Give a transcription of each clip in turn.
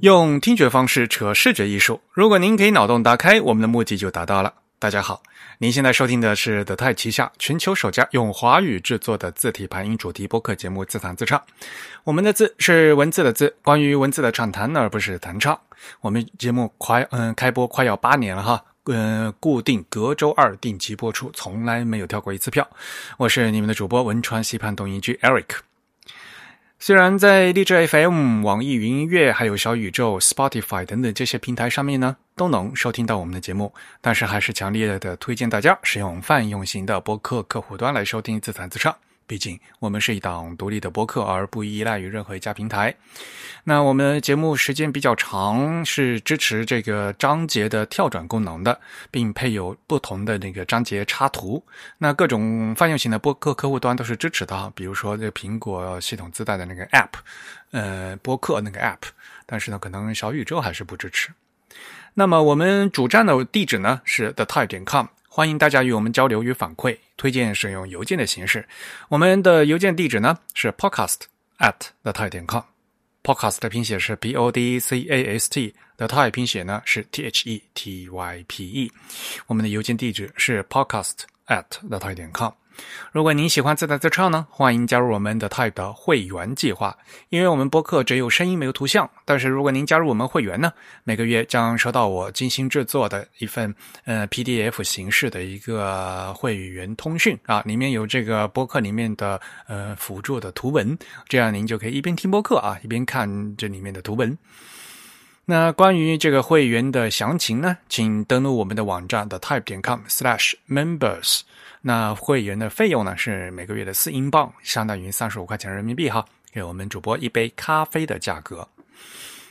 用听觉方式扯视觉艺术，如果您可以脑洞打开，我们的目的就达到了。大家好，您现在收听的是德泰旗下全球首家用华语制作的字体排音主题播客节目《自弹自唱》。我们的字是文字的字，关于文字的畅谈，而不是弹唱。我们节目快嗯开播快要八年了哈，嗯，固定隔周二定期播出，从来没有跳过一次票。我是你们的主播文川西畔东音居 Eric。虽然在荔枝 FM、网易云音乐、还有小宇宙、Spotify 等等这些平台上面呢，都能收听到我们的节目，但是还是强烈的推荐大家使用泛用型的播客客户端来收听自弹自唱。毕竟我们是一档独立的播客，而不依赖于任何一家平台。那我们节目时间比较长，是支持这个章节的跳转功能的，并配有不同的那个章节插图。那各种泛用型的播客客户端都是支持的，比如说这苹果系统自带的那个 App，呃，播客那个 App。但是呢，可能小宇宙还是不支持。那么我们主站的地址呢是 the type 点 com。欢迎大家与我们交流与反馈，推荐使用邮件的形式。我们的邮件地址呢是 podcast at the type 点 com。podcast 的拼写是 p o d c a s t，the type 拼写呢是 t h e t y p e。我们的邮件地址是 podcast at the type 点 com。如果您喜欢自弹自唱呢，欢迎加入我们的 Type 的会员计划。因为我们播客只有声音没有图像，但是如果您加入我们会员呢，每个月将收到我精心制作的一份呃 PDF 形式的一个会员通讯啊，里面有这个播客里面的呃辅助的图文，这样您就可以一边听播客啊，一边看这里面的图文。那关于这个会员的详情呢，请登录我们的网站的 type 点 com/slash/members。那会员的费用呢是每个月的四英镑，相当于三十五块钱人民币哈，给我们主播一杯咖啡的价格。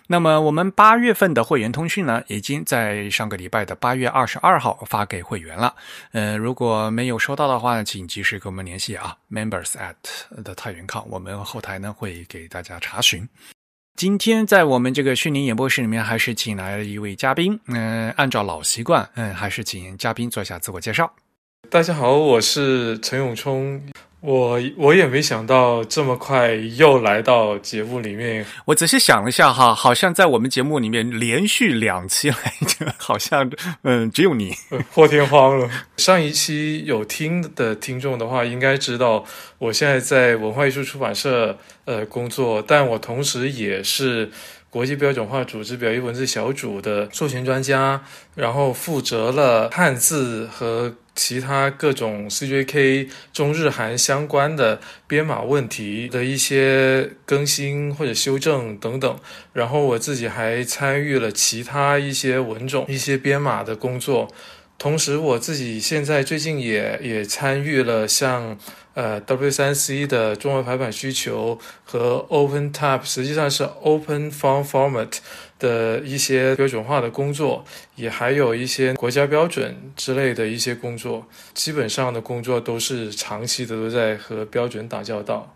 那么我们八月份的会员通讯呢，已经在上个礼拜的八月二十二号发给会员了。呃，如果没有收到的话，请及时跟我们联系啊，members at 的太原康，我们后台呢会给大家查询。今天在我们这个虚拟演播室里面，还是请来了一位嘉宾。嗯，按照老习惯，嗯，还是请嘉宾做一下自我介绍。大家好，我是陈永冲。我我也没想到这么快又来到节目里面。我仔细想了一下哈，好像在我们节目里面连续两期来着，好像嗯只有你 破天荒了。上一期有听的听众的话，应该知道我现在在文化艺术出版社呃工作，但我同时也是国际标准化组织表意文字小组的授权专家，然后负责了汉字和。其他各种 CJK 中日韩相关的编码问题的一些更新或者修正等等，然后我自己还参与了其他一些文种、一些编码的工作，同时我自己现在最近也也参与了像。呃，W3C 的中文排版需求和 OpenType 实际上是 Open Font Format 的一些标准化的工作，也还有一些国家标准之类的一些工作。基本上的工作都是长期的都在和标准打交道。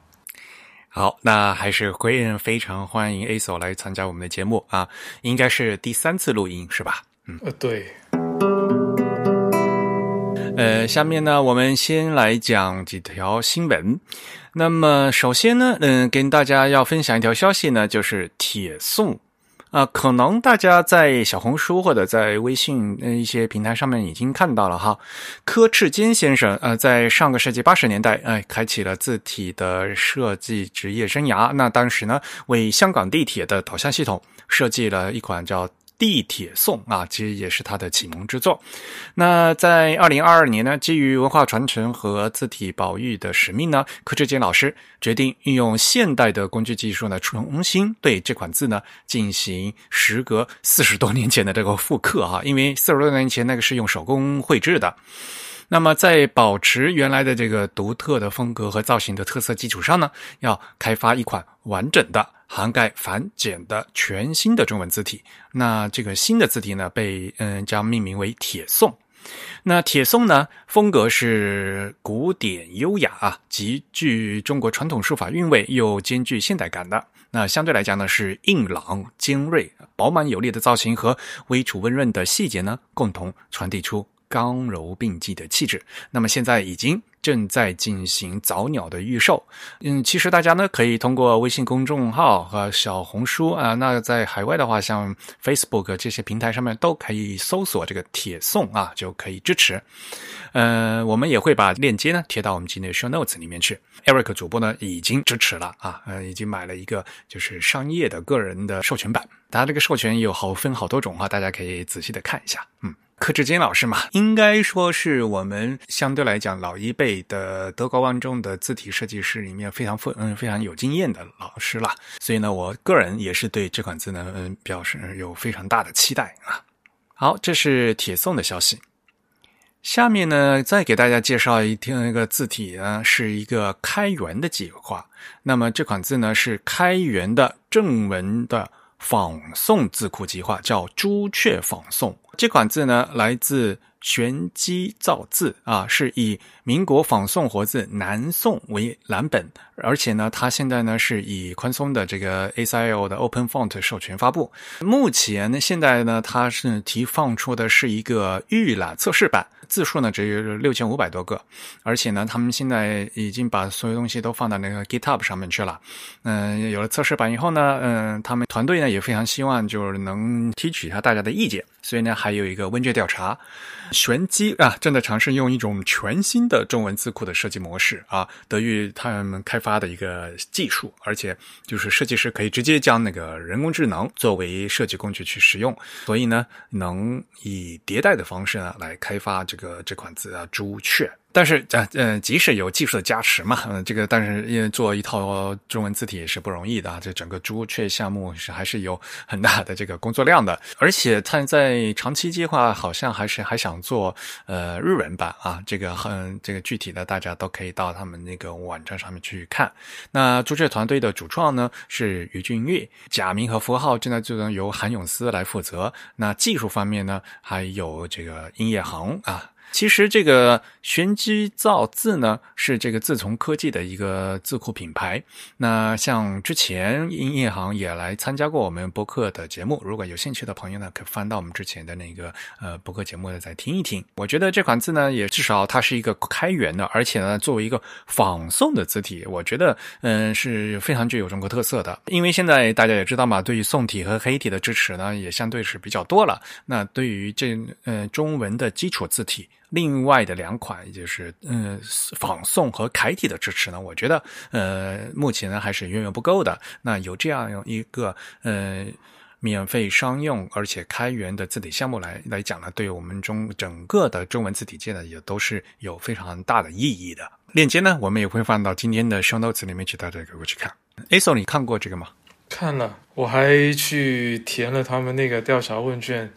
好，那还是会非常欢迎 Aso 来参加我们的节目啊，应该是第三次录音是吧？嗯，呃，对。呃，下面呢，我们先来讲几条新闻。那么，首先呢，嗯，跟大家要分享一条消息呢，就是铁送啊，可能大家在小红书或者在微信一些平台上面已经看到了哈。柯志坚先生呃，在上个世纪八十年代，哎，开启了字体的设计职业生涯。那当时呢，为香港地铁的导向系统设计了一款叫。地铁颂啊，其实也是他的启蒙之作。那在二零二二年呢，基于文化传承和字体保育的使命呢，柯志坚老师决定运用现代的工具技术呢，重新对这款字呢进行时隔四十多年前的这个复刻啊。因为四十多年前那个是用手工绘制的。那么在保持原来的这个独特的风格和造型的特色基础上呢，要开发一款完整的。涵盖繁简的全新的中文字体，那这个新的字体呢，被嗯将命名为铁宋。那铁宋呢，风格是古典优雅啊，极具中国传统书法韵味，又兼具现代感的。那相对来讲呢，是硬朗、尖锐、饱满有力的造型和微楚温润的细节呢，共同传递出刚柔并济的气质。那么现在已经正在进行早鸟的预售。嗯，其实大家呢可以通过微信公众号和小红书啊，那在海外的话，像 Facebook 这些平台上面都可以搜索这个铁送啊，就可以支持。呃，我们也会把链接呢贴到我们今天的 Show Notes 里面去。Eric 主播呢已经支持了啊，呃，已经买了一个就是商业的个人的授权版。它这个授权有好分好多种啊，大家可以仔细的看一下。嗯，柯志坚老师嘛，应该说是我们相对来讲老一辈的德高望重的字体设计师里面非常富嗯非常有经验的老师了。所以呢，我个人也是对这款字呢嗯表示有非常大的期待啊。好，这是铁送的消息。下面呢，再给大家介绍一听那个字体呢，是一个开源的计划。那么这款字呢，是开源的正文的仿宋字库计划，叫朱雀仿宋。这款字呢，来自玄机造字啊，是以民国仿宋活字南宋为蓝本，而且呢，它现在呢是以宽松的这个 ASIL 的 Open Font 授权发布。目前呢，现在呢，它是提放出的是一个预览测试版。字数呢只有六千五百多个，而且呢，他们现在已经把所有东西都放到那个 GitHub 上面去了。嗯，有了测试版以后呢，嗯，他们团队呢也非常希望就是能提取一下大家的意见，所以呢，还有一个问卷调查。玄机啊，正在尝试用一种全新的中文字库的设计模式啊，得益于他们开发的一个技术，而且就是设计师可以直接将那个人工智能作为设计工具去使用，所以呢，能以迭代的方式呢来开发这个这款字啊，朱雀。但是，呃，呃，即使有技术的加持嘛，嗯，这个，但是因为做一套中文字体也是不容易的啊。这整个朱雀项目是还是有很大的这个工作量的，而且他在长期计划好像还是还想做呃日文版啊。这个很这个具体的，大家都可以到他们那个网站上面去看。那朱雀团队的主创呢是于俊玉，假名和符号正在就能由韩永思来负责。那技术方面呢，还有这个殷业恒啊。其实这个玄机造字呢，是这个自从科技的一个字库品牌。那像之前音业行也来参加过我们播客的节目，如果有兴趣的朋友呢，可翻到我们之前的那个呃播客节目呢再听一听。我觉得这款字呢，也至少它是一个开源的，而且呢，作为一个仿宋的字体，我觉得嗯是非常具有中国特色的。因为现在大家也知道嘛，对于宋体和黑体的支持呢，也相对是比较多了。那对于这呃中文的基础字体。另外的两款，也就是嗯仿宋和楷体的支持呢，我觉得呃目前呢还是远远不够的。那有这样一个呃免费商用而且开源的字体项目来来讲呢，对于我们中整个的中文字体界呢，也都是有非常大的意义的。链接呢，我们也会放到今天的 show notes 里面去，大家可以过去看。ASO，你看过这个吗？看了，我还去填了他们那个调查问卷，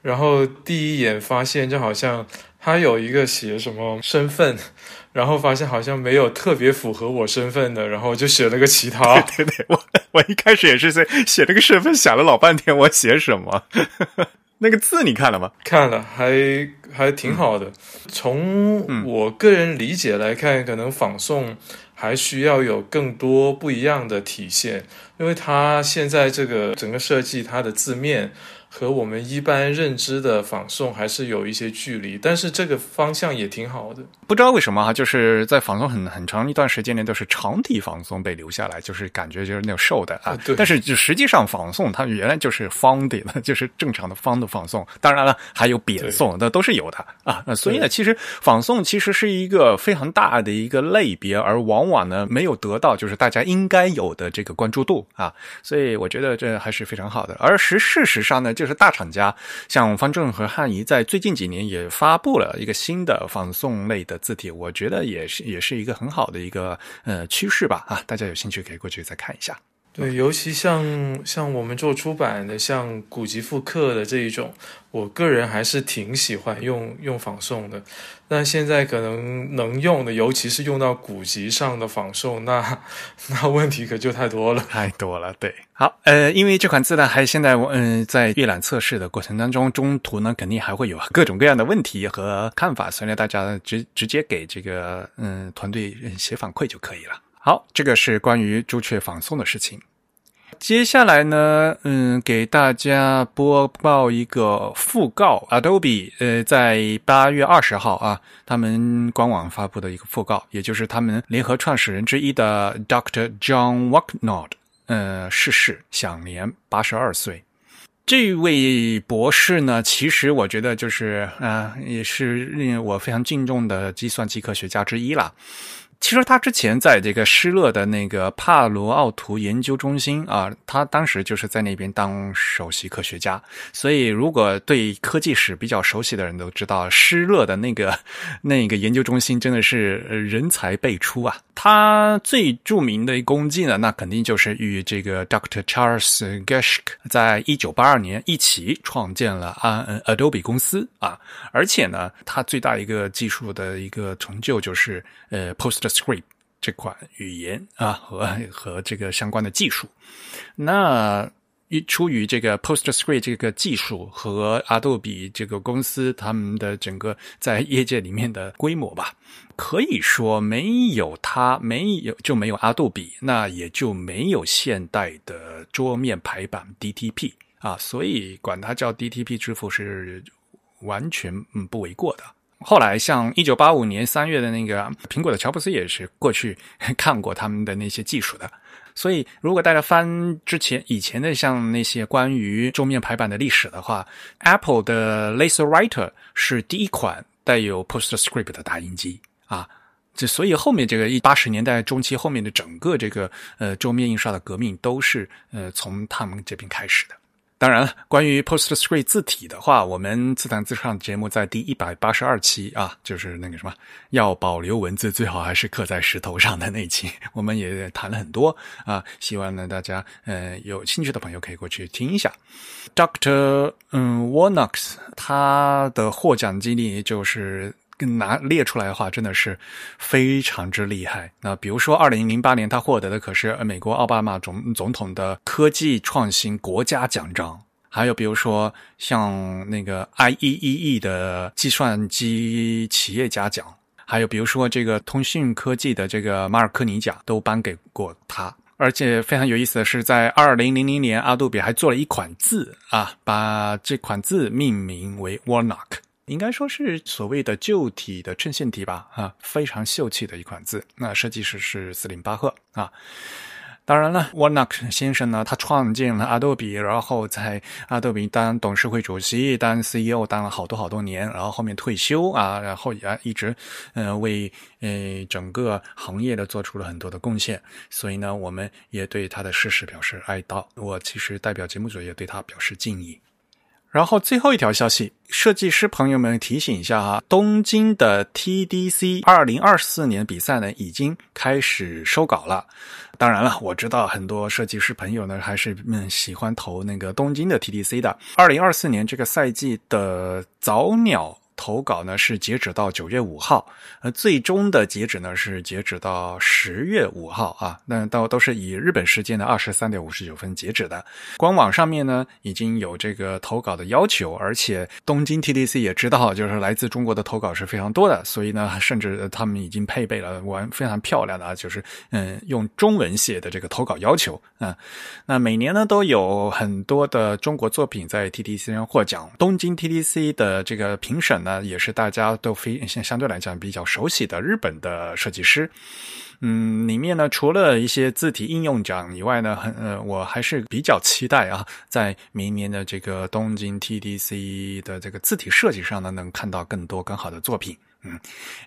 然后第一眼发现就好像。他有一个写什么身份，然后发现好像没有特别符合我身份的，然后就写了个其他。对对，我我一开始也是在写这个身份，想了老半天，我写什么？那个字你看了吗？看了，还还挺好的。从我个人理解来看，可能仿宋还需要有更多不一样的体现，因为它现在这个整个设计，它的字面。和我们一般认知的仿宋还是有一些距离，但是这个方向也挺好的。不知道为什么哈，就是在仿宋很很长一段时间内都是长体仿宋被留下来，就是感觉就是那种瘦的啊。对。但是就实际上仿宋它原来就是方的，就是正常的方的仿宋。当然了，还有扁宋，那都是有的啊。那所以呢，其实仿宋其实是一个非常大的一个类别，而往往呢没有得到就是大家应该有的这个关注度啊。所以我觉得这还是非常好的。而实事实上呢。就是大厂家，像方正和汉仪，在最近几年也发布了一个新的仿宋类的字体，我觉得也是也是一个很好的一个呃趋势吧啊，大家有兴趣可以过去再看一下。对，尤其像像我们做出版的，像古籍复刻的这一种，我个人还是挺喜欢用用仿宋的。那现在可能能用的，尤其是用到古籍上的仿宋，那 那问题可就太多了，太多了。对，好，呃，因为这款字呢，还现在嗯在预览测试的过程当中，中途呢肯定还会有各种各样的问题和看法，所以呢，大家直直接给这个嗯团队写反馈就可以了。好，这个是关于朱雀仿宋的事情。接下来呢，嗯，给大家播报一个讣告，Adobe，呃，在八月二十号啊，他们官网发布的一个讣告，也就是他们联合创始人之一的 Dr. John Walknod，呃，逝世，享年八十二岁。这位博士呢，其实我觉得就是啊，也是令我非常敬重的计算机科学家之一啦。其实他之前在这个施乐的那个帕罗奥图研究中心啊，他当时就是在那边当首席科学家。所以，如果对科技史比较熟悉的人都知道，施乐的那个那个研究中心真的是人才辈出啊。他最著名的功绩呢，那肯定就是与这个 Doctor Charles g e s h k 在一九八二年一起创建了啊 Adobe 公司啊。而且呢，他最大一个技术的一个成就就是呃 PostScript 这款语言啊和和这个相关的技术。那一出于这个 PostScript 这个技术和 Adobe 这个公司他们的整个在业界里面的规模吧。可以说，没有它，没有就没有阿杜比，那也就没有现代的桌面排版 DTP 啊，所以管它叫 DTP 支付是完全不为过的。后来，像一九八五年三月的那个苹果的乔布斯也是过去 看过他们的那些技术的，所以如果大家翻之前以前的像那些关于桌面排版的历史的话，Apple 的 LaserWriter 是第一款带有 PostScript 的打印机。啊，这所以后面这个一八十年代中期后面的整个这个呃桌面印刷的革命都是呃从他们这边开始的。当然了，关于 PostScript 字体的话，我们自弹自唱节目在第一百八十二期啊，就是那个什么要保留文字最好还是刻在石头上的那一期，我们也谈了很多啊。希望呢大家呃有兴趣的朋友可以过去听一下。Dr. 嗯 Warnock 他的获奖经历就是。拿列出来的话，真的是非常之厉害。那比如说，二零零八年他获得的可是美国奥巴马总总统的科技创新国家奖章，还有比如说像那个 IEEE 的计算机企业家奖，还有比如说这个通讯科技的这个马尔科尼奖都颁给过他。而且非常有意思的是，在二零零零年，阿杜比还做了一款字啊，把这款字命名为 Warnock。应该说是所谓的旧体的衬线体吧，啊，非常秀气的一款字。那设计师是斯林巴赫啊。当然了，Warnock 先生呢，他创建了 Adobe，然后在 Adobe 当董事会主席、当 CEO，当了好多好多年，然后后面退休啊，然后也一直呃为呃整个行业的做出了很多的贡献。所以呢，我们也对他的逝世表示哀悼。我其实代表节目组也对他表示敬意。然后最后一条消息，设计师朋友们提醒一下啊，东京的 TDC 二零二四年比赛呢已经开始收稿了。当然了，我知道很多设计师朋友呢还是嗯喜欢投那个东京的 TDC 的。二零二四年这个赛季的早鸟。投稿呢是截止到九月五号，呃，最终的截止呢是截止到十月五号啊，那都都是以日本时间的二十三点五十九分截止的。官网上面呢已经有这个投稿的要求，而且东京 TDC 也知道，就是来自中国的投稿是非常多的，所以呢，甚至他们已经配备了完非常漂亮的啊，就是嗯用中文写的这个投稿要求啊。那每年呢都有很多的中国作品在 TDC 上获奖，东京 TDC 的这个评审呢。啊，也是大家都非相相对来讲比较熟悉的日本的设计师，嗯，里面呢除了一些字体应用奖以外呢，很呃，我还是比较期待啊，在明年的这个东京 TDC 的这个字体设计上呢，能看到更多更好的作品。嗯，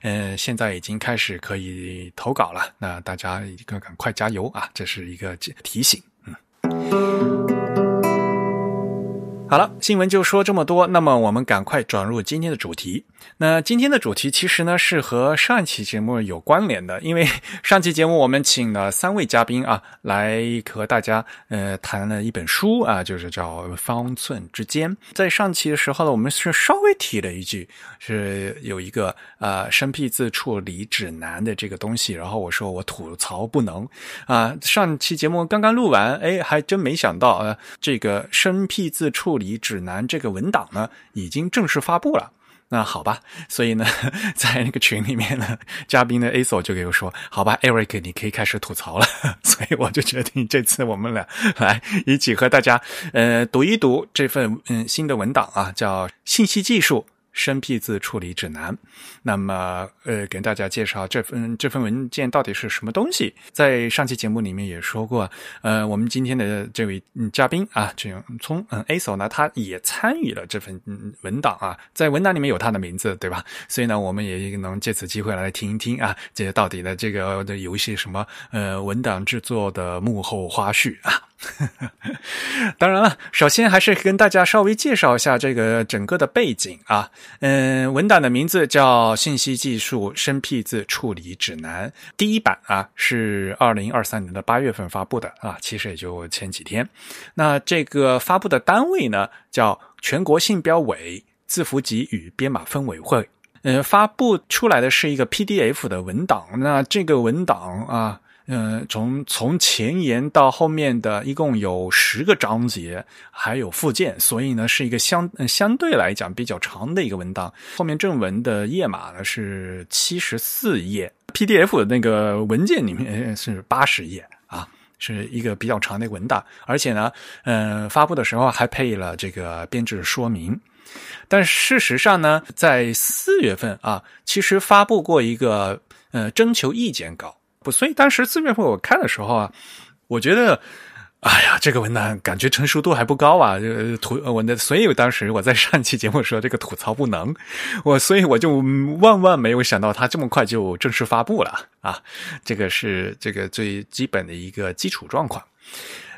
呃，现在已经开始可以投稿了，那大家一个赶快加油啊，这是一个提醒。嗯。好了，新闻就说这么多。那么我们赶快转入今天的主题。那今天的主题其实呢是和上一期节目有关联的，因为 上期节目我们请了三位嘉宾啊，来和大家呃谈了一本书啊，就是叫《方寸之间》。在上期的时候呢，我们是稍微提了一句，是有一个呃生僻字处理指南的这个东西，然后我说我吐槽不能啊。上期节目刚刚录完，哎，还真没想到啊，这个生僻字处理指南这个文档呢，已经正式发布了。那好吧，所以呢，在那个群里面呢，嘉宾的 A o 就给我说：“好吧，Eric，你可以开始吐槽了。”所以我就决定这次我们俩来一起和大家呃读一读这份嗯新的文档啊，叫《信息技术》。生僻字处理指南，那么呃，给大家介绍这份这份文件到底是什么东西。在上期节目里面也说过，呃，我们今天的这位嘉宾啊，这样从嗯，ASO 呢，他也参与了这份文档啊，在文档里面有他的名字，对吧？所以呢，我们也能借此机会来听一听啊，这到底的这个的游戏什么呃文档制作的幕后花絮啊。当然了，首先还是跟大家稍微介绍一下这个整个的背景啊。嗯，文档的名字叫《信息技术生僻字处理指南》，第一版啊是二零二三年的八月份发布的啊，其实也就前几天。那这个发布的单位呢叫全国信标委字符集与编码分委会。嗯，发布出来的是一个 PDF 的文档。那这个文档啊。嗯，从从前言到后面的一共有十个章节，还有附件，所以呢是一个相相对来讲比较长的一个文档。后面正文的页码呢是七十四页，PDF 的那个文件里面是八十页啊，是一个比较长的文档。而且呢，嗯，发布的时候还配了这个编制说明。但事实上呢，在四月份啊，其实发布过一个呃征求意见稿。不，所以当时四月份我看的时候啊，我觉得，哎呀，这个文档感觉成熟度还不高啊，就吐我的，所以当时我在上期节目说这个吐槽不能，我所以我就万万没有想到它这么快就正式发布了啊，这个是这个最基本的一个基础状况。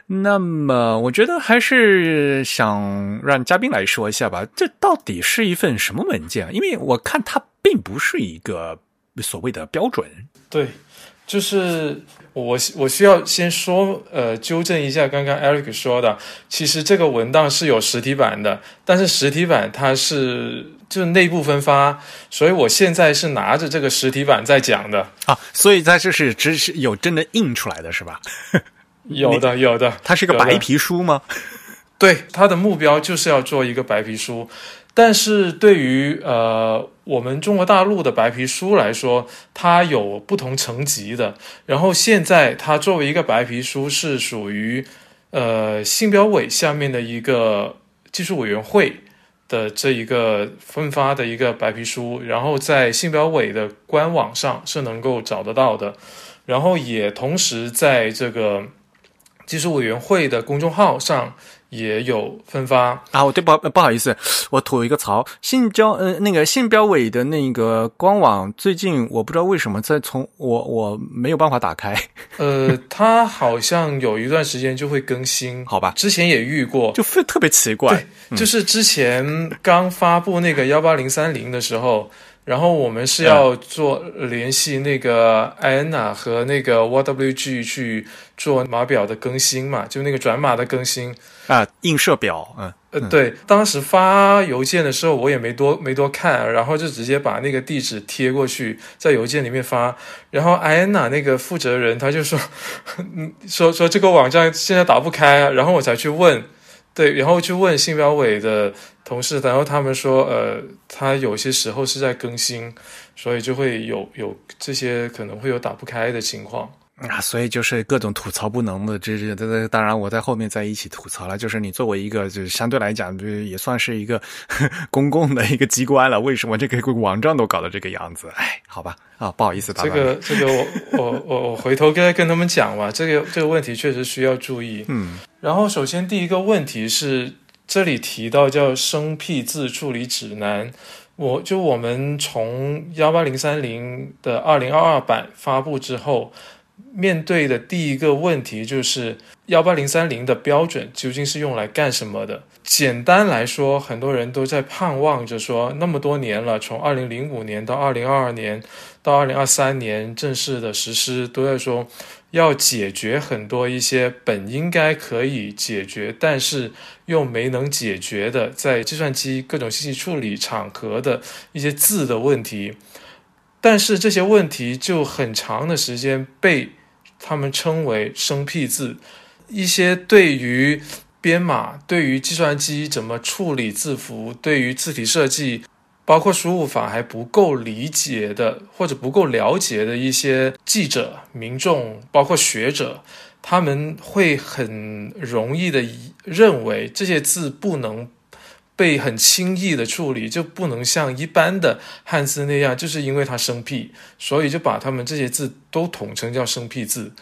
那么，我觉得还是想让嘉宾来说一下吧，这到底是一份什么文件？因为我看它并不是一个所谓的标准，对。就是我我需要先说呃纠正一下刚刚 Eric 说的，其实这个文档是有实体版的，但是实体版它是就内部分发，所以我现在是拿着这个实体版在讲的啊，所以它这是只是有真的印出来的是吧？有的有的，它是个白皮书吗？对，它的目标就是要做一个白皮书。但是对于呃我们中国大陆的白皮书来说，它有不同层级的。然后现在它作为一个白皮书，是属于呃信标委下面的一个技术委员会的这一个分发的一个白皮书，然后在信标委的官网上是能够找得到的，然后也同时在这个技术委员会的公众号上。也有分发啊！我对不不好意思，我吐一个槽。信标呃，那个信标委的那个官网最近我不知道为什么在从我我没有办法打开。呃，它好像有一段时间就会更新，好吧？之前也遇过，就非特别奇怪。对，就是之前刚发布那个幺八零三零的时候。然后我们是要做联系那个 IANA 和那个 YWG 去做码表的更新嘛，就那个转码的更新。啊，映射表，嗯，呃，对，当时发邮件的时候我也没多没多看，然后就直接把那个地址贴过去，在邮件里面发，然后 IANA 那个负责人他就说，嗯，说说这个网站现在打不开，然后我才去问。对，然后去问信标委的同事，然后他们说，呃，他有些时候是在更新，所以就会有有这些可能会有打不开的情况。啊，所以就是各种吐槽不能的，这这这当然我在后面在一起吐槽了。就是你作为一个，就是相对来讲，就也算是一个 公共的一个机关了，为什么这个网站都搞到这个样子？哎，好吧，啊，不好意思，这个这个我我我我回头跟跟他们讲吧。这个这个问题确实需要注意。嗯，然后首先第一个问题是这里提到叫生僻字处理指南，我就我们从幺八零三零的二零二二版发布之后。面对的第一个问题就是幺八零三零的标准究竟是用来干什么的？简单来说，很多人都在盼望着说，那么多年了，从二零零五年到二零二二年到二零二三年正式的实施，都在说要解决很多一些本应该可以解决，但是又没能解决的，在计算机各种信息处理场合的一些字的问题。但是这些问题就很长的时间被他们称为生僻字，一些对于编码、对于计算机怎么处理字符、对于字体设计包括输入法还不够理解的或者不够了解的一些记者、民众，包括学者，他们会很容易的认为这些字不能被很轻易的处理，就不能像一般的汉字那样，就是因为它生僻，所以就把他们这些字都统称叫生僻字。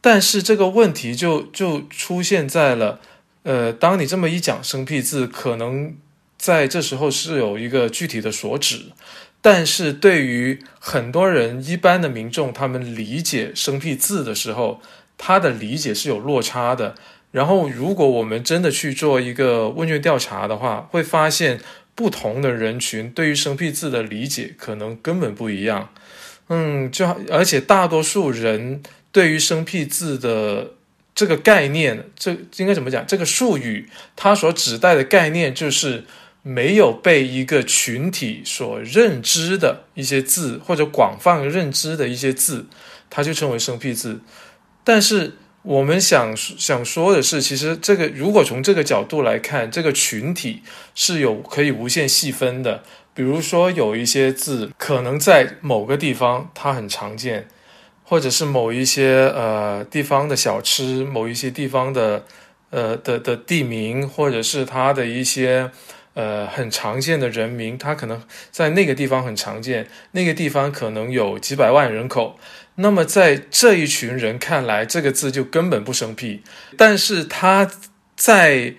但是这个问题就就出现在了，呃，当你这么一讲生僻字，可能。在这时候是有一个具体的所指，但是对于很多人一般的民众，他们理解生僻字的时候，他的理解是有落差的。然后，如果我们真的去做一个问卷调查的话，会发现不同的人群对于生僻字的理解可能根本不一样。嗯，就而且大多数人对于生僻字的这个概念，这应该怎么讲？这个术语它所指代的概念就是。没有被一个群体所认知的一些字，或者广泛认知的一些字，它就称为生僻字。但是我们想想说的是，其实这个如果从这个角度来看，这个群体是有可以无限细分的。比如说，有一些字可能在某个地方它很常见，或者是某一些呃地方的小吃，某一些地方的呃的的地名，或者是它的一些。呃，很常见的人名，它可能在那个地方很常见，那个地方可能有几百万人口。那么在这一群人看来，这个字就根本不生僻。但是它在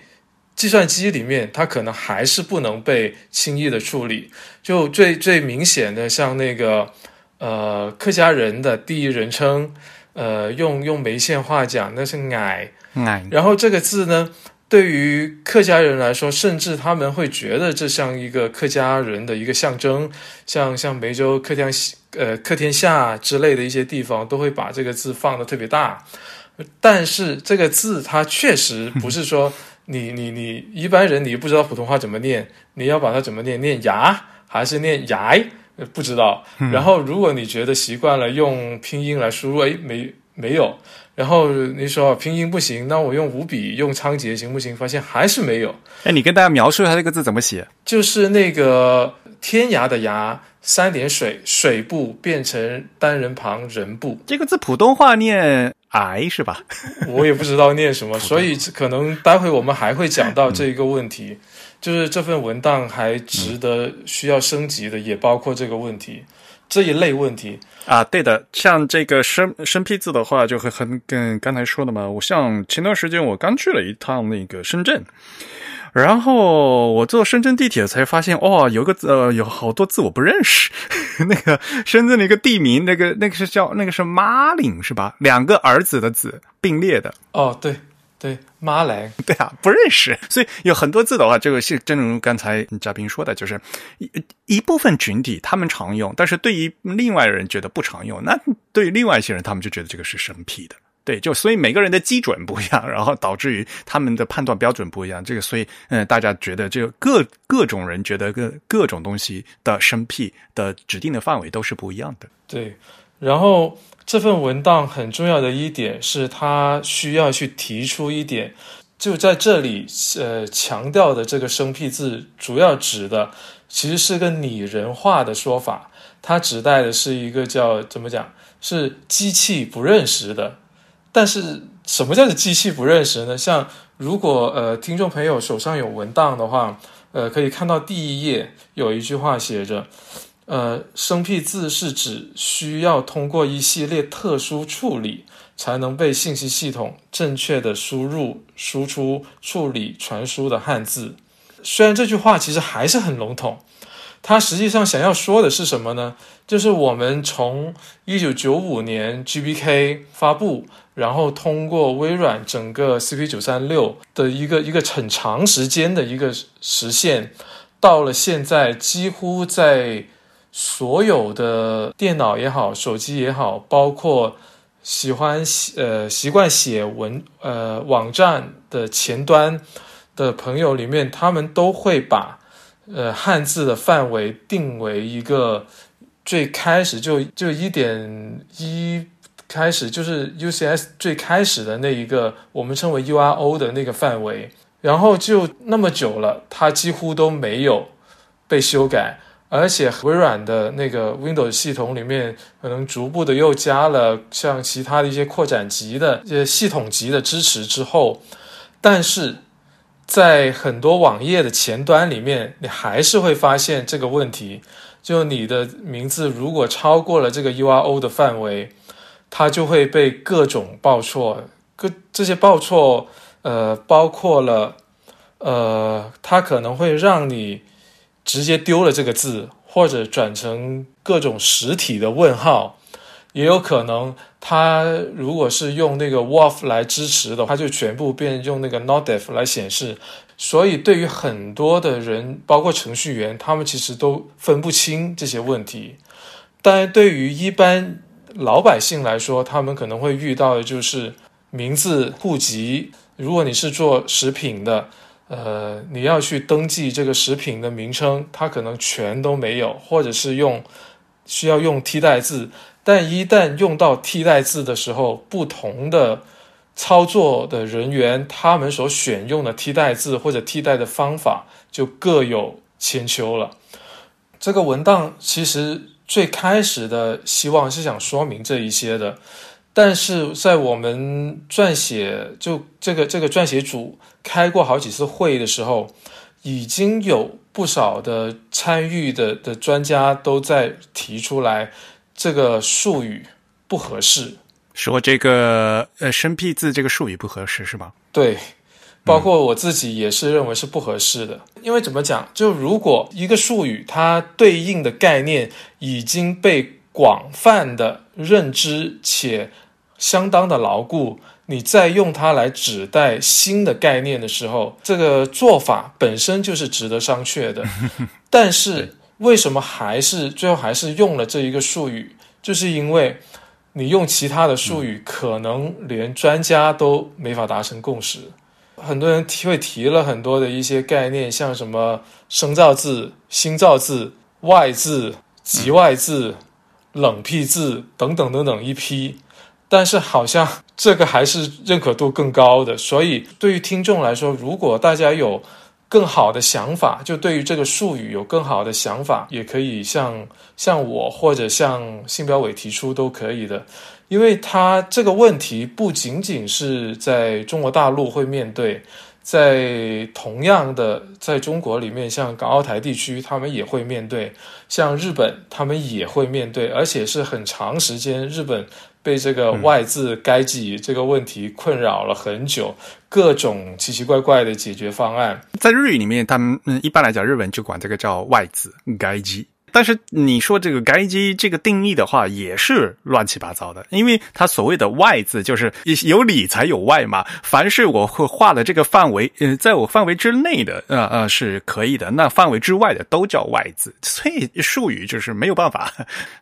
计算机里面，它可能还是不能被轻易的处理。就最最明显的，像那个呃客家人的第一人称，呃用用梅县话讲，那是矮矮。然后这个字呢？对于客家人来说，甚至他们会觉得这像一个客家人的一个象征，像像梅州客天呃客天下之类的一些地方，都会把这个字放的特别大。但是这个字它确实 不是说你你你一般人你不知道普通话怎么念，你要把它怎么念，念牙还是念牙？不知道。然后如果你觉得习惯了用拼音来输入，哎，没没有。然后你说拼音不行，那我用五笔用仓颉行不行？发现还是没有。哎，你跟大家描述一下这个字怎么写？就是那个天涯的涯，三点水，水部变成单人旁人部。这个字普通话念癌是吧？我也不知道念什么，所以可能待会我们还会讲到这一个问题，就是这份文档还值得需要升级的，也包括这个问题。这一类问题啊，对的，像这个生生僻字的话，就会很跟刚才说的嘛。我像前段时间我刚去了一趟那个深圳，然后我坐深圳地铁才发现，哦，有个字，呃，有好多字我不认识。那个深圳的一个地名，那个那个是叫那个是马岭是吧？两个儿子的子并列的。哦，对。对，妈来，对啊，不认识，所以有很多字的话，这个是正如刚才嘉宾说的，就是一一部分群体他们常用，但是对于另外人觉得不常用，那对于另外一些人，他们就觉得这个是生僻的，对，就所以每个人的基准不一样，然后导致于他们的判断标准不一样，这个所以嗯，大家觉得这个各各种人觉得各各种东西的生僻的指定的范围都是不一样的，对，然后。这份文档很重要的一点是，他需要去提出一点，就在这里，呃，强调的这个生僻字，主要指的其实是个拟人化的说法，它指代的是一个叫怎么讲，是机器不认识的。但是什么叫做机器不认识呢？像如果呃听众朋友手上有文档的话，呃，可以看到第一页有一句话写着。呃，生僻字是指需要通过一系列特殊处理，才能被信息系统正确的输入、输出、处理、传输的汉字。虽然这句话其实还是很笼统，它实际上想要说的是什么呢？就是我们从一九九五年 GBK 发布，然后通过微软整个 CP 九三六的一个一个很长时间的一个实现，到了现在几乎在。所有的电脑也好，手机也好，包括喜欢写呃习惯写文呃网站的前端的朋友里面，他们都会把呃汉字的范围定为一个最开始就就一点一开始就是 UCS 最开始的那一个我们称为 URO 的那个范围，然后就那么久了，它几乎都没有。被修改，而且微软的那个 Windows 系统里面可能逐步的又加了像其他的一些扩展级的一些系统级的支持之后，但是在很多网页的前端里面，你还是会发现这个问题，就你的名字如果超过了这个 URL 的范围，它就会被各种报错，各这些报错呃包括了。呃，它可能会让你直接丢了这个字，或者转成各种实体的问号，也有可能它如果是用那个 wolf 来支持的，它就全部变用那个 NotDef 来显示。所以对于很多的人，包括程序员，他们其实都分不清这些问题。但对于一般老百姓来说，他们可能会遇到的就是名字、户籍。如果你是做食品的。呃，你要去登记这个食品的名称，它可能全都没有，或者是用需要用替代字。但一旦用到替代字的时候，不同的操作的人员他们所选用的替代字或者替代的方法就各有千秋了。这个文档其实最开始的希望是想说明这一些的。但是在我们撰写就这个这个撰写组开过好几次会的时候，已经有不少的参与的的专家都在提出来，这个术语不合适，说这个呃生僻字这个术语不合适是吗？对，包括我自己也是认为是不合适的，因为怎么讲，就如果一个术语它对应的概念已经被广泛的认知且相当的牢固，你再用它来指代新的概念的时候，这个做法本身就是值得商榷的。但是为什么还是最后还是用了这一个术语？就是因为你用其他的术语，可能连专家都没法达成共识。很多人提会提了很多的一些概念，像什么生造字、新造字、外字、极外字、冷僻字等等等等一批。但是好像这个还是认可度更高的，所以对于听众来说，如果大家有更好的想法，就对于这个术语有更好的想法，也可以向向我或者向信标委提出都可以的，因为他这个问题不仅仅是在中国大陆会面对，在同样的在中国里面，像港澳台地区他们也会面对，像日本他们也会面对，而且是很长时间日本。被这个外字该记这个问题困扰了很久，各种奇奇怪怪的解决方案，在日语里面，他们嗯一般来讲，日本就管这个叫外字该记。但是你说这个该机这个定义的话，也是乱七八糟的，因为它所谓的外字就是有里才有外嘛。凡是我会画的这个范围，呃，在我范围之内的，呃呃是可以的。那范围之外的都叫外字，所以术语就是没有办法。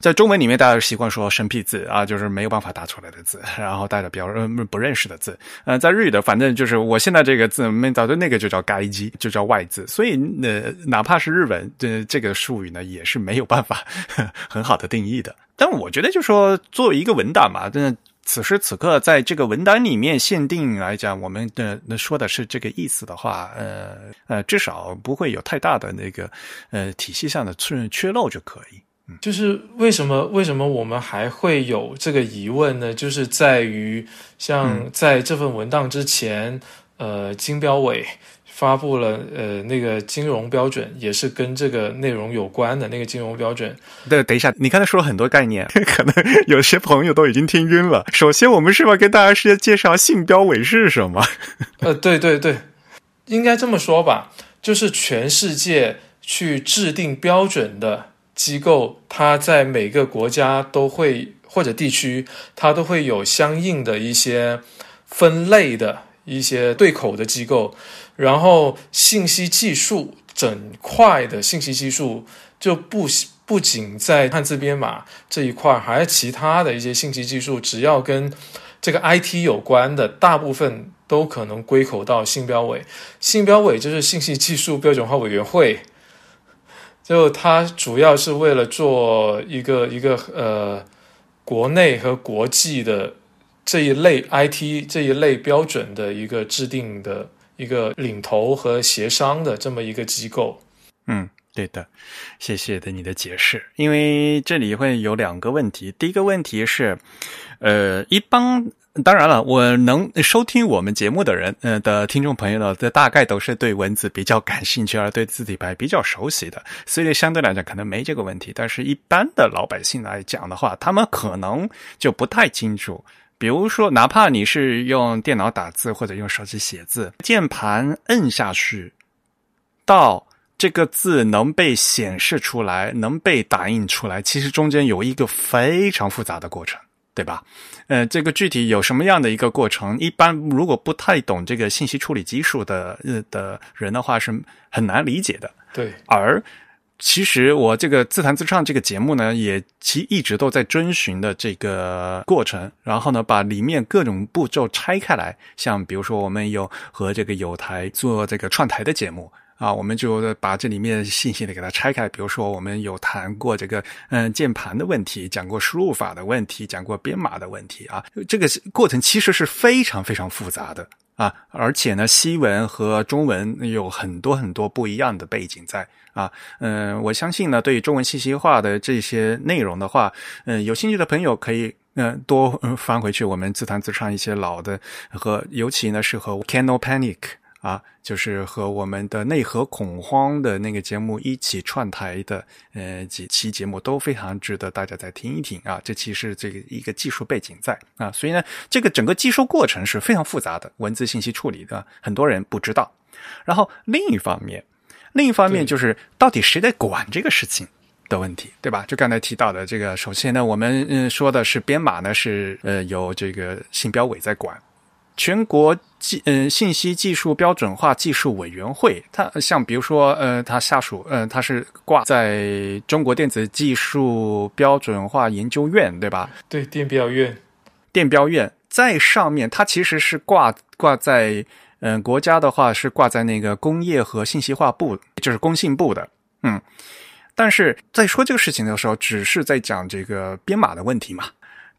在中文里面，大家习惯说生僻字啊，就是没有办法打出来的字，然后带着表不认识的字。呃，在日语的，反正就是我现在这个字没找到那个就叫该机，就叫外字。所以呃，哪怕是日文，这这个术语呢，也是。没有办法 很好的定义的，但我觉得就说作为一个文档嘛，那此时此刻在这个文档里面限定来讲，我们的那说的是这个意思的话，呃呃，至少不会有太大的那个呃体系上的缺缺漏就可以。就是为什么为什么我们还会有这个疑问呢？就是在于像在这份文档之前，呃，金标委。发布了呃那个金融标准，也是跟这个内容有关的那个金融标准。对，等一下，你刚才说了很多概念，可能有些朋友都已经听晕了。首先，我们是要跟大家先介绍信标委是什么？呃，对对对，应该这么说吧，就是全世界去制定标准的机构，它在每个国家都会或者地区，它都会有相应的一些分类的一些对口的机构。然后，信息技术整块的信息技术就不不仅在汉字编码这一块，还其他的一些信息技术，只要跟这个 IT 有关的，大部分都可能归口到信标委。信标委就是信息技术标准化委员会，就它主要是为了做一个一个呃国内和国际的这一类 IT 这一类标准的一个制定的。一个领头和协商的这么一个机构，嗯，对的，谢谢的你的解释。因为这里会有两个问题，第一个问题是，呃，一般当然了，我能收听我们节目的人，呃的听众朋友呢，这大概都是对文字比较感兴趣，而对字体牌比较熟悉的，所以相对来讲可能没这个问题。但是，一般的老百姓来讲的话，他们可能就不太清楚。比如说，哪怕你是用电脑打字或者用手机写字，键盘摁下去到。这个字能被显示出来，能被打印出来，其实中间有一个非常复杂的过程，对吧？呃，这个具体有什么样的一个过程？一般如果不太懂这个信息处理技术的呃的人的话，是很难理解的。对。而其实我这个自弹自唱这个节目呢，也其一直都在遵循的这个过程，然后呢，把里面各种步骤拆开来，像比如说我们有和这个有台做这个串台的节目。啊，我们就把这里面信息的给它拆开。比如说，我们有谈过这个嗯键盘的问题，讲过输入法的问题，讲过编码的问题啊。这个过程其实是非常非常复杂的啊，而且呢，西文和中文有很多很多不一样的背景在啊。嗯，我相信呢，对于中文信息化的这些内容的话，嗯，有兴趣的朋友可以嗯多翻回去我们自弹自唱一些老的和尤其呢是和 Cano Panic。啊，就是和我们的内核恐慌的那个节目一起串台的，呃，几期节目都非常值得大家再听一听啊。这期是这个一个技术背景在啊，所以呢，这个整个技术过程是非常复杂的，文字信息处理的很多人不知道。然后另一方面，另一方面就是到底谁在管这个事情的问题，对吧？就刚才提到的这个，首先呢，我们嗯说的是编码呢是呃由这个信标委在管。全国技嗯信息技术标准化技术委员会，它像比如说呃，它下属嗯，它是挂在中国电子技术标准化研究院，对吧？对，电标院，电标院在上面，它其实是挂挂在嗯国家的话是挂在那个工业和信息化部，就是工信部的，嗯。但是在说这个事情的时候，只是在讲这个编码的问题嘛。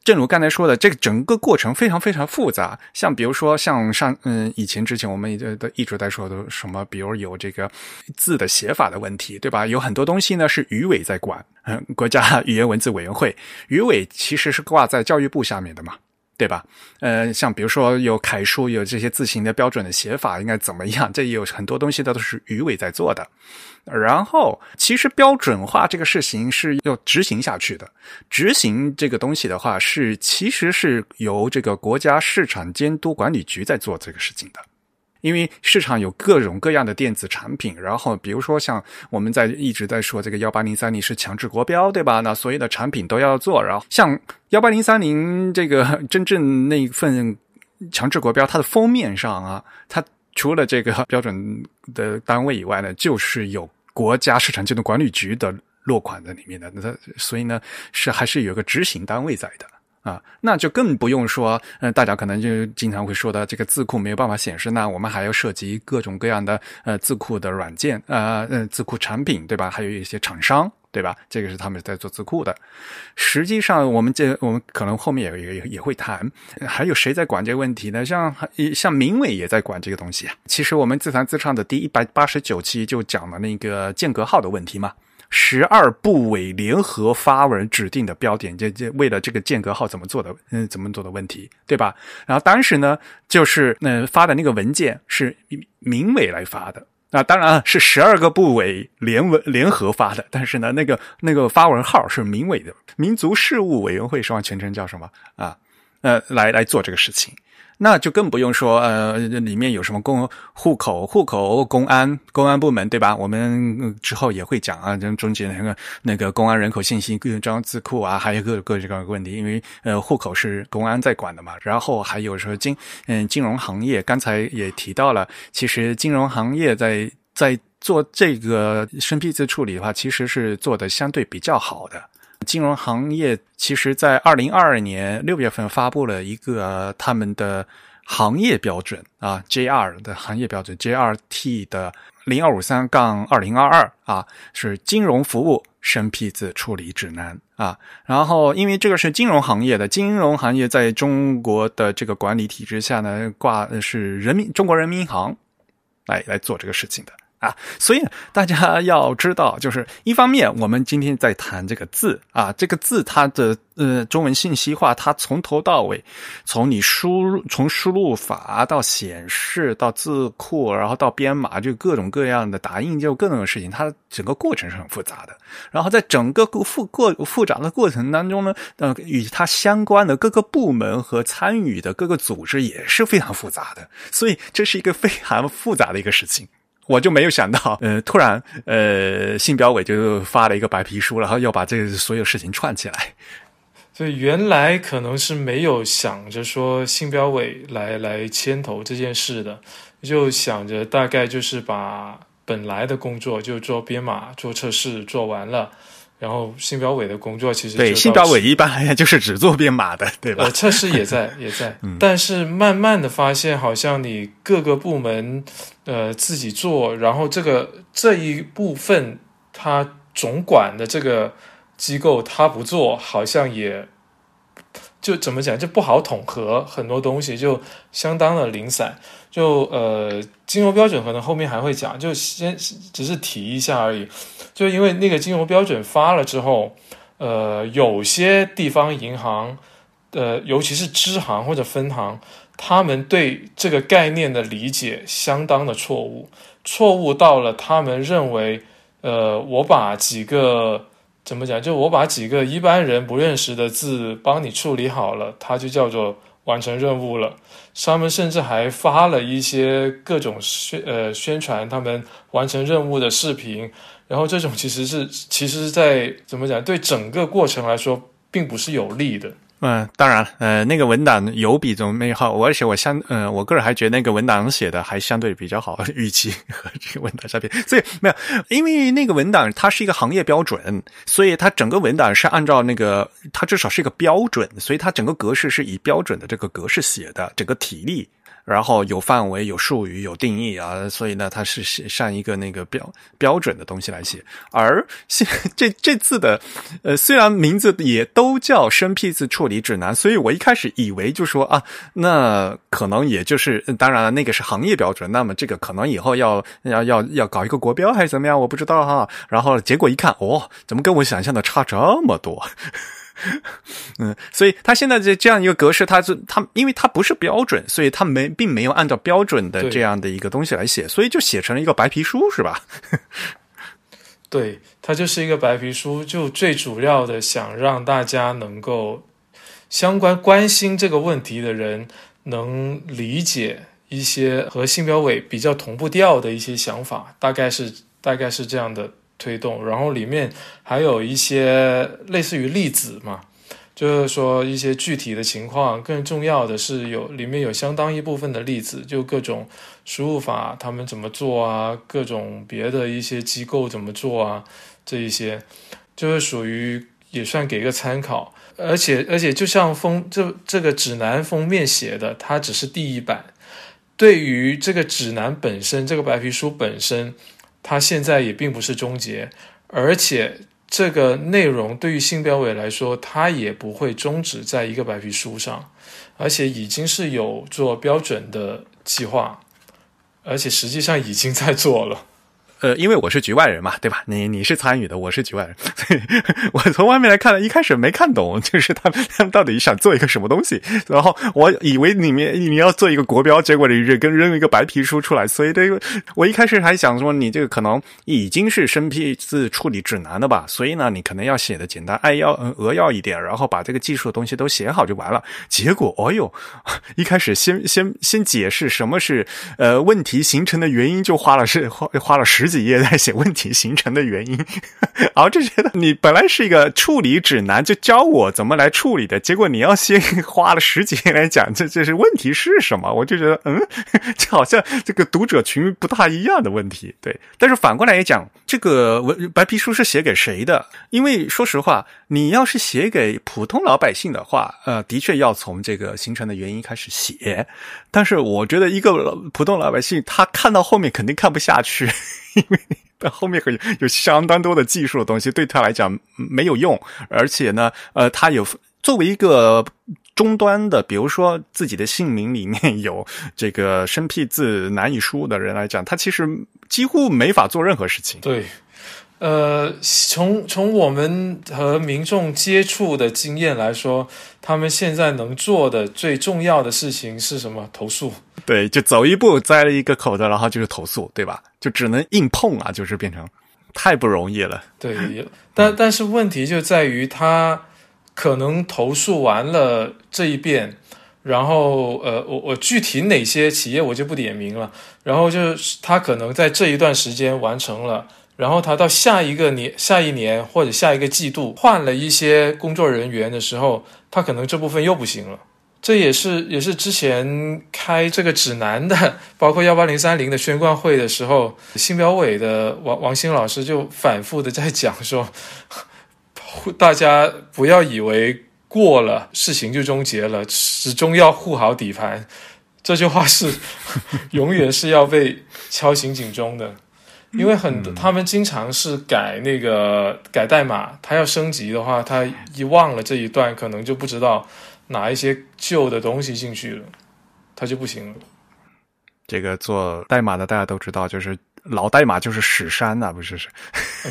正如刚才说的，这个整个过程非常非常复杂。像比如说，像上嗯以前之前我们都一直在说的什么，比如有这个字的写法的问题，对吧？有很多东西呢是语委在管，嗯，国家语言文字委员会，语委其实是挂在教育部下面的嘛。对吧？呃，像比如说有楷书，有这些字形的标准的写法应该怎么样？这有很多东西它都是鱼尾在做的。然后，其实标准化这个事情是要执行下去的。执行这个东西的话，是其实是由这个国家市场监督管理局在做这个事情的。因为市场有各种各样的电子产品，然后比如说像我们在一直在说这个幺八零三零是强制国标，对吧？那所有的产品都要做，然后像幺八零三零这个真正那份强制国标，它的封面上啊，它除了这个标准的单位以外呢，就是有国家市场监督管理局的落款在里面的，那它所以呢是还是有个执行单位在的。啊，那就更不用说，呃，大家可能就经常会说的，这个字库没有办法显示，那我们还要涉及各种各样的呃字库的软件，呃，呃，字库产品，对吧？还有一些厂商，对吧？这个是他们在做字库的。实际上，我们这我们可能后面也也也会谈，还有谁在管这个问题呢？像像明伟也在管这个东西啊。其实我们自弹自唱的第一百八十九期就讲了那个间隔号的问题嘛。十二部委联合发文指定的标点，这这为了这个间隔号怎么做的，嗯，怎么做的问题，对吧？然后当时呢，就是那发的那个文件是民委来发的，那当然是十二个部委联文联合发的，但是呢，那个那个发文号是民委的，民族事务委员会，是吧？全称叫什么啊？呃，来来做这个事情。那就更不用说，呃，里面有什么公户口、户口、公安、公安部门，对吧？我们之后也会讲啊，中间那个那个公安人口信息各张字库啊，还有各各这个问题，因为呃，户口是公安在管的嘛。然后还有说金嗯金融行业，刚才也提到了，其实金融行业在在做这个生僻字处理的话，其实是做的相对比较好的。金融行业其实，在二零二二年六月份发布了一个他们的行业标准啊，JR 的行业标准，JRT 的零二五三杠二零二二啊，是金融服务生僻字处理指南啊。然后，因为这个是金融行业的，金融行业在中国的这个管理体制下呢，挂是人民中国人民银行来来做这个事情的。啊。所以大家 要知道，就是一方面，我们今天在谈这个字啊，这个字它的呃中文信息化，它从头到尾，从你输入从输入法到显示到字库，然后到编码，就各种各样的打印，就各种事情，它整个过程是很复杂的。然后在整个复过复杂的过程当中呢，呃，与它相关的各个部门和参与的各个组织也是非常复杂的，所以这是一个非常复杂的一个事情。我就没有想到，呃，突然，呃，信标委就发了一个白皮书，然后要把这个所有事情串起来。所以原来可能是没有想着说信标委来来牵头这件事的，就想着大概就是把本来的工作就做编码、做测试做完了。然后信标委的工作其实对信标委一般来讲就是只做编码的，对吧？呃，测试也在也在，但是慢慢的发现，好像你各个部门呃自己做，然后这个这一部分他总管的这个机构他不做，好像也就怎么讲就不好统合很多东西，就相当的零散。就呃，金融标准可能后面还会讲，就先只是提一下而已。就因为那个金融标准发了之后，呃，有些地方银行，呃，尤其是支行或者分行，他们对这个概念的理解相当的错误，错误到了他们认为，呃，我把几个怎么讲，就我把几个一般人不认识的字帮你处理好了，它就叫做完成任务了。他们甚至还发了一些各种宣呃宣传他们完成任务的视频。然后这种其实是，其实，在怎么讲，对整个过程来说，并不是有利的。嗯，当然，呃，那个文档有比中美好，而且我相，呃，我个人还觉得那个文档写的还相对比较好，预期和这个文档相比，所以没有，因为那个文档它是一个行业标准，所以它整个文档是按照那个，它至少是一个标准，所以它整个格式是以标准的这个格式写的，整个体例。然后有范围、有术语、有定义啊，所以呢，它是写上一个那个标标准的东西来写。而现这这次的，呃，虽然名字也都叫生僻字处理指南，所以我一开始以为就说啊，那可能也就是，当然了，那个是行业标准，那么这个可能以后要要要要搞一个国标还是怎么样，我不知道哈。然后结果一看，哦，怎么跟我想象的差这么多？嗯，所以它现在这这样一个格式，它是它，因为它不是标准，所以它没并没有按照标准的这样的一个东西来写，所以就写成了一个白皮书，是吧？对，它就是一个白皮书，就最主要的想让大家能够相关关心这个问题的人能理解一些和信标委比较同步调的一些想法，大概是大概是这样的。推动，然后里面还有一些类似于例子嘛，就是说一些具体的情况。更重要的是，有里面有相当一部分的例子，就各种输入法他们怎么做啊，各种别的一些机构怎么做啊，这一些就是属于也算给个参考。而且而且，就像封这这个指南封面写的，它只是第一版，对于这个指南本身，这个白皮书本身。它现在也并不是终结，而且这个内容对于新标委来说，它也不会终止在一个白皮书上，而且已经是有做标准的计划，而且实际上已经在做了。呃，因为我是局外人嘛，对吧？你你是参与的，我是局外人，所以我从外面来看，一开始没看懂，就是他们他到底想做一个什么东西。然后我以为里面你要做一个国标，结果你扔跟扔一个白皮书出来。所以这个我一开始还想说，你这个可能已经是生僻字处理指南的吧？所以呢，你可能要写的简单扼要扼要一点，然后把这个技术的东西都写好就完了。结果，哦呦，一开始先先先解释什么是呃问题形成的原因，就花了是花花了十。几页在写问题形成的原因，然后就觉得你本来是一个处理指南，就教我怎么来处理的，结果你要先花了十几页来讲这这是问题是什么，我就觉得嗯，就好像这个读者群不大一样的问题。对，但是反过来也讲，这个文白皮书是写给谁的？因为说实话，你要是写给普通老百姓的话，呃，的确要从这个形成的原因开始写。但是我觉得一个普通老百姓，他看到后面肯定看不下去。因为到后面有有相当多的技术的东西，对他来讲没有用，而且呢，呃，他有作为一个。终端的，比如说自己的姓名里面有这个生僻字难以输入的人来讲，他其实几乎没法做任何事情。对。呃，从从我们和民众接触的经验来说，他们现在能做的最重要的事情是什么？投诉。对，就走一步栽了一个口子，然后就是投诉，对吧？就只能硬碰啊，就是变成太不容易了。对，但但是问题就在于他可能投诉完了这一遍，然后呃，我我具体哪些企业我就不点名了，然后就是他可能在这一段时间完成了。然后他到下一个年、下一年或者下一个季度换了一些工作人员的时候，他可能这部分又不行了。这也是也是之前开这个指南的，包括幺八零三零的宣贯会的时候，新标委的王王兴老师就反复的在讲说，大家不要以为过了事情就终结了，始终要护好底盘。这句话是 永远是要被敲醒警钟的。因为很多他们经常是改那个改代码，他要升级的话，他一忘了这一段，可能就不知道哪一些旧的东西进去了，他就不行了。这个做代码的大家都知道，就是老代码就是屎山呐，不是是？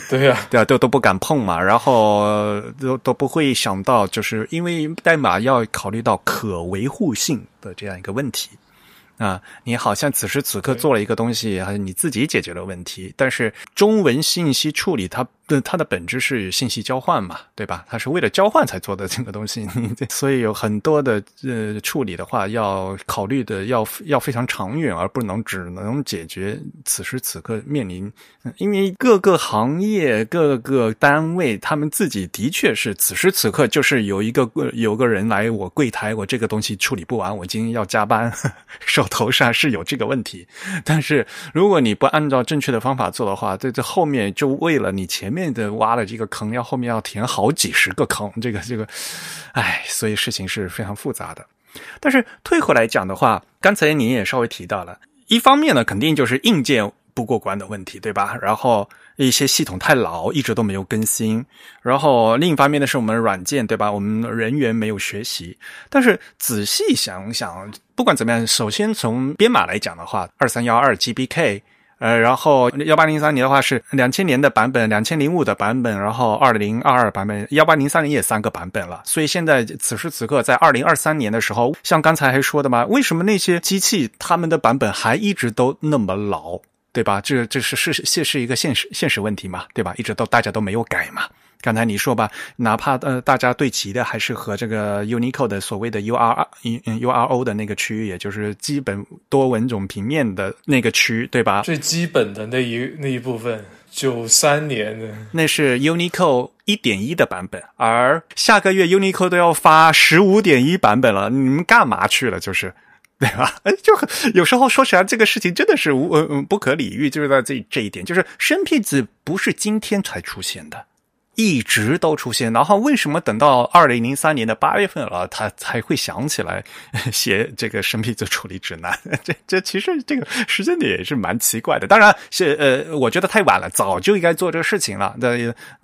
对呀，对啊，都都不敢碰嘛，然后都都不会想到，就是因为代码要考虑到可维护性的这样一个问题。啊，你好像此时此刻做了一个东西，还是你自己解决了问题，但是中文信息处理它。那它的本质是信息交换嘛，对吧？它是为了交换才做的这个东西，所以有很多的呃处理的话，要考虑的要要非常长远，而不能只能解决此时此刻面临。因为各个行业、各个单位，他们自己的确是此时此刻就是有一个有个人来我柜台，我这个东西处理不完，我今天要加班，手头上是有这个问题。但是如果你不按照正确的方法做的话，这这后面就为了你前面。面的挖了这个坑，要后面要填好几十个坑，这个 这个，哎，所以事情是非常复杂的。但是退回来讲的话，刚才您也稍微提到了，一方面呢，肯定就是硬件不过关的问题，对吧？然后一些系统太老，一直都没有更新。然后另一方面呢，是我们软件，对吧？我们人员没有学习。但是仔细想想，不管怎么样，首先从编码来讲的话，二三幺二 GBK。呃，然后幺八零三年的话是两千年的版本，两千零五的版本，然后二零二二版本，幺八零三年也三个版本了。所以现在此时此刻，在二零二三年的时候，像刚才还说的嘛，为什么那些机器他们的版本还一直都那么老，对吧？这这是是是是一个现实现实问题嘛，对吧？一直都大家都没有改嘛。刚才你说吧，哪怕呃大家对齐的还是和这个 Unicode 的所谓的 U R 嗯 U R O 的那个区域，也就是基本多文种平面的那个区，对吧？最基本的那一那一部分，九三年的，那是 Unicode 一点一的版本，而下个月 Unicode 都要发十五点一版本了，你们干嘛去了？就是对吧？哎，就有时候说起来，这个事情真的是无嗯不可理喻，就是在这这一点，就是生僻字不是今天才出现的。一直都出现，然后为什么等到二零零三年的八月份了，他才会想起来 写这个生僻字处理指南？这这其实这个时间点也是蛮奇怪的。当然是呃，我觉得太晚了，早就应该做这个事情了。那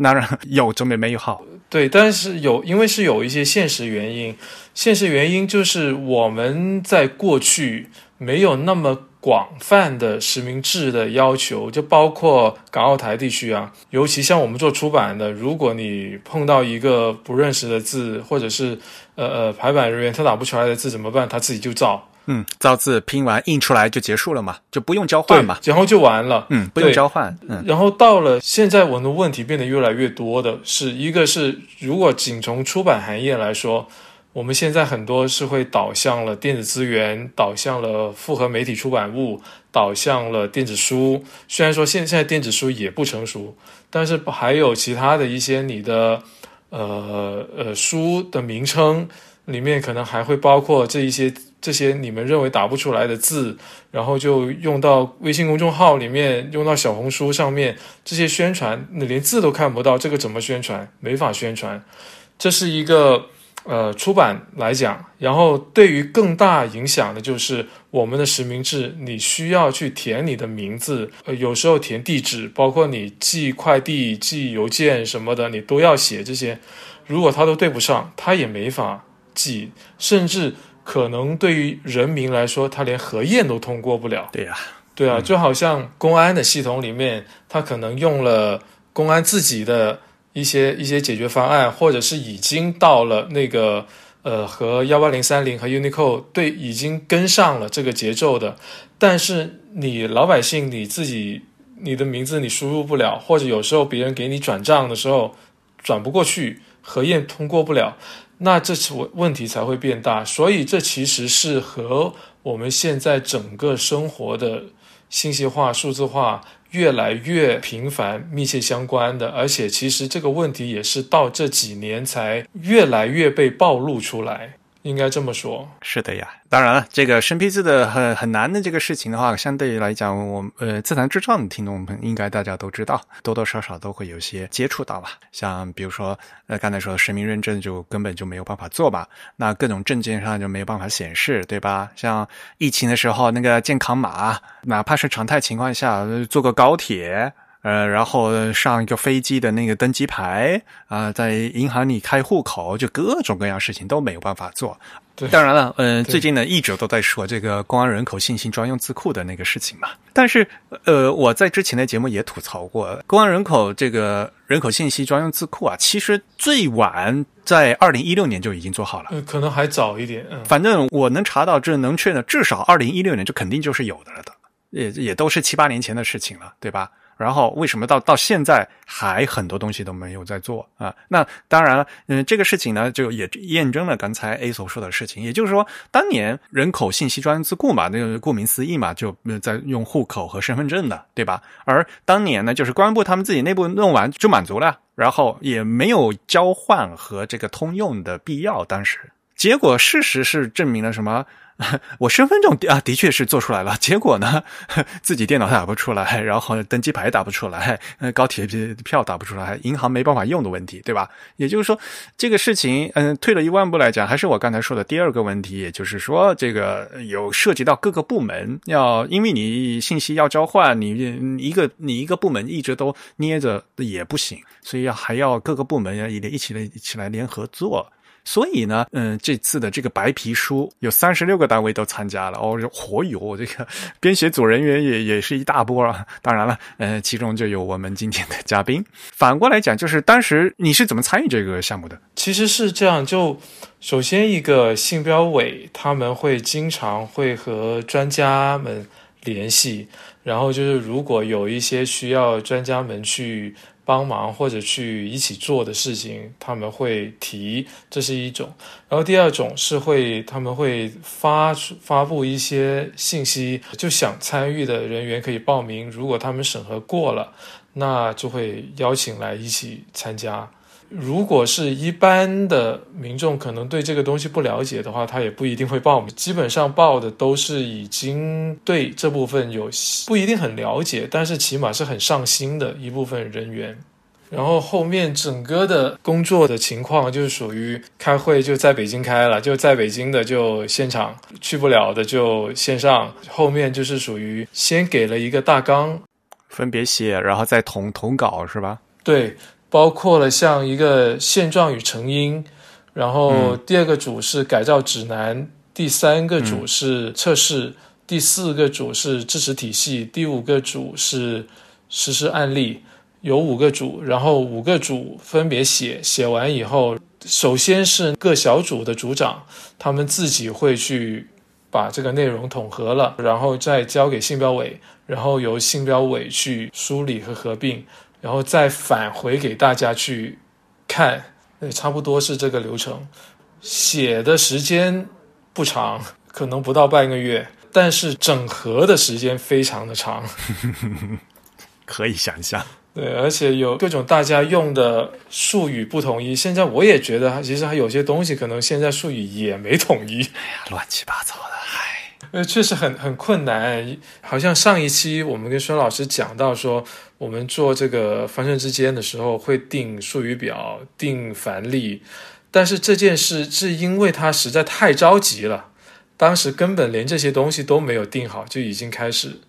当然有总比没有好。对，但是有，因为是有一些现实原因，现实原因就是我们在过去没有那么。广泛的实名制的要求，就包括港澳台地区啊，尤其像我们做出版的，如果你碰到一个不认识的字，或者是呃呃排版人员他打不出来的字怎么办？他自己就造，嗯，造字拼完印出来就结束了嘛，就不用交换嘛，然后就完了，嗯，不用交换，嗯，然后到了现在，我们的问题变得越来越多的是一个是，如果仅从出版行业来说。我们现在很多是会导向了电子资源，导向了复合媒体出版物，导向了电子书。虽然说现在电子书也不成熟，但是还有其他的一些你的呃呃书的名称里面可能还会包括这一些这些你们认为打不出来的字，然后就用到微信公众号里面，用到小红书上面这些宣传，你连字都看不到，这个怎么宣传？没法宣传，这是一个。呃，出版来讲，然后对于更大影响的就是我们的实名制，你需要去填你的名字，呃，有时候填地址，包括你寄快递、寄邮件什么的，你都要写这些。如果他都对不上，他也没法寄，甚至可能对于人民来说，他连核验都通过不了。对呀、对啊，就好像公安的系统里面，他可能用了公安自己的一些一些解决方案，或者是已经到了那个呃和幺八零三零和 unico 对已经跟上了这个节奏的，但是你老百姓你自己你的名字你输入不了，或者有时候别人给你转账的时候转不过去，核验通过不了。那这次问问题才会变大，所以这其实是和我们现在整个生活的信息化、数字化越来越频繁、密切相关的，而且其实这个问题也是到这几年才越来越被暴露出来，应该这么说。是的呀，当然了，这个生僻字的很很难的这个事情的话，相对于来讲，我呃自弹自唱的听众们应该大家都知道，多多少少都会有些接触到吧。像比如说呃刚才说实名认证就根本就没有办法做吧，那各种证件上就没有办法显示，对吧？像疫情的时候那个健康码，哪怕是常态情况下，坐个高铁。呃，然后上一个飞机的那个登机牌啊、在银行里开户口，就各种各样事情都没有办法做。对当然了，嗯、对最近呢一直都在说这个公安人口信息专用字库的那个事情嘛。但是，呃，我在之前的节目也吐槽过，公安人口这个人口信息专用字库啊，其实最晚在二零一六年就已经做好了。呃，可能还早一点，嗯，反正我能查到，这能确认，至少二零一六年就肯定就是有的了的，也也都是七八年前的事情了，对吧？然后为什么到到现在还很多东西都没有在做啊？那当然了，嗯，这个事情呢，就也验证了刚才 A 所说的事情，也就是说，当年人口信息专用字库嘛，那个顾名思义嘛，就呃在用户口和身份证的，对吧？而当年呢，就是公安部他们自己内部弄完就满足了，然后也没有交换和这个通用的必要，当时。结果事实是证明了什么？我身份证啊，的确是做出来了。结果呢，自己电脑打不出来，然后登机牌打不出来，高铁票打不出来，银行没办法用的问题，对吧？也就是说，这个事情，嗯，退了一万步来讲，还是我刚才说的第二个问题，也就是说，这个有涉及到各个部门要，因为你信息要交换，你一个你一个部门一直都捏着也不行，所以要还要各个部门要一一起来一起来联合做。所以呢，嗯，这次的这个白皮书有三十六个单位都参加了，哦，嚯哟，这个编写组人员也也是一大波啊。当然了，呃，其中就有我们今天的嘉宾。反过来讲，就是当时你是怎么参与这个项目的？其实是这样，就首先一个信标委他们会经常会和专家们联系，然后就是如果有一些需要专家们去帮忙或者去一起做的事情，他们会提，这是一种。然后第二种是会他们会发出发布一些信息，就想参与的人员可以报名，如果他们审核过了，那就会邀请来一起参加。如果是一般的民众可能对这个东西不了解的话，他也不一定会报名。基本上报的都是已经对这部分有不一定很了解，但是起码是很上心的一部分人员。然后后面整个的工作的情况就是属于开会就在北京开了，就在北京的就现场，去不了的就线上。后面就是属于先给了一个大纲，分别写，然后再统统稿是吧？对，包括了像一个现状与成因，然后第二个组是改造指南，第三个组是测试，第四个组是支持体系，第五个组是实施案例，有五个组，然后五个组分别写，写完以后，首先是各小组的组长，他们自己会去把这个内容统合了，然后再交给信标委，然后由信标委去梳理和合并。然后再返回给大家去看，呃，差不多是这个流程。写的时间不长，可能不到半个月，但是整合的时间非常的长。可以想象，对，而且有各种大家用的术语不统一。现在我也觉得，其实还有些东西可能现在术语也没统一。哎呀，乱七八糟的，唉，呃，确实很很困难。好像上一期我们跟孙老师讲到说，我们做这个方正之间的时候会定术语表、定繁例，但是这件事是因为他实在太着急了，当时根本连这些东西都没有定好，就已经开始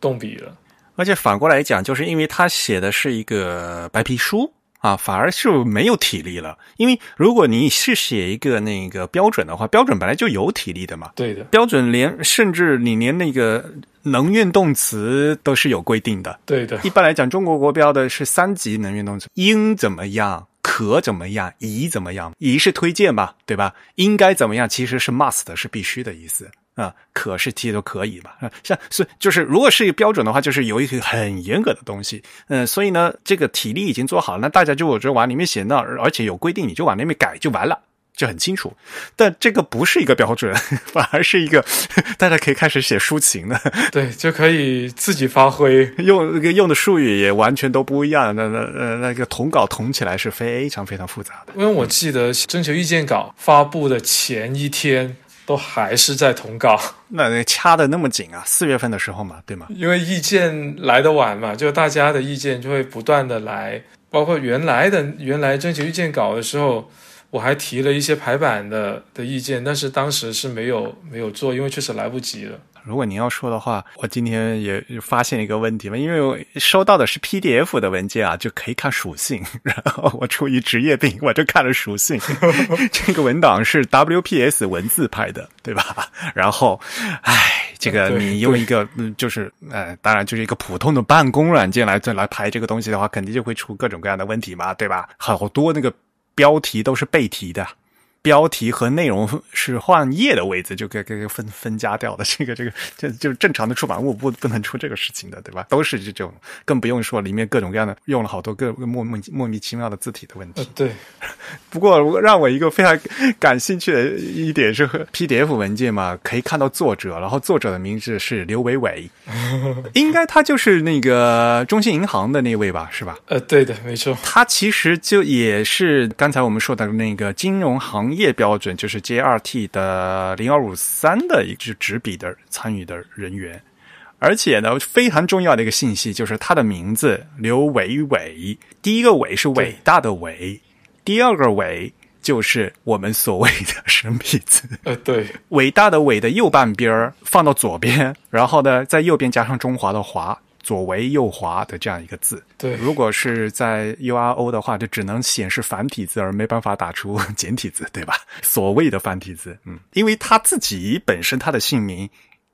动笔了。而且反过来讲，就是因为他写的是一个白皮书，啊，反而是没有体力了。因为如果你是写一个那个标准的话，标准本来就有体力的嘛。对的，标准连甚至你连那个能运动词都是有规定的。对的，一般来讲，中国国标的是三级能运动词，应怎么样，可怎么样，宜怎么样。宜是推荐吧，对吧？应该怎么样，其实是 must，是必须的意思。啊，可是提都可以吧？啊，像是就是，如果是一个标准的话，就是有一个很严格的东西。嗯，所以呢，这个体力已经做好了，那大家就我就往里面写那，而且有规定，你就往那边改就完了，就很清楚。但这个不是一个标准，反而是一个 大家可以开始写抒情的，对，就可以自己发挥，用那个用的术语也完全都不一样。那那呃那个统稿统起来是非常非常复杂的。因为我记得征求意见稿发布的前一天。都还是在通告，那掐的那么紧啊？四月份的时候嘛，对吗？因为意见来的晚嘛，就大家的意见就会不断的来，包括原来的原来征求意见稿的时候，我还提了一些排版的的意见，但是当时是没有没有做，因为确实来不及了。如果您要说的话，我今天也发现一个问题嘛，因为收到的是 PDF 的文件啊，就可以看属性。然后我出于职业病，我就看了属性。这个文档是 WPS 文字拍的，对吧？然后，唉，这个你用一个嗯就是呃，当然就是一个普通的办公软件来再来排这个东西的话，肯定就会出各种各样的问题嘛，对吧？好多那个标题都是背题的。标题和内容是换页的位置，就给给分分家掉的。这个这个就就是正常的出版物不不能出这个事情的，对吧？都是这种，更不用说里面各种各样的用了好多个莫莫莫名其妙的字体的问题。对。不过让我一个非常感兴趣的一点是，PDF 文件嘛，可以看到作者，然后作者的名字是刘伟伟，应该他就是那个中信银行的那位吧？是吧？呃，对的，没错。他其实就也是刚才我们说的那个金融行。业标准就是 JRT 的零二五三的一支执笔的参与的人员，而且呢，非常重要的一个信息就是他的名字刘伟伟，第一个伟是伟大的伟，第二个伟就是我们所谓的生僻字。呃，对，伟大的伟的右半边放到左边，然后呢，在右边加上中华的华。左为右滑的这样一个字，对，如果是在 URO 的话，就只能显示繁体字，而没办法打出简体字，对吧？所谓的繁体字，嗯，因为他自己本身他的姓名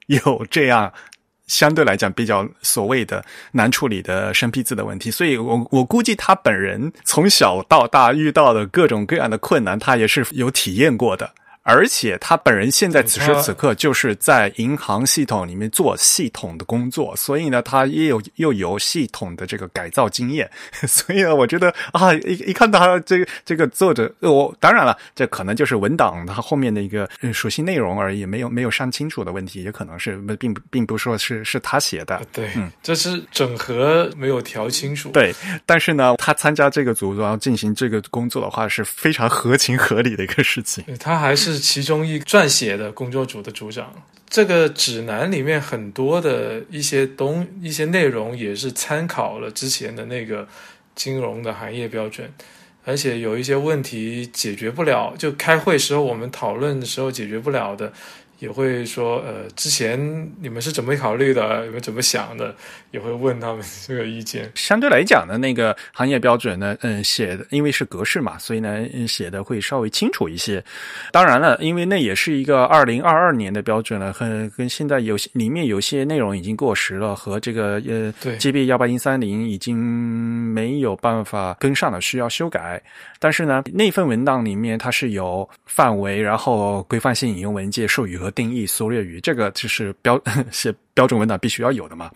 有这样相对来讲比较所谓的难处理的生僻字的问题，所以我我估计他本人从小到大遇到的各种各样的困难，他也是有体验过的。而且他本人现在此时此刻就是在银行系统里面做系统的工作，所以呢，他也有又有系统的这个改造经验。所以呢，我觉得啊，一一看到他这个这个作者，我当然了，这可能就是文档它后面的一个属性内容而已，没有没有删清楚的问题，也可能是并不并不说是是他写的。对，嗯，这是整合没有调清楚。对，但是呢，他参加这个组然后进行这个工作的话，是非常合情合理的一个事情。他还是。其中一撰写的工作组的组长，这个指南里面很多的一些东一些内容也是参考了之前的那个金融的行业标准，而且有一些问题解决不了，就开会时候我们讨论的时候解决不了的。也会说，呃，之前你们是怎么考虑的？你们怎么想的？也会问他们这个意见。相对来讲呢，那个行业标准呢，嗯，写的因为是格式嘛，所以呢，写的会稍微清楚一些。当然了，因为那也是一个二零二二年的标准了，很跟现在有些里面有些内容已经过时了，和这个呃，GB 幺八零三零已经没有办法跟上了，需要修改。但是呢，那份文档里面它是有范围，然后规范性引用文件术语和定义缩略语，这个就是标 写标准文档必须要有的嘛。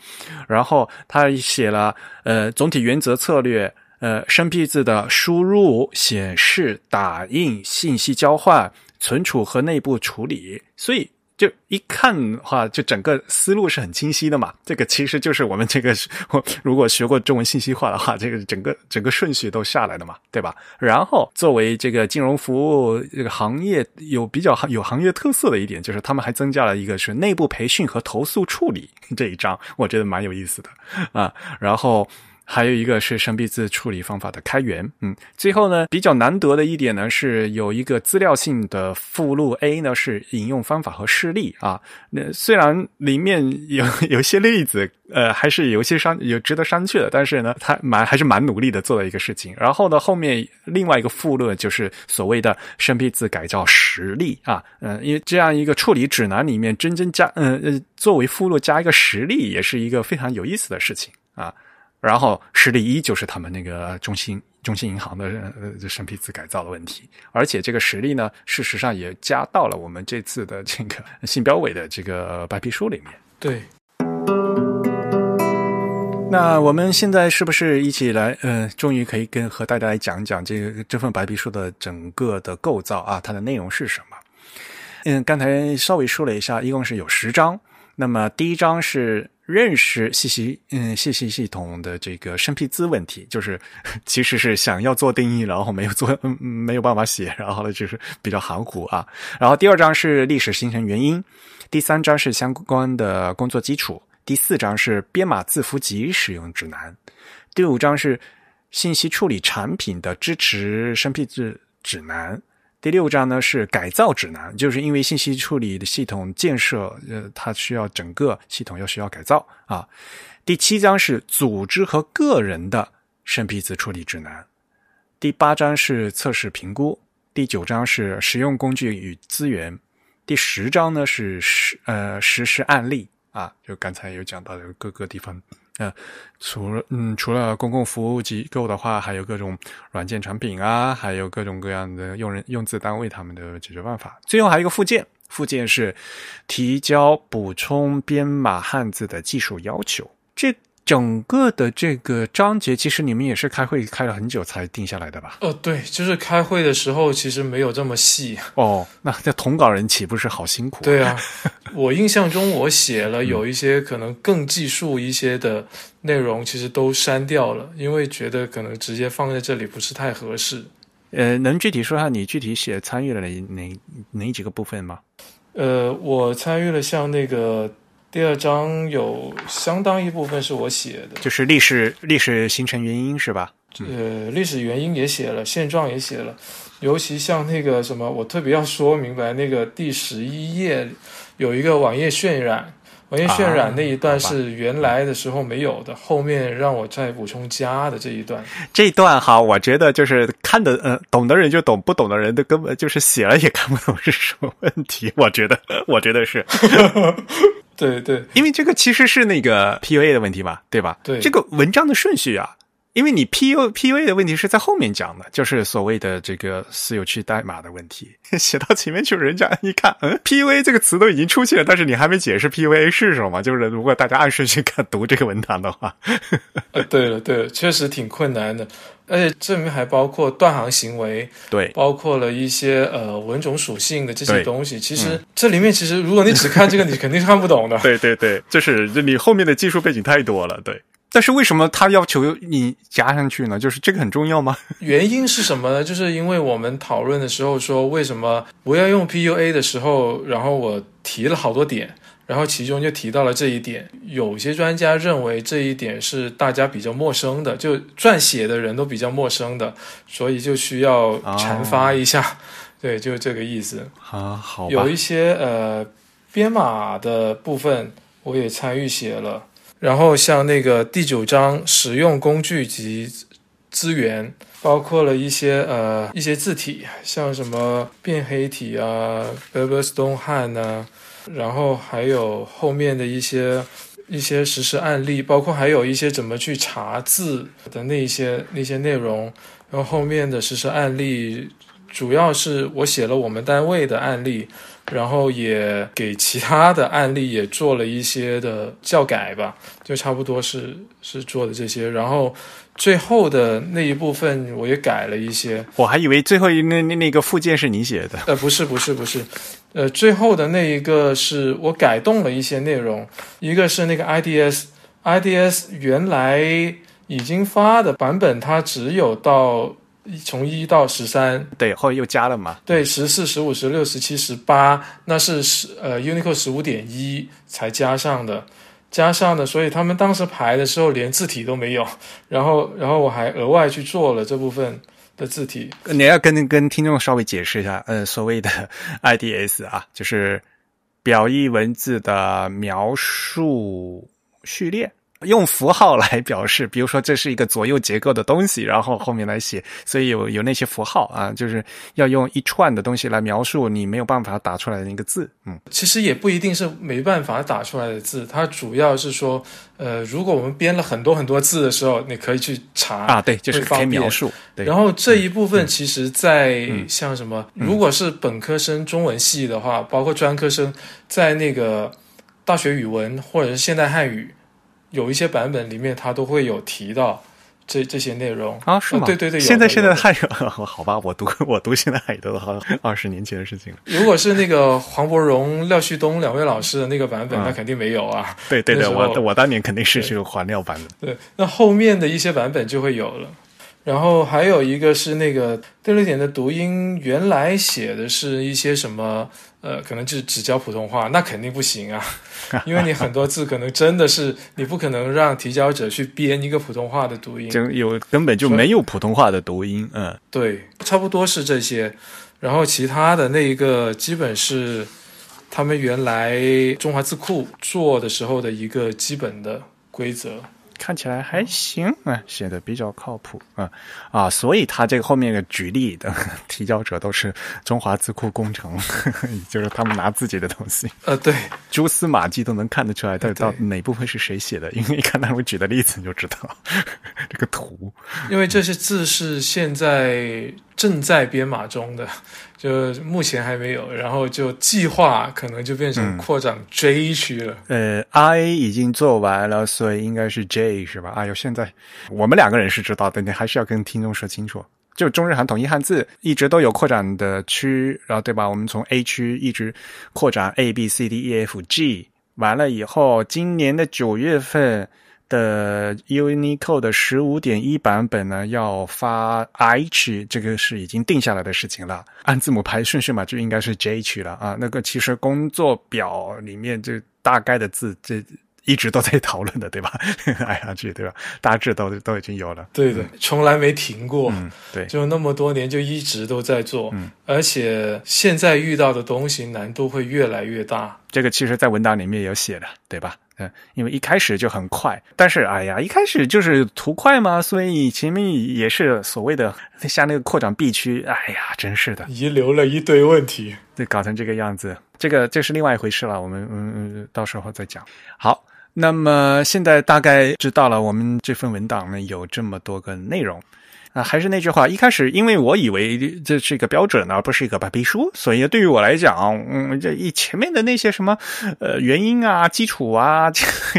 然后他写了呃总体原则策略，呃生僻字的输入、显示、打印、信息交换、存储和内部处理，所以。就一看的话，就整个思路是很清晰的嘛。这个其实就是我们这个，如果学过中文信息化的话，这个整个整个顺序都下来的嘛，对吧？然后作为这个金融服务这个行业有比较有行业特色的一点，就是他们还增加了一个是内部培训和投诉处理这一章，我觉得蛮有意思的啊。然后。还有一个是生僻字处理方法的开源，嗯，最后呢，比较难得的一点呢是有一个资料性的附录 A 呢是引用方法和示例啊，那虽然里面有 有些例子，呃，还是有一些商有值得商榷的，但是呢，他蛮还是蛮努力的做了一个事情。然后呢，后面另外一个附录就是所谓的生僻字改造实例啊，嗯，因为这样一个处理指南里面真正加，嗯呃，作为附录加一个实例，也是一个非常有意思的事情啊。然后实例一就是他们那个中信中信银行的呃生僻字改造的问题，而且这个实例呢，事实上也加到了我们这次的这个信标委的这个白皮书里面。对，那我们现在是不是一起来，呃，终于可以跟和大家来讲讲这个这份白皮书的整个的构造啊，它的内容是什么？嗯，刚才稍微说了一下，一共是有十章。那么第一章是认识信息，嗯，信息系统的这个生僻字问题，就是 其实是想要做定义，然后没有做，嗯，没有办法写，然后呢就是比较含糊啊。然后第二章是历史形成原因，第三章是相关的工作基础，第四章是编码字符集使用指南，第五章是信息处理产品的支持生僻字指南。第六章呢是改造指南，就是因为信息处理的系统建设，呃，它需要整个系统要需要改造啊。第七章是组织和个人的生僻字处理指南。第八章是测试评估。第九章是使用工具与资源。第十章呢是实呃实施案例啊，就刚才有讲到的各个地方。呃，除了嗯，除了公共服务机构的话，还有各种软件产品啊，还有各种各样的用人用字单位他们的解决办法。最后还有一个附件，附件是提交补充编码汉字的技术要求。这整个的这个章节，其实你们也是开会开了很久才定下来的吧？哦，对，就是开会的时候其实没有这么细。哦，那这同稿人岂不是好辛苦？对啊，我印象中我写了有一些可能更技术一些的内容，其实都删掉了，因为觉得可能直接放在这里不是太合适。呃，能具体说下你具体写参与了哪哪哪几个部分吗？呃，我参与了像那个。第二章有相当一部分是我写的，就是历史历史形成原因是吧？呃，历史原因也写了，现状也写了，尤其像那个什么，我特别要说明白，那个第十一页有一个网页渲染，网页渲染那一段是原来的时候没有的，后面让我再补充加的这一段。这一段哈，我觉得就是看的，呃，懂的人就懂，不懂的人都根本就是写了也看不懂是什么问题。我觉得，我觉得是。对对，因为这个其实是那个 P U A 的问题吧，对吧？对，这个文章的顺序啊，因为你 P U P U A 的问题是在后面讲的，就是所谓的这个私有区代码的问题，写到前面去，人家一看，嗯，P U A 这个词都已经出现了，但是你还没解释 P U A 是什么，就是如果大家按顺序看读这个文档的话，呃，对了对了，确实挺困难的。而且这里面还包括断行行为，对，包括了一些呃文种属性的这些东西。其实这里面其实如果你只看这个，你肯定是看不懂的。对对对，就是你后面的技术背景太多了。对，但是为什么他要求你加上去呢？就是这个很重要吗？原因是什么呢？就是因为我们讨论的时候说，为什么不要用 PUA 的时候，然后我提了好多点。然后其中就提到了这一点，有些专家认为这一点是大家比较陌生的，就撰写的人都比较陌生的，所以就需要阐发一下。对，就是这个意思。啊，好。有一些呃编码的部分我也参与写了，然后像那个第九章使用工具及资源，包括了一些呃一些字体，像什么变黑体啊 e e t o n e 汉啊。然后还有后面的一些一些实施案例，包括还有一些怎么去查字的那些那些内容。然后后面的实施案例，主要是我写了我们单位的案例，然后也给其他的案例也做了一些的教改吧，就差不多是是做的这些。然后最后的那一部分我也改了一些。我还以为最后一那那那个附件是你写的。呃，不是不是不是。呃，最后的那一个是我改动了一些内容，一个是那个 IDS，IDS 原来已经发的版本，它只有到从一到十三，对，后来又加了嘛，对，十四、十五、十六、十七、十八，那是十呃 Unicode 十五点一才加上的，加上呢，所以他们当时排的时候连字体都没有，然后然后我还额外去做了这部分的字体。你要跟跟听众稍微解释一下，呃，所谓的 IDS 啊，就是表意文字的描述序列。用符号来表示，比如说这是一个左右结构的东西，然后后面来写，所以有有那些符号啊，就是要用一串的东西来描述你没有办法打出来的那个字。嗯，其实也不一定是没办法打出来的字，它主要是说，呃，如果我们编了很多很多字的时候，你可以去查啊，对，就是可以描述。对，然后这一部分其实，在像什么，如果是本科生中文系的话，包括专科生，在那个大学语文或者是现代汉语。有一些版本里面，它都会有提到这这些内容啊？是吗？对对对，现在现在汉语 好吧？我读 我读现在汉语都好二十年前的事情了。如果是那个黄伯荣、廖旭东两位老师的那个版本，那肯定没有啊。对对对，我我当年肯定是是黄廖版的。对，那后面的一些版本就会有了。然后还有一个是那个对了点的读音，原来写的是一些什么？呃，可能就只教普通话，那肯定不行啊，因为你很多字可能真的是你不可能让提交者去编一个普通话的读音，有根本就没有普通话的读音，嗯，对，差不多是这些，然后其他的那一个基本是他们原来中华字库做的时候的一个基本的规则。看起来还行啊，写的比较靠谱啊啊，所以他这个后面的举例的提交者都是中华字库工程，就是他们拿自己的东西，呃，对，蛛丝马迹都能看得出来，到到哪部分是谁写的，因为一看他们举的例子就知道 这个图，因为这些字是现在正在编码中的。就目前还没有，然后就计划可能就变成扩展 J 区了。呃，I 已经做完了，所以应该是 J 是吧？哎呦，现在我们两个人是知道的，你还是要跟听众说清楚。就中日韩统一汉字一直都有扩展的区，然后对吧？我们从 A 区一直扩展 A B C D E F G，完了以后，今年的九月份。的 Unicode 十五点一版本呢，要发 I 区，这个是已经定下来的事情了。按字母排顺序嘛，就应该是 J 区了啊。那个其实工作表里面这大概的字，这一直都在讨论的，对吧去，对吧？大致都都已经有了。对的，从来没停过。嗯，对，就那么多年，就一直都在做。嗯，而且现在遇到的东西难度会越来越大。这个其实在文档里面有写的，对吧？嗯，因为一开始就很快，但是哎呀，一开始就是图快嘛，所以前面也是所谓的像那个扩展 B 区，哎呀，真是的，遗留了一堆问题，对，搞成这个样子，这个这是另外一回事了，我们嗯嗯，到时候再讲。好，那么现在大概知道了，我们这份文档呢有这么多个内容。啊，还是那句话，一开始因为我以为这是一个标准而不是一个白皮书，所以对于我来讲，嗯，这一前面的那些什么，呃，原因啊、基础啊、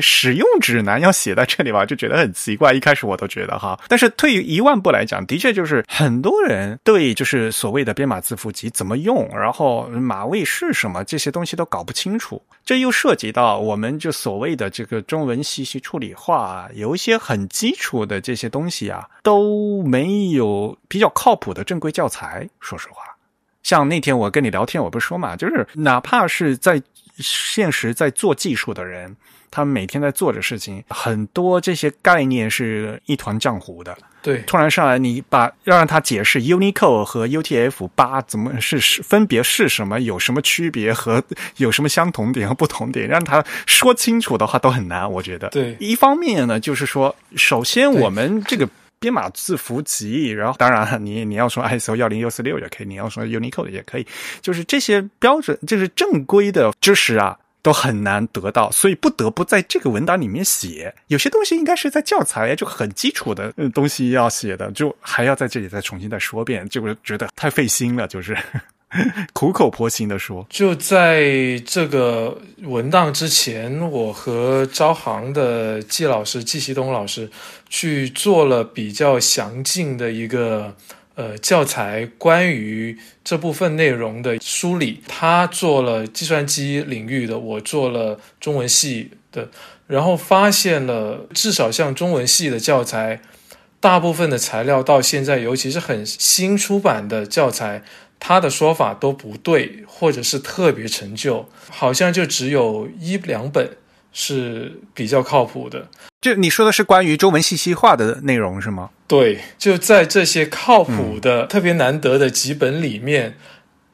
使用指南要写在这里吧，就觉得很奇怪。一开始我都觉得哈，但是退一万步来讲，的确就是很多人对就是所谓的编码字符集怎么用，然后码位是什么这些东西都搞不清楚。这又涉及到我们就所谓的这个中文信息处理化，有一些很基础的这些东西啊，都没有比较靠谱的正规教材。说实话，像那天我跟你聊天，我不是说嘛，就是哪怕是在现实在做技术的人。他们每天在做的事情，很多这些概念是一团浆糊的。对，突然上来，你把要让他解释 Unicode 和 UTF 八怎么是分别是什么，有什么区别和 有什么相同点和不同点，让他说清楚的话都很难。我觉得，对，一方面呢，就是说，首先我们这个编码字符集，然后当然你你要说 ISO 幺零六四六也可以，你要说 Unicode 也可以，就是这些标准，就是正规的知识啊。都很难得到，所以不得不在这个文档里面写。有些东西应该是在教材就很基础的东西要写的，就还要在这里再重新再说遍，就觉得太费心了，就是 苦口婆心的说。就在这个文档之前，我和招行的季老师季习东老师去做了比较详尽的一个。呃，教材关于这部分内容的梳理，他做了计算机领域的，我做了中文系的，然后发现了，至少像中文系的教材，大部分的材料到现在，尤其是很新出版的教材，他的说法都不对，或者是特别陈旧，好像就只有一两本是比较靠谱的。就你说的是关于中文信息化的内容是吗？对，就在这些靠谱的、特别难得的几本里面，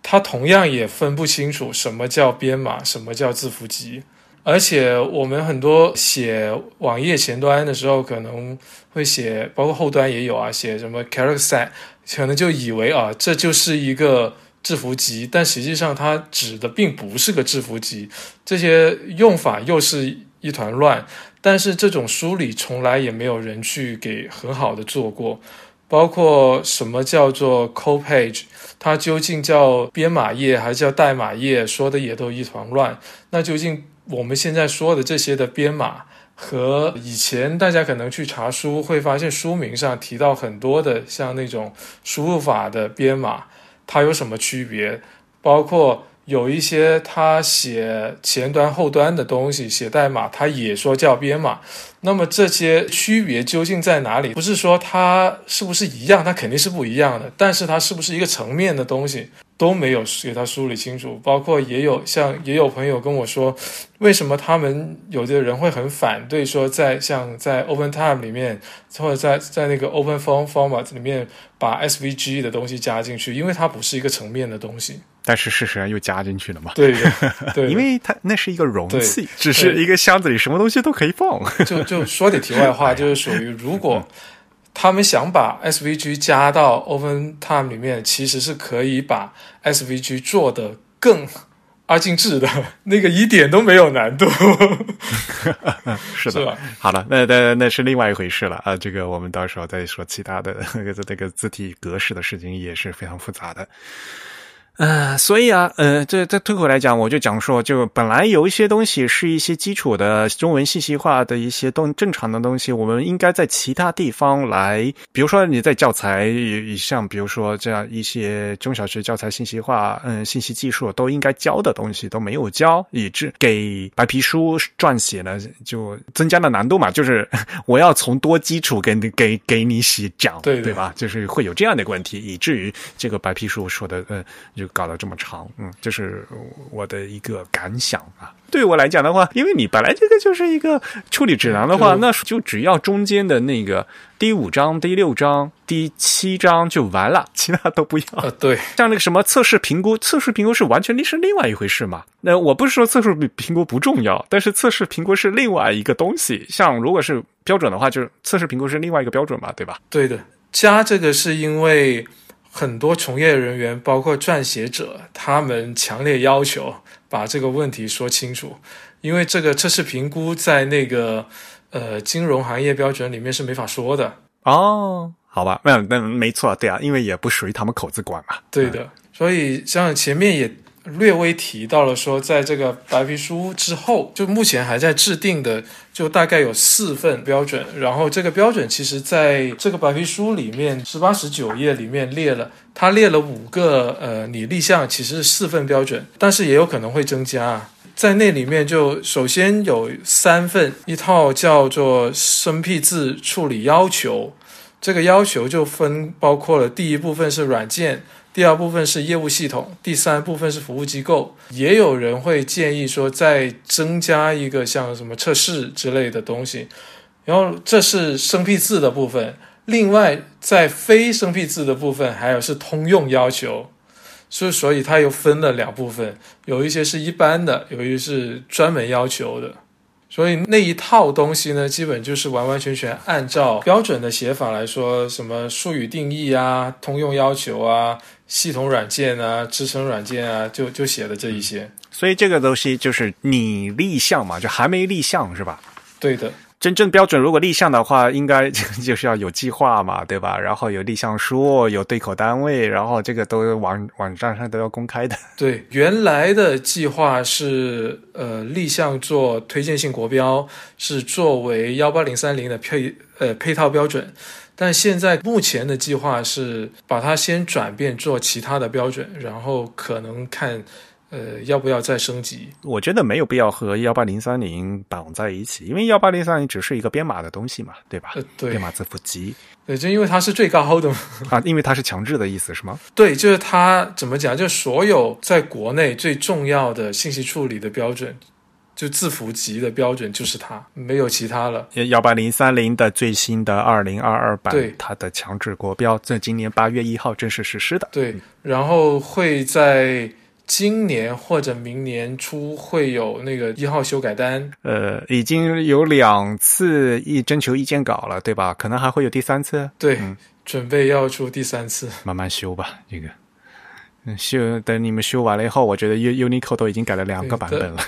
他同样也分不清楚什么叫编码，什么叫字符集。而且我们很多写网页前端的时候，可能会写，包括后端也有啊，写什么 character set，可能就以为啊，这就是一个字符集，但实际上它指的并不是个字符集，这些用法又是一团乱。但是这种梳理从来也没有人去给很好的做过，包括什么叫做 co page，它究竟叫编码页还是叫代码页，说的也都一团乱。那究竟？我们现在说的这些的编码，和以前大家可能去查书会发现书名上提到很多的像那种输入法的编码，它有什么区别？包括有一些他写前端后端的东西写代码，他也说叫编码。那么这些区别究竟在哪里？不是说它是不是一样，它肯定是不一样的。但是它是不是一个层面的东西？都没有给他梳理清楚，包括也有像也有朋友跟我说，为什么他们有的人会很反对说在像在 OpenTime 里面或者在在那个 OpenForm Format 里面把 SVG 的东西加进去，因为它不是一个层面的东西。但是事实上又加进去了嘛？对对，因为它那是一个容器，只是一个箱子里什么东西都可以放。就就说点题外话，就是属于如果。他们想把 SVG 加到 OpenTime 里面，其实是可以把 SVG 做的更二进制的，那个一点都没有难度。是的，好了，那那那是另外一回事了啊。这个我们到时候再说其他的那个这个字体格式的事情，也是非常复杂的。呃，所以啊，呃，这这退回来讲，我就讲说，就本来有一些东西是一些基础的中文信息化的一些东正常的东西，我们应该在其他地方来，比如说你在教材，像比如说这样一些中小学教材信息化，嗯，信息技术都应该教的东西都没有教，以致给白皮书撰写呢就增加了难度嘛，就是 我要从多基础给你给给你写讲，对对吧？就是会有这样的问题，以至于这个白皮书说的，呃，就。搞得这么长，嗯，这是我的一个感想啊。对我来讲的话，因为你本来这个就是一个处理指南的话，那就只要中间的那个第五章、第六章、第七章就完了，其他都不要。对，像那个什么测试评估，测试评估是完全另是另外一回事嘛。那我不是说测试评估不重要，但是测试评估是另外一个东西。像如果是标准的话，就是测试评估是另外一个标准嘛，对吧？对的，加这个是因为。很多从业人员，包括撰写者，他们强烈要求把这个问题说清楚，因为这个测试评估在那个呃金融行业标准里面是没法说的哦。好吧，那那没错，对啊，因为也不属于他们口子管嘛。对的，所以像前面也。略微提到了说，在这个白皮书之后，就目前还在制定的，就大概有四份标准。然后这个标准其实在这个白皮书里面十八十九页里面列了，它列了五个，呃，你立项其实是四份标准，但是也有可能会增加。在那里面就首先有三份，一套叫做生僻字处理要求，这个要求就分包括了第一部分是软件。第二部分是业务系统，第三部分是服务机构。也有人会建议说，再增加一个像什么测试之类的东西。然后这是生僻字的部分，另外在非生僻字的部分，还有是通用要求。所以，所以它又分了两部分，有一些是一般的，有一些是专门要求的。所以那一套东西呢，基本就是完完全全按照标准的写法来说，什么术语定义啊、通用要求啊、系统软件啊、支撑软件啊，就就写的这一些。所以这个东西就是你立项嘛，就还没立项是吧？对的。真正标准，如果立项的话，应该 就是要有计划嘛，对吧？然后有立项书，有对口单位，然后这个都网网站上都要公开的。对，原来的计划是呃立项做推荐性国标，是作为幺八零三零的配呃配套标准，但现在目前的计划是把它先转变做其他的标准，然后可能看。呃，要不要再升级？我觉得没有必要和幺八零三零绑在一起，因为幺八零三零只是一个编码的东西嘛，对吧？对，编码字符集。对，就因为它是最高的啊，因为它是强制的意思是吗？对，就是它怎么讲？就所有在国内最重要的信息处理的标准，就字符集的标准就是它，没有其他了。幺八零三零的最新的二零二二版对，它的强制国标在今年八月一号正式实施的。对，然后会在今年或者明年初会有那个一号修改单。呃，已经有两次意征求意见稿了，对吧？可能还会有第三次，对，嗯准备要出第三次。慢慢修吧。这个，嗯，修等你们修完了以后，我觉得 U Unicode 都已经改了两个版本了，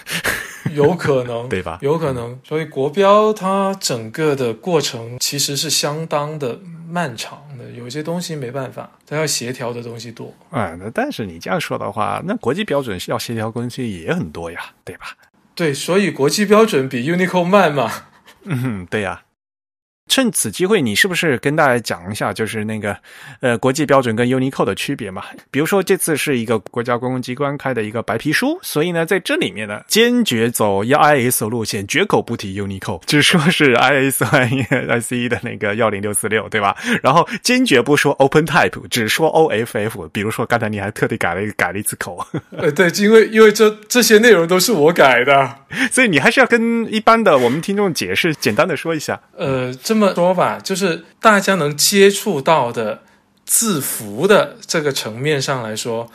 有可能，对吧？有可能。所以国标它整个的过程其实是相当的漫长的，有些东西没办法，它要协调的东西多。啊、那但是你这样说的话，那国际标准要协调东西也很多呀，对吧？对，所以国际标准比 Unicode 慢嘛。嗯，对呀。趁此机会，你是不是跟大家讲一下，就是那个呃国际标准跟 Unicode 的区别嘛？比如说这次是一个国家公共机关开的一个白皮书，所以呢，在这里面呢，坚决走 is 路线，绝口不提 Unicode，只说是 ISO I C 的那个幺零六四六，对吧？然后坚决不说 OpenType，只说 OFF。比如说刚才你还特地改了一个改了一次口，呃，对，因为因为这这些内容都是我改的。所以你还是要跟一般的我们听众解释，简单的说一下。呃，这么说吧，就是大家能接触到的字符的这个层面上来说，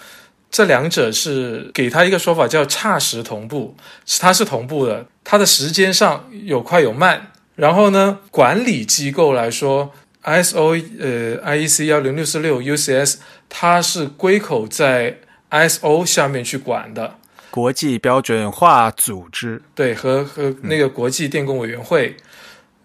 这两者是给它一个说法叫差时同步，它是同步的，它的时间上有快有慢。然后呢，管理机构来说，ISO 呃 IEC 幺零六四六 UCS 它是归口在 ISO 下面去管的，国际标准化组织，对，和和那个国际电工委员会。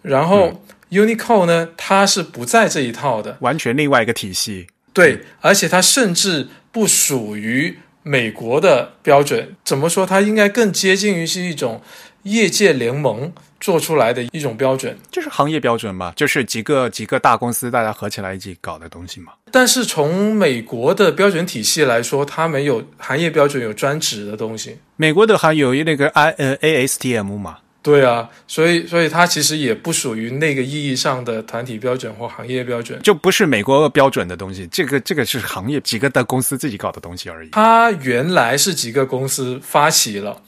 然后 Unicode 呢，它是不在这一套的，完全另外一个体系。对，而且它甚至不属于美国的标准。怎么说？它应该更接近于是一种业界联盟做出来的一种标准。就是行业标准嘛，就是几个几个大公司大家合起来一起搞的东西嘛。但是从美国的标准体系来说，它没有行业标准有专职的东西。美国的还有那个 I 呃 ASTM 嘛，对啊，所以所以它其实也不属于那个意义上的团体标准或行业标准。就不是美国标准的东西，这个这个是行业几个大公司自己搞的东西而已。它原来是几个公司发起了，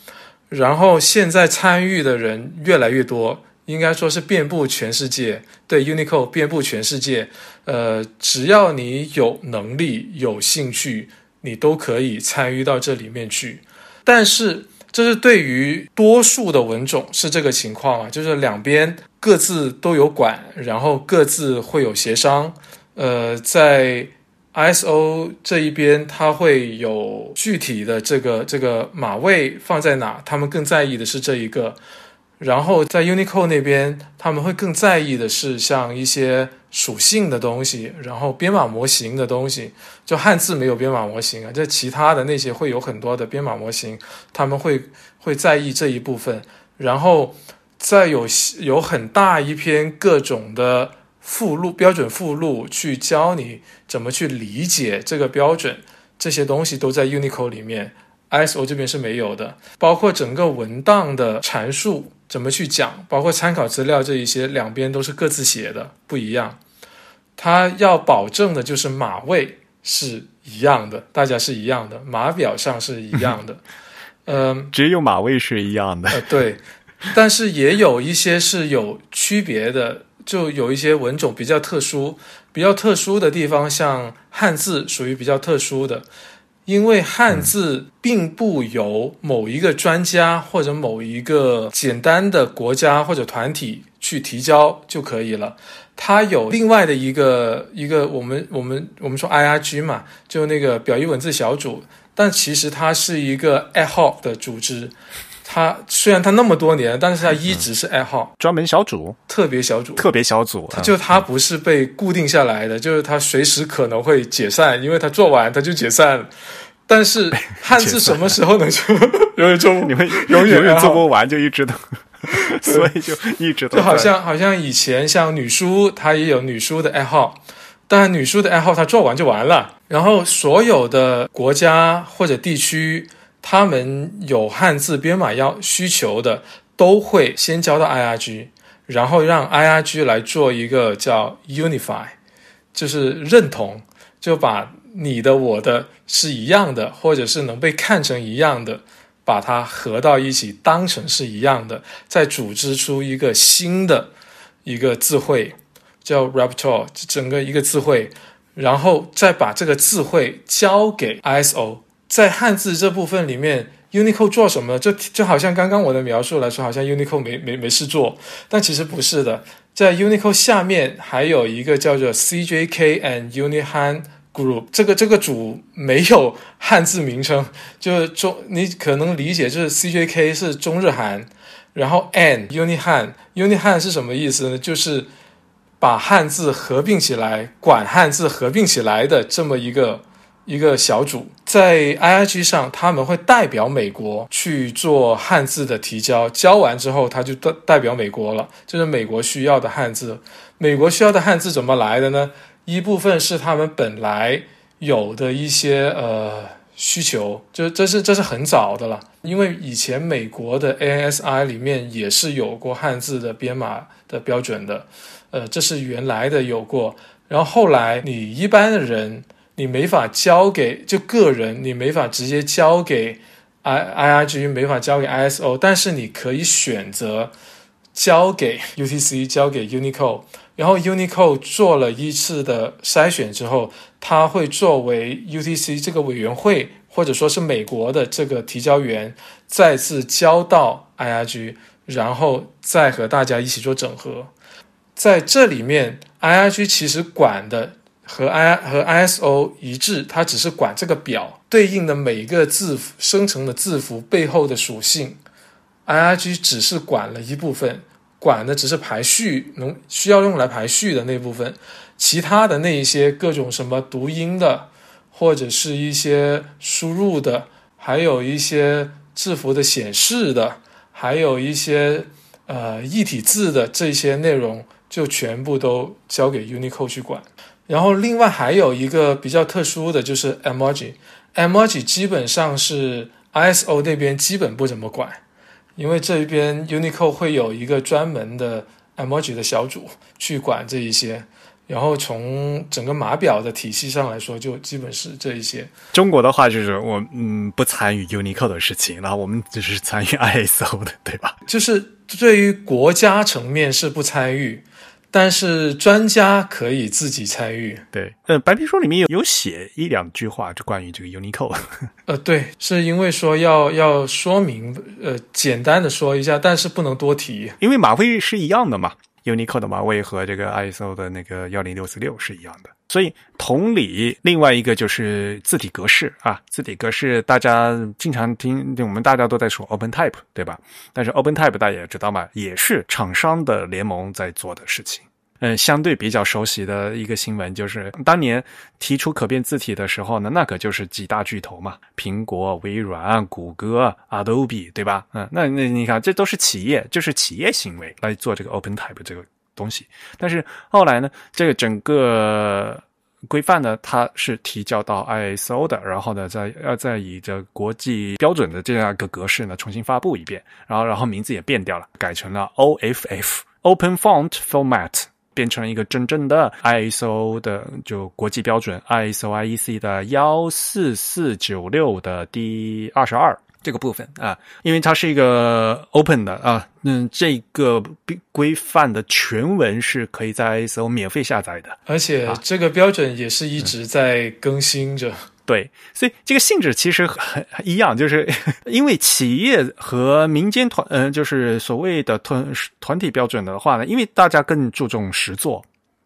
然后现在参与的人越来越多，应该说是遍布全世界。对 Unicode 遍布全世界，呃，只要你有能力、有兴趣，你都可以参与到这里面去。但是，这是对于多数的文种是这个情况啊，就是两边各自都有管，然后各自会有协商。呃，在 ISO 这一边，它会有具体的这个这个码位放在哪，他们更在意的是这一个。然后在 Unicode 那边，他们会更在意的是像一些属性的东西，然后编码模型的东西。就汉字没有编码模型啊，这其他的那些会有很多的编码模型，他们会会在意这一部分。然后再有有很大一篇各种的附录、标准附录，去教你怎么去理解这个标准，这些东西都在 Unicode 里面。ISO 这边是没有的，包括整个文档的阐述怎么去讲，包括参考资料这一些，两边都是各自写的，不一样。它要保证的就是码位是一样的，大家是一样的，码表上是一样的。嗯，只有码位是一样的。呃，对，但是也有一些是有区别的，就有一些文种比较特殊，比较特殊的地方，像汉字属于比较特殊的。因为汉字并不由某一个专家或者某一个简单的国家或者团体去提交就可以了，它有另外的一个一个我们我们我们说 IRG 嘛，就那个表意文字小组，但其实它是一个 ad hoc 的组织。它虽然他那么多年，但是他一直是 ad hoc 专门小组、特别小组。特别小组，他就他不是被固定下来的，就是他随时可能会解散，因为他做完他就解散了。但是汉字什么时候能做？永远做不，你们永远永远做不完，就一直都，所以就一直都就好像好像以前像女书，她也有女书的爱好，但女书的爱好她做完就完了。然后所有的国家或者地区，他们有汉字编码要需求的，都会先交到 IRG，然后让 IRG 来做一个叫 Unify，就是认同，就把你的我的是一样的，或者是能被看成一样的，把它合到一起，当成是一样的，再组织出一个新的一个字汇，叫 Raptor，整个一个字汇，然后再把这个字汇交给 ISO。在汉字这部分里面，Unico 做什么？就就好像刚刚我的描述来说，好像 Unico 没没没事做，但其实不是的。在 Unico 下面还有一个叫做 CJK and Unihan Group，这个这个组没有汉字名称，就是中你可能理解就是 CJK 是中日韩，然后 and Unihan Unihan 是什么意思呢？就是把汉字合并起来，管汉字合并起来的这么一个。一个小组在 IIG 上，他们会代表美国去做汉字的提交，交完之后他就代代表美国了，就是美国需要的汉字。美国需要的汉字怎么来的呢？一部分是他们本来有的一些呃需求，就这是这是很早的了，因为以前美国的 ANSI 里面也是有过汉字的编码的标准的，呃，这是原来的有过，然后后来你一般的人。你没法交给就个人，你没法直接交给 I I R G，没法交给 I S O，但是你可以选择交给 U T C，交给 Unicode，然后 Unicode 做了一次的筛选之后，他会作为 U T C 这个委员会或者说是美国的这个提交员，再次交到 I R G，然后再和大家一起做整合。在这里面，I R G 其实管的。和 I 和 ISO 一致，它只是管这个表对应的每一个字符生成的字符背后的属性，IRG 只是管了一部分，管的只是排序能需要用来排序的那部分，其他的那一些各种什么读音的，或者是一些输入的，还有一些字符的显示的，还有一些呃异体字的这些内容，就全部都交给 Unicode 去管。然后另外还有一个比较特殊的就是 emoji，emoji 基本上是 ISO 那边基本不怎么管，因为这边 Unicode 会有一个专门的 emoji 的小组去管这一些。然后从整个码表的体系上来说，就基本是这一些。中国的话就是我嗯不参与 Unicode 的事情，然后我们只是参与 ISO 的，对吧？就是对于国家层面是不参与。但是专家可以自己参与。对，呃，白皮书里面有有写一两句话，就关于这个 Unicode。呃，对，是因为说要要说明，呃，简单的说一下，但是不能多提，因为马位是一样的嘛，Unicode 的码位和这个 ISO 的那个幺零六四六是一样的。所以同理，另外一个就是字体格式啊，字体格式大家经常听，我们大家都在说 OpenType，对吧？但是 OpenType 大家也知道嘛，也是厂商的联盟在做的事情。嗯，相对比较熟悉的一个新闻就是当年提出可变字体的时候呢，那可就是几大巨头嘛，苹果、微软、谷歌、Adobe，对吧？嗯，那那你看，这都是企业，就是企业行为来做这个 OpenType 这个。东西，但是后来呢，这个整个规范呢，它是提交到 ISO 的，然后呢，再要再以这国际标准的这样一个格式呢，重新发布一遍，然后然后名字也变掉了，改成了 OFF Open Font Format，变成一个真正的 ISO 的就国际标准 ISO IEC 的幺四四九六的第二十二。这个部分啊，因为它是一个 open 的啊，嗯，这个规范的全文是可以在 ISO 免费下载的，而且这个标准也是一直在更新着。对，所以这个性质其实很一样，就是 因为企业和民间团，嗯，就是所谓的团团体标准的话呢，因为大家更注重实作，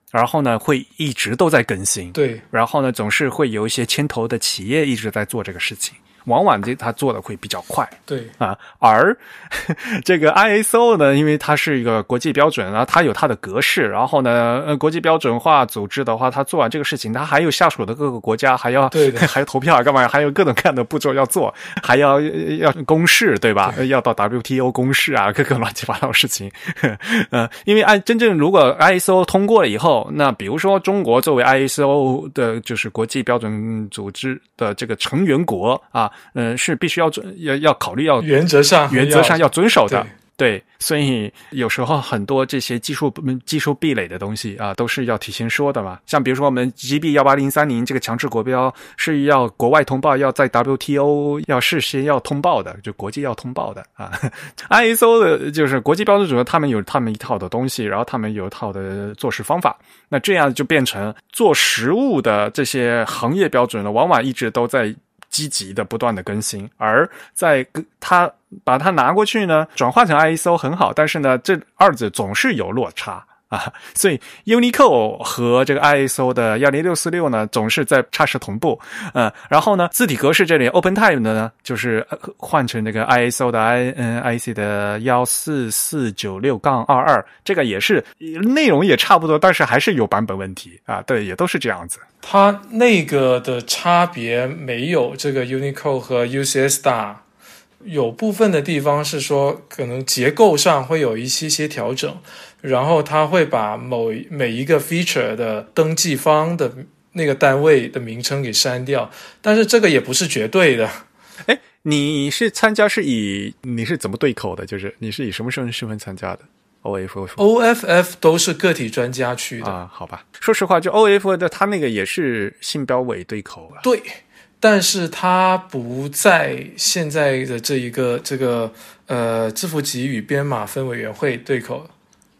然后呢会一直都在更新。对，然后呢总是会有一些牵头的企业一直在做这个事情。往往这他做的会比较快，对啊，而 这个 ISO 呢，因为它是一个国际标准，然后它有它的格式，然后呢，呃，国际标准化组织的话，它做完这个事情，它还有下属的各个国家还要对 还要投票干嘛？还有各种各样的步骤要做，还要要公示对吧？要到 WTO 公示啊，各个乱七八糟事情。呃，因为按真正如果 ISO 通过了以后，那比如说中国作为 ISO 的就是国际标准组织的这个成员国啊。嗯，是必须要遵要要考虑要原则上原则上要遵守的。对，所以有时候很多这些技术技术壁垒的东西啊，都是要提前说的嘛。像比如说我们 GB 幺八零三零这个强制国标是要国外通报，要在 WTO 要事先要通报的，就国际要通报的啊。ISO 的就是国际标准组，他们有他们一套的东西，然后他们有一套的做事方法。那这样就变成做实物的这些行业标准呢，往往一直都在。积极的不断的更新，而在它把它拿过去呢，转化成 ISO 很好，但是呢，这二者总是有落差。啊，所以 Unicode 和这个 ISO 的幺零六四六呢，总是在差时同步。嗯，然后呢，字体格式这里 OpenType 的呢，就是换成那个 ISO 的 I N I C 的幺四四九六杠二二，这个也是内容也差不多，但是还是有版本问题啊。对，也都是这样子。它那个的差别没有这个 Unicode 和 UCS 大。有部分的地方是说，可能结构上会有一些些调整，然后他会把某每一个 feature 的登记方的那个单位的名称给删掉，但是这个也不是绝对的。哎，你是参加是以你是怎么对口的？就是你是以什么身份身份参加的？O F O F F 都是个体专家去的啊？好吧，说实话，就 O F 的他那个也是信标委对口啊。对。但是它不在现在的这一个这个呃字符集与编码分委员会对口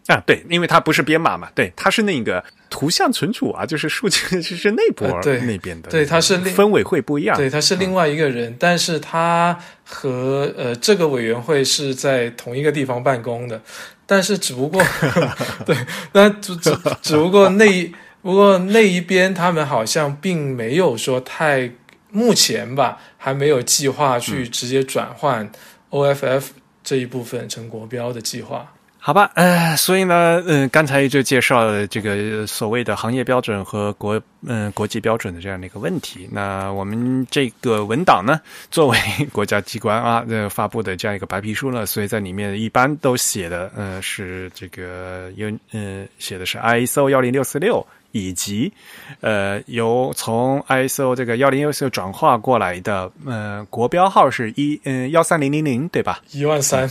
啊，对，因为它不是编码嘛，对，它是那个图像存储啊，就是数据 是内部对那边的，对，它是分委会不一样，对，他是另外一个人，但是他和呃这个委员会是在同一个地方办公的，但是只不过 对，那只只只不过那不过那一边他们好像并没有说太。目前吧，还没有计划去直接转换 OFF 这一部分成国标的计划。好吧，呃，所以呢，嗯，刚才就介绍了这个所谓的行业标准和国嗯国际标准的这样的一个问题。那我们这个文档呢，作为 国家机关啊呃发布的这样一个白皮书呢，所以在里面一般都写的，嗯，是这个有嗯写的是 ISO 幺零六四六。以及，呃，由从 ISO 这个幺零幺四转化过来的，呃，国标号是一嗯幺三零零零对吧？一万三，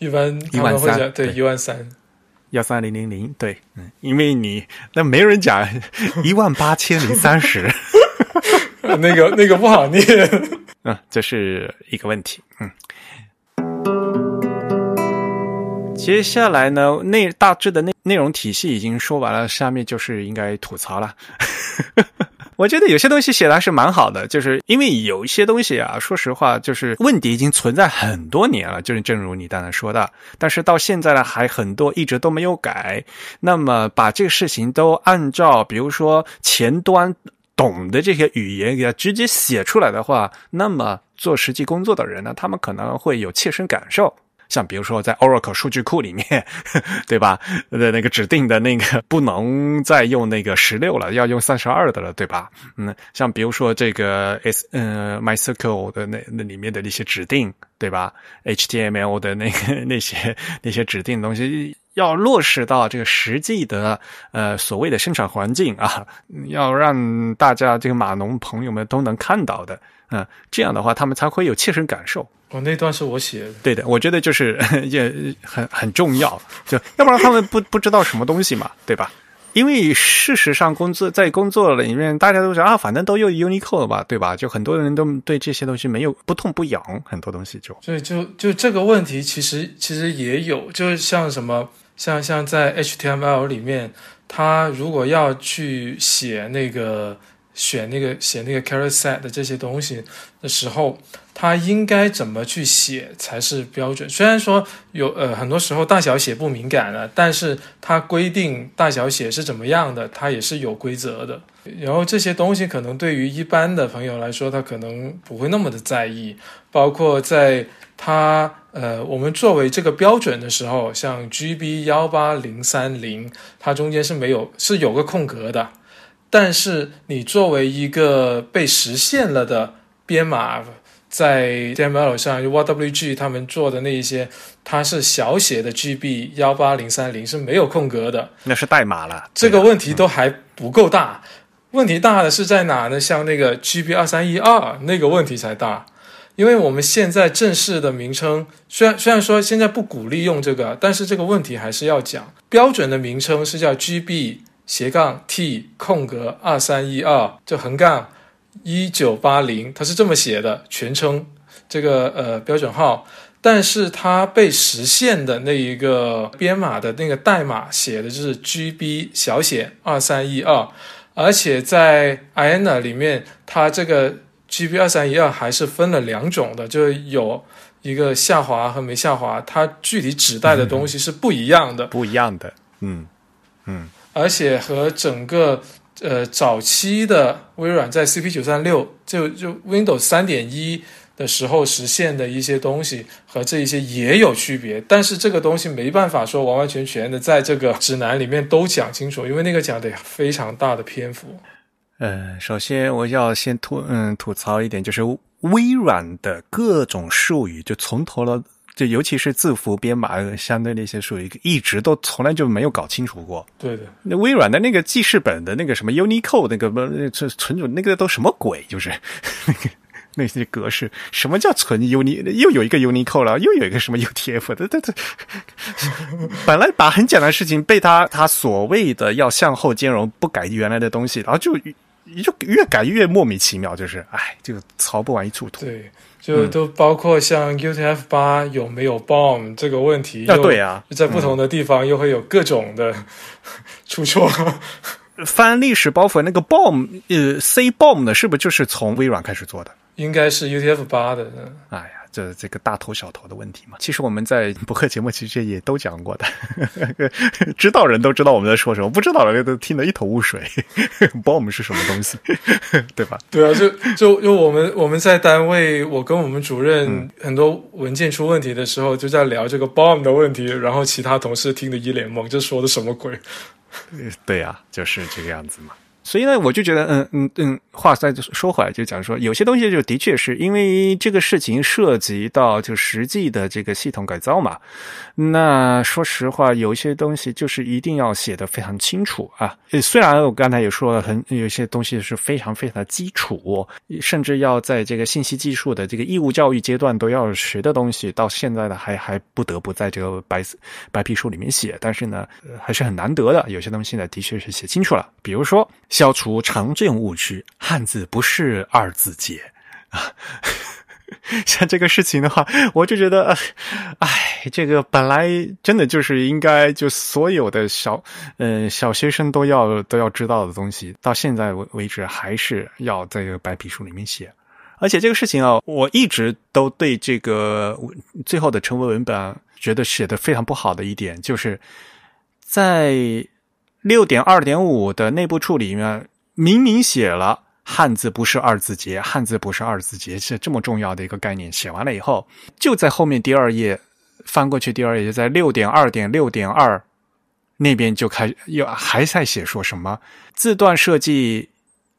一般一万三，对。一万三，幺三零零零对，嗯，因为你那没人讲 一万八千零三十，那个那个不好念，嗯，这是一个问题，嗯。接下来呢，内大致的内内容体系已经说完了，下面就是应该吐槽了。我觉得有些东西写的还是蛮好的，就是因为有一些东西啊，说实话，就是问题已经存在很多年了，就是正如你刚才说的，但是到现在呢，还很多一直都没有改。那么把这个事情都按照比如说前端懂的这些语言给它直接写出来的话，那么做实际工作的人呢，他们可能会有切身感受。像比如说在 Oracle 数据库里面，对吧？的那个指定的那个不能再用那个十六了，要用三十二的了，对吧？嗯，像比如说这个 S 嗯 MySQL 的那那里面的那些指定，对吧？HTML 的那个那些那些指定东西，要落实到这个实际的呃所谓的生产环境啊，要让大家这个码农朋友们都能看到的，嗯，这样的话他们才会有切身感受。哦，那段是我写的。对的，我觉得就是 也很很重要，就要不然他们不不知道什么东西嘛，对吧？因为事实上，工作在工作里面，大家都说啊，反正都用 Unicode 吧，对吧？就很多人都对这些东西没有不痛不痒，很多东西就。所以就就这个问题，其实其实也有，就是像什么，像像在 HTML 里面，他如果要去写那个。选那个写那个 c a r r t set 的这些东西的时候，它应该怎么去写才是标准？虽然说有呃很多时候大小写不敏感了，但是它规定大小写是怎么样的，它也是有规则的。然后这些东西可能对于一般的朋友来说，他可能不会那么的在意。包括在它呃我们作为这个标准的时候，像 GB 幺八零三零，它中间是没有是有个空格的。但是你作为一个被实现了的编码，在 HTML 上，YWG 他们做的那一些，它是小写的 GB 幺八零三零是没有空格的，那是代码了。这个问题都还不够大，问题大的是在哪呢？像那个 GB 二三一二那个问题才大，因为我们现在正式的名称虽然虽然说现在不鼓励用这个，但是这个问题还是要讲。标准的名称是叫 GB 斜杠 T 空格二三一二，就横杠一九八零，它是这么写的，全称这个呃标准号。但是它被实现的那一个编码的那个代码写的就是 GB 小写二三一二，而且在 IANA 里面，它这个 GB 二三一二还是分了两种的，就有一个下滑和没下滑，它具体指代的东西是不一样的，不一样的，嗯嗯，而且和整个呃早期的微软在 CP 九三六就就 Windows 三点一。的时候实现的一些东西和这一些也有区别，但是这个东西没办法说完完全全的在这个指南里面都讲清楚，因为那个讲的非常大的篇幅。呃，首先我要先吐嗯吐槽一点，就是微软的各种术语，就从头到就尤其是字符编码相对那些术语，一直都从来就没有搞清楚过。对的，那微软的那个记事本的那个什么 Unicode 那个不存存储那个都什么鬼，就是 那个。那些格式，什么叫存 Uni？又有一个 Unicode 了，又有一个什么 UTF 的，这这 本来把很简单的事情被他他所谓的要向后兼容，不改原来的东西，然后就就越改越莫名其妙，就是哎，就槽不完一处土。对，就都包括像 UTF 八有没有 bomb 这个问题，啊对啊，在不同的地方又会有各种的 出错。翻历史包袱，那个 bomb 呃 C bomb 的，是不是就是从微软开始做的？应该是 UTF 八的，哎呀，这这个大头小头的问题嘛。其实我们在博客节目其实也都讲过的，知道人都知道我们在说什么，不知道的人都听得一头雾水。bomb 是什么东西，对吧？对啊，就就就我们我们在单位，我跟我们主任很多文件出问题的时候，就在聊这个 bomb 的问题，然后其他同事听得一脸懵，这说的什么鬼？对呀，就是这个样子嘛。所以呢，我就觉得，嗯嗯嗯，话再说回来，就讲说，有些东西就的确是因为这个事情涉及到就实际的这个系统改造嘛。那说实话，有些东西就是一定要写的非常清楚啊。虽然我刚才也说了，很有些东西是非常非常的基础，甚至要在这个信息技术的这个义务教育阶段都要学的东西，到现在呢还还不得不在这个白白皮书里面写。但是呢，还是很难得的，有些东西呢的确是写清楚了，比如说。消除常见误区，汉字不是二字节啊！像这个事情的话，我就觉得，哎，这个本来真的就是应该就所有的小嗯小学生都要都要知道的东西，到现在为为止还是要在这个白皮书里面写。而且这个事情啊，我一直都对这个最后的成文文本觉得写的非常不好的一点，就是在。六点二点五的内部处理里面明明写了汉字不是二字节，汉字不是二字节是这么重要的一个概念。写完了以后，就在后面第二页翻过去，第二页就在六点二点六点二那边就开又还在写说什么字段设计。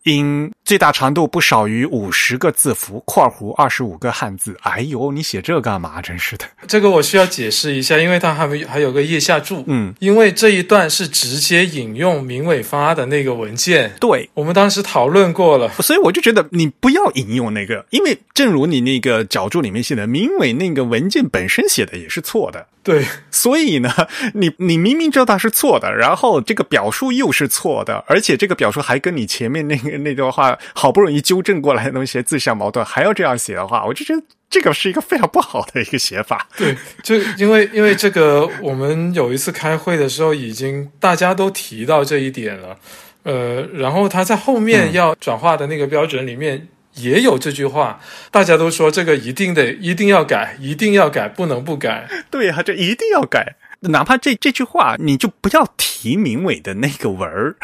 因最大长度不少于五十个字符（括弧二十五个汉字）。哎呦，你写这干嘛？真是的！这个我需要解释一下，因为它还没还有个腋下注。嗯，因为这一段是直接引用明伟发的那个文件。对，我们当时讨论过了，所以我就觉得你不要引用那个，因为正如你那个脚注里面写的，明伟那个文件本身写的也是错的。对，所以呢，你你明明知道它是错的，然后这个表述又是错的，而且这个表述还跟你前面那个那段话好不容易纠正过来的东西自相矛盾，还要这样写的话，我就觉得这个是一个非常不好的一个写法。对，就因为因为这个，我们有一次开会的时候，已经大家都提到这一点了，呃，然后他在后面要转化的那个标准里面。也有这句话，大家都说这个一定得一定要改，一定要改，不能不改。对呀，这一定要改，哪怕这这句话你就不要提明伟的那个文儿，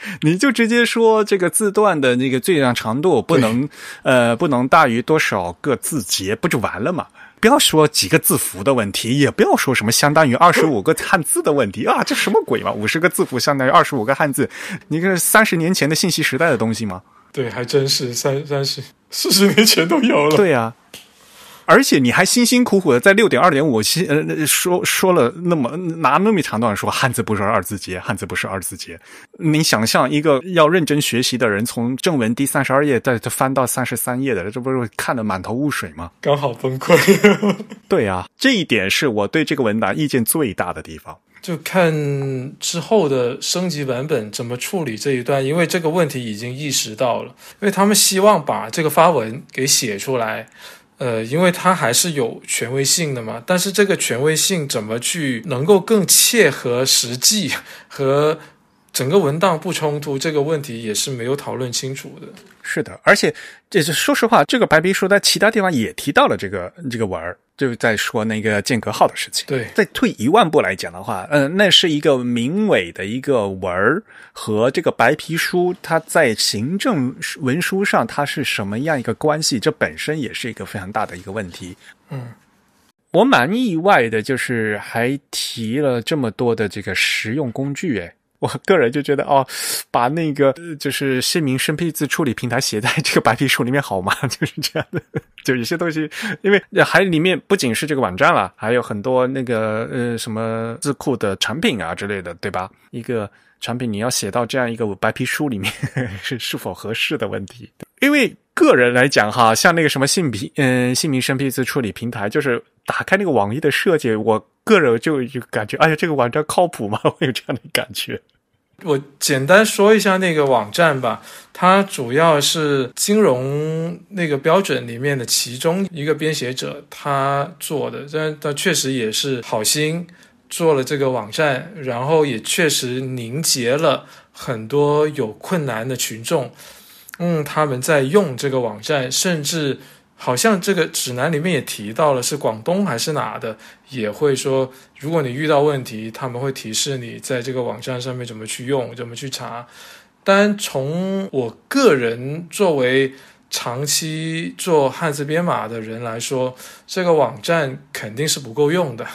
你就直接说这个字段的那个最大长度不能呃不能大于多少个字节，不就完了吗？不要说几个字符的问题，也不要说什么相当于二十五个汉字的问题啊，这什么鬼嘛？五十个字符相当于二十五个汉字，你是三十年前的信息时代的东西吗？对，还真是三三十四十年前都有了。对呀，而且你还辛辛苦苦的在六点二点五七呃说说了那么拿那么长段说汉字不是二字节，汉字不是二字节。你想象一个要认真学习的人，从正文第三十二页再翻到三十三页的，这不是看得满头雾水吗？刚好崩溃。对啊，这一点是我对这个文档意见最大的地方。就看之后的升级版本怎么处理这一段，因为这个问题已经意识到了，因为他们希望把这个发文给写出来，呃，因为它还是有权威性的嘛。但是这个权威性怎么去能够更切合实际和整个文档不冲突，这个问题也是没有讨论清楚的。是的，而且这是说实话，这个白皮书在其他地方也提到了这个这个文儿。就是在说那个间隔号的事情。对，再退一万步来讲的话，嗯，那是一个明伪的一个文儿和这个白皮书，它在行政文书上它是什么样一个关系？这本身也是一个非常大的一个问题。嗯，我蛮意外的，就是还提了这么多的这个实用工具，诶。我个人就觉得哦，把那个就是姓名生僻字处理平台写在这个白皮书里面好吗？就是这样的，就有些东西，因为还里面不仅是这个网站了，还有很多那个呃什么字库的产品啊之类的，对吧？一个产品你要写到这样一个白皮书里面 是是否合适的问题？因为个人来讲哈，像那个什么姓名嗯姓名生僻字处理平台，就是打开那个网页的设计，我。个人就就感觉，哎呀，这个网站靠谱吗？我有这样的感觉。我简单说一下那个网站吧，它主要是金融那个标准里面的其中一个编写者他做的，但他确实也是好心做了这个网站，然后也确实凝结了很多有困难的群众，嗯，他们在用这个网站，甚至。好像这个指南里面也提到了，是广东还是哪的，也会说，如果你遇到问题，他们会提示你在这个网站上面怎么去用，怎么去查。但从我个人作为长期做汉字编码的人来说，这个网站肯定是不够用的，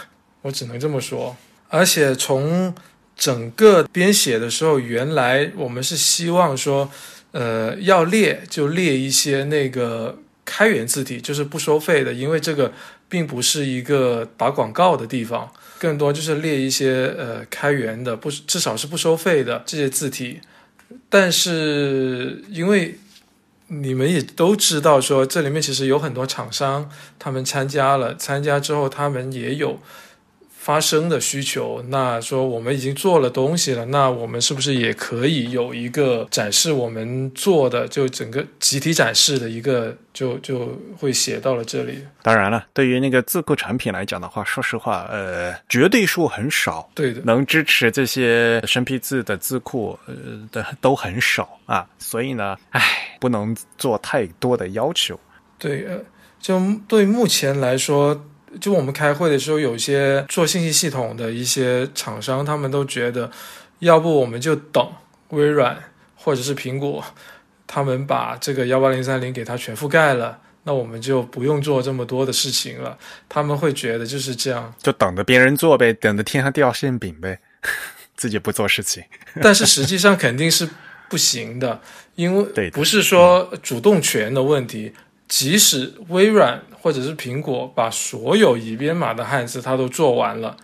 我只能这么说。而且从整个编写的时候，原来我们是希望说，呃，要列就列一些那个。开源字体就是不收费的，因为这个并不是一个打广告的地方，更多就是列一些呃开源的，不至少是不收费的这些字体。但是因为你们也都知道，说这里面其实有很多厂商他们参加了，参加之后他们也有。发生的需求，那说我们已经做了东西了，那我们是不是也可以有一个展示我们做的，就整个集体展示的一个，就就会写到了这里。当然了，对于那个字库产品来讲的话，说实话，呃，绝对数很少，对的，能支持这些生僻字的字库，呃的都很少啊，所以呢，唉，不能做太多的要求。对，呃，就对目前来说。就我们开会的时候，有些做信息系统的一些厂商，他们都觉得，要不我们就等微软或者是苹果，他们把这个幺八零三零给它全覆盖了，那我们就不用做这么多的事情了。他们会觉得就是这样，就等着别人做呗，等着天上掉馅饼呗，自己不做事情。但是实际上肯定是不行的，因为不是说主动权的问题。即使微软或者是苹果把所有已编码的汉字它都做完了，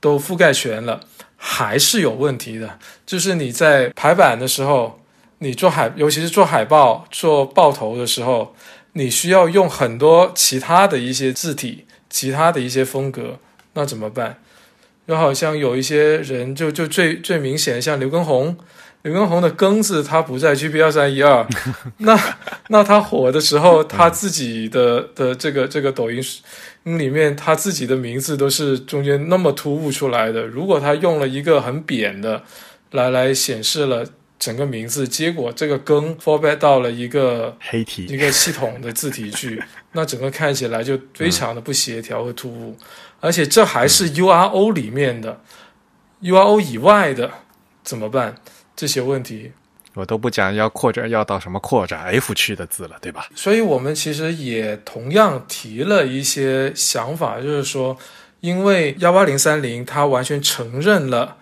都覆盖全了，还是有问题的。就是你在排版的时候，你做海，尤其是做海报、做报头的时候，你需要用很多其他的一些字体、其他的一些风格，那怎么办？就好像有一些人，就就最最明显，像刘畊宏。刘畊宏的“庚”字，他不在 G B 二三一二，那那他火的时候，他自己的的这个这个抖音里面，他自己的名字都是中间那么突兀出来的。如果他用了一个很扁的来来显示了整个名字，结果这个“庚 f o r b a c k 到了一个黑体一个系统的字体去，那整个看起来就非常的不协调和突兀。而且这还是 U R O 里面的，U R O 以外的怎么办？这些问题，我都不讲要扩展要到什么扩展 F 区的字了，对吧？所以我们其实也同样提了一些想法，就是说，因为幺八零三零它完全承认了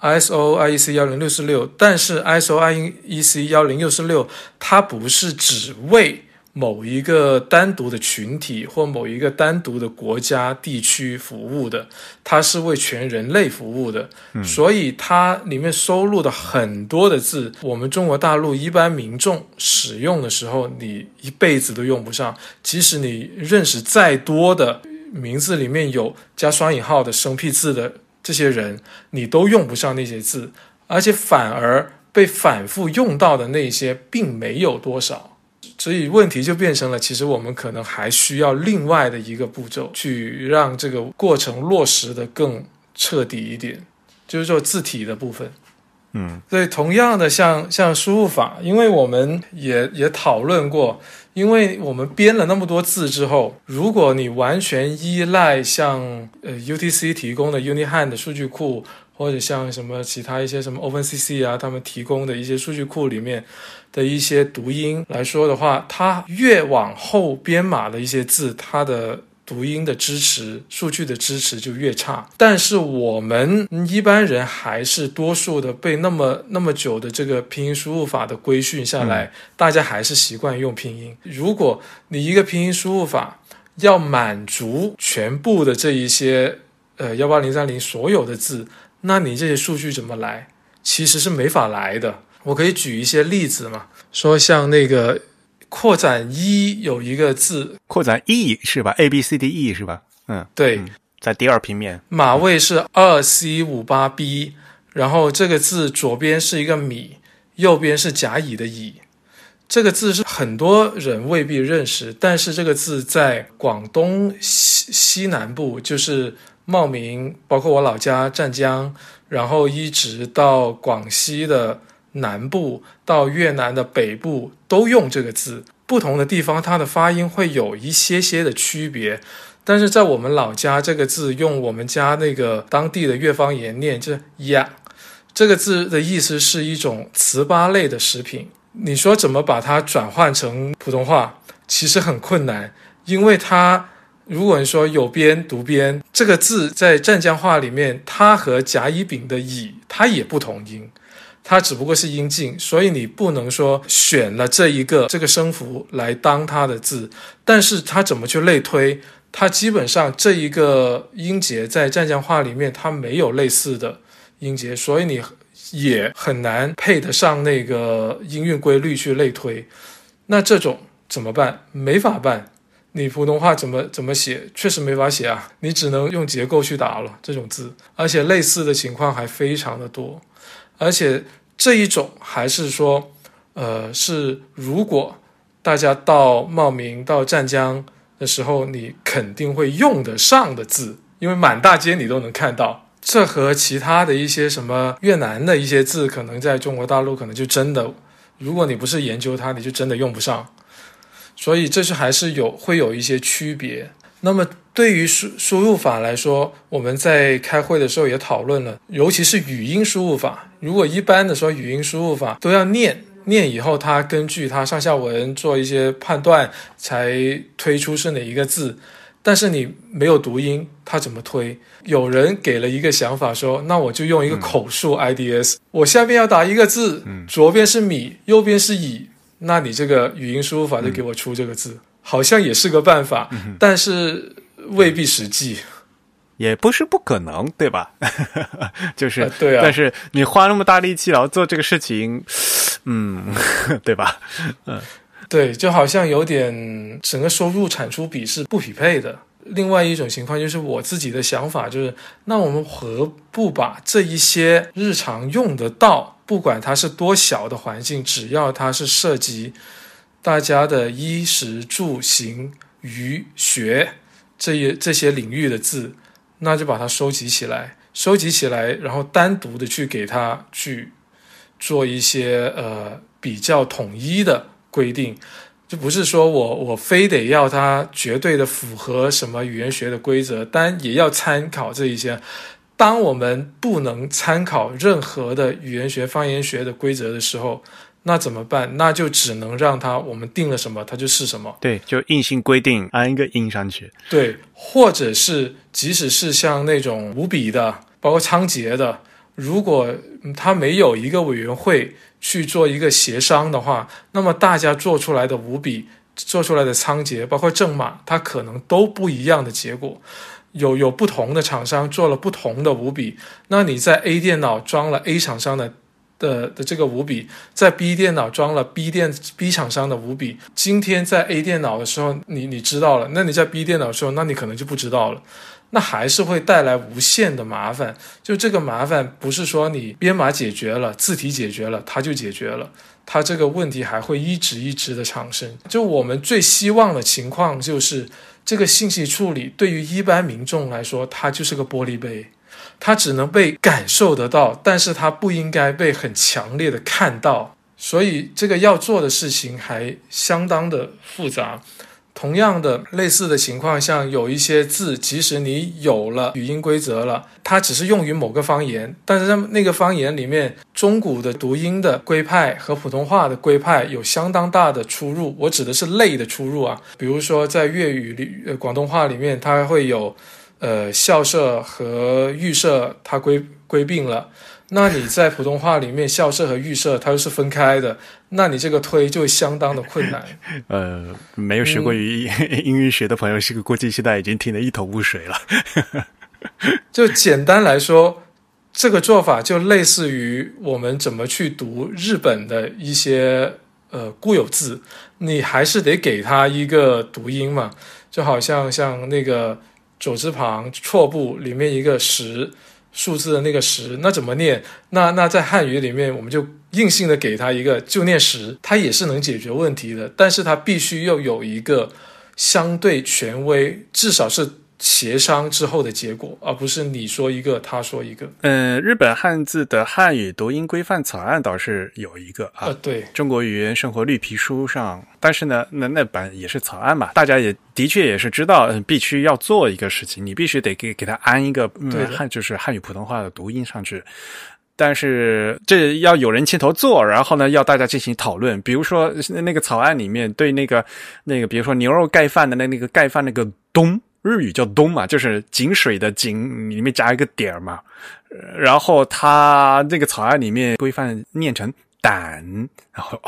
ISO IEC 幺零六四六，但是 ISO IEC 幺零六四六它不是只为某一个单独的群体或某一个单独的国家地区服务的，它是为全人类服务的，所以它里面收录的很多的字，我们中国大陆一般民众使用的时候，你一辈子都用不上，即使你认识再多的名字里面有加双引号的生僻字的这些人，你都用不上那些字，而且反而被反复用到的那些并没有多少。所以问题就变成了，其实我们可能还需要另外的一个步骤，去让这个过程落实的更彻底一点，就是说字体的部分。嗯，对，同样的像像输入法，因为我们也也讨论过，因为我们编了那么多字之后，如果你完全依赖像呃 UTC 提供的 UniHand 的数据库，或者像什么其他一些什么 OpenCC 啊，他们提供的一些数据库里面。的一些读音来说的话，它越往后编码的一些字，它的读音的支持、数据的支持就越差。但是我们一般人还是多数的被那么那么久的这个拼音输入法的规训下来，大家还是习惯用拼音。如果你一个拼音输入法要满足全部的这一些呃幺八零三零所有的字，那你这些数据怎么来？其实是没法来的。我可以举一些例子嘛，说像那个扩展一有一个字，扩展 e 是吧？a b c d e 是吧？嗯，对，在第二平面，码位是二 c 五八 b，然后这个字左边是一个米，右边是甲乙的乙，这个字是很多人未必认识，但是这个字在广东西西南部，就是茂名，包括我老家湛江，然后一直到广西的。南部到越南的北部都用这个字，不同的地方它的发音会有一些些的区别，但是在我们老家这个字用我们家那个当地的粤方言念，就是呀，这个字的意思是一种糍粑类的食品。你说怎么把它转换成普通话，其实很困难，因为它如果你说有边读边，这个字在湛江话里面，它和甲乙丙的乙它也不同音。它只不过是音近，所以你不能说选了这一个这个声符来当它的字，但是它怎么去类推？它基本上这一个音节在湛江话里面它没有类似的音节，所以你也很难配得上那个音韵规律去类推。那这种怎么办？没法办。你普通话怎么怎么写？确实没法写啊，你只能用结构去打了这种字，而且类似的情况还非常的多。而且这一种还是说，呃，是如果大家到茂名、到湛江的时候，你肯定会用得上的字，因为满大街你都能看到。这和其他的一些什么越南的一些字，可能在中国大陆可能就真的，如果你不是研究它，你就真的用不上。所以这是还是有会有一些区别。那么对于输输入法来说，我们在开会的时候也讨论了，尤其是语音输入法。如果一般的说语音输入法都要念念以后，它根据它上下文做一些判断，才推出是哪一个字。但是你没有读音，它怎么推？有人给了一个想法说，那我就用一个口述 IDS，我下面要打一个字，嗯左边是米，右边是乙，那你这个语音输入法就给我出这个字。好像也是个办法，但是未必实际，也不是不可能，对吧？就是对啊。但是你花那么大力气然后做这个事情，嗯，对吧？嗯，对，就好像有点整个收入产出比是不匹配的。另外一种情况就是我自己的想法就是，那我们何不把这一些日常用得到，不管它是多小的环境，只要它是涉及。大家的衣食住行、娱学这些这些领域的字，那就把它收集起来，收集起来，然后单独的去给它去做一些呃比较统一的规定，就不是说我我非得要它绝对的符合什么语言学的规则，但也要参考这一些。当我们不能参考任何的语言学、方言学的规则的时候。那怎么办？那就只能让它，我们定了什么，它就是什么。对，就硬性规定安一个音上去。对，或者是即使是像那种五笔的，包括仓颉的，如果他没有一个委员会去做一个协商的话，那么大家做出来的五笔做出来的仓颉，包括正码，它可能都不一样的结果。有有不同的厂商做了不同的五笔，那你在 A 电脑装了 A 厂商的的的这个五笔，在 B 电脑装了 B 电 B 厂商的五笔，今天在 A 电脑的时候，你你知道了，那你在 B 电脑的时候，那你可能就不知道了。那还是会带来无限的麻烦。就这个麻烦，不是说你编码解决了，字体解决了，它就解决了。它这个问题还会一直一直的产生。就我们最希望的情况，就是这个信息处理对于一般民众来说，它就是个玻璃杯，它只能被感受得到，但是它不应该被很强烈的看到。所以这个要做的事情还相当的复杂。同样的类似的情况，像有一些字，即使你有了语音规则了，它只是用于某个方言，但是在那个方言里面，中古的读音的规派和普通话的规派有相当大的出入。我指的是类的出入啊，比如说在粤语里、呃广东话里面，它会有，呃校舍和预设它归归并了。那你在普通话里面，校舍和预设它又是分开的，那你这个推就相当的困难。呃，没有学过语英语学的朋友，是个估计现在已经听得一头雾水了。就简单来说，这个做法就类似于我们怎么去读日本的一些呃固有字，你还是得给它一个读音嘛，就好像像那个左字旁错部里面一个十。数字的那个十，那怎么念？那那在汉语里面，我们就硬性的给他一个，就念十，它也是能解决问题的。但是它必须要有一个相对权威，至少是。协商之后的结果，而不是你说一个，他说一个。嗯，日本汉字的汉语读音规范草案倒是有一个啊，对，中国语言生活绿皮书上，但是呢，那那版也是草案嘛，大家也的确也是知道，嗯，必须要做一个事情，你必须得给给他安一个汉，就是汉语普通话的读音上去。但是这要有人牵头做，然后呢，要大家进行讨论。比如说那个草案里面对那个那个，比如说牛肉盖饭的那那个盖饭那个东。日语叫“东”嘛，就是井水的“井”里面加一个点儿嘛，然后它那个草案里面规范念成“胆”，然后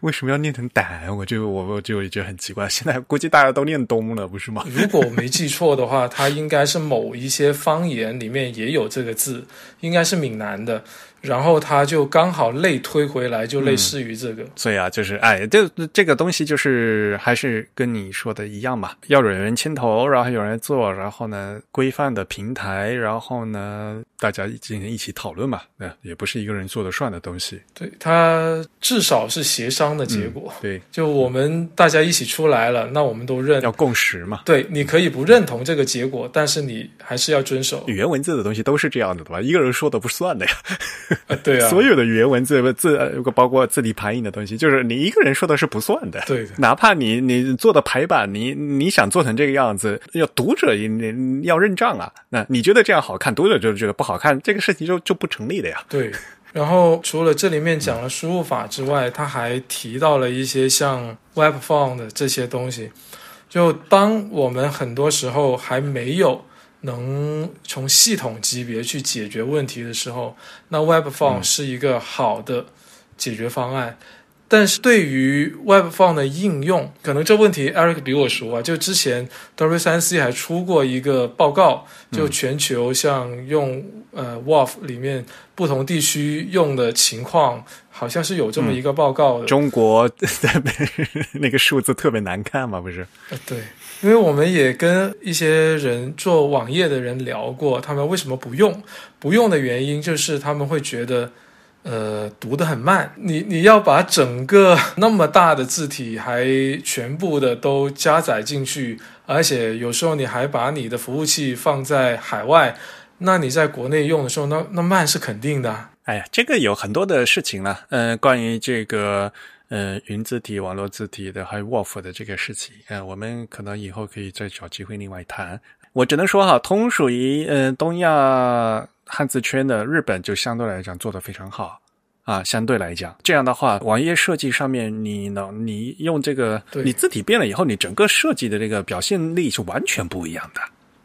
为什么要念成“胆”？我就我我就觉得很奇怪。现在估计大家都念“东”了，不是吗？如果我没记错的话，它应该是某一些方言里面也有这个字，应该是闽南的。然后他就刚好类推回来，就类似于这个，所以啊，就是哎，这这个东西就是还是跟你说的一样嘛，要有人牵头，然后有人做，然后呢，规范的平台，然后呢，大家进行一起讨论嘛，那也不是一个人做的算的东西。对，他至少是协商的结果。对，就我们大家一起出来了，那我们都认，要共识嘛。对，你可以不认同这个结果，但是你还是要遵守。语言文字的东西都是这样的，对吧？一个人说的不算的呀。啊，对啊，所有的语言文字字，如果包括字体排印的东西，就是你一个人说的是不算的。对，哪怕你你做的排版，你你想做成这个样子，要读者你要认账啊。那你觉得这样好看，读者就觉得不好看，这个事情就就不成立的呀。对。然后除了这里面讲了输入法之外，他还提到了一些像 Web Form 的这些东西。就当我们很多时候还没有。能从系统级别去解决问题的时候，那 Web Form 是一个好的解决方案。但是对于 Web Form 的应用，可能这问题 Eric 比我熟啊。就之前 W 三 C 还出过一个报告，就全球像用呃 WAF 里面不同地区用的情况，好像是有这么一个报告的。中国 那个数字特别难看嘛，不是？呃，对。因为我们也跟一些人做网页的人聊过，他们为什么不用？不用的原因就是他们会觉得，呃，读得很慢。你你要把整个那么大的字体还全部的都加载进去，而且有时候你还把你的服务器放在海外，那你在国内用的时候，那那慢是肯定的。哎呀，这个有很多的事情了。嗯，关于这个。呃，云字体、网络字体的，还有 Wolf 的这个事情，呃，我们可能以后可以再找机会另外谈。我只能说哈，同属于呃东亚汉字圈的日本，就相对来讲做的非常好啊。相对来讲，这样的话，网页设计上面，你能你用这个，你字体变了以后，你整个设计的这个表现力是完全不一样的。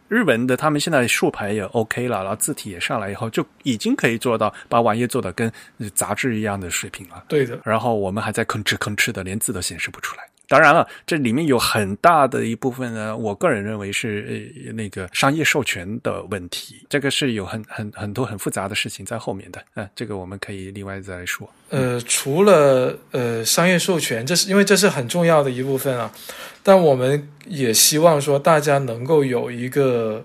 日本的他们现在竖排也 OK 了，然后字体也上来以后，就已经可以做到把网页做的跟杂志一样的水平了。对的。然后我们还在吭哧吭哧的，连字都显示不出来。当然了，这里面有很大的一部分呢，我个人认为是呃那个商业授权的问题，这个是有很很很多很复杂的事情在后面的。嗯、这个我们可以另外再说。呃，除了呃商业授权，这是因为这是很重要的一部分啊，但我们也希望说大家能够有一个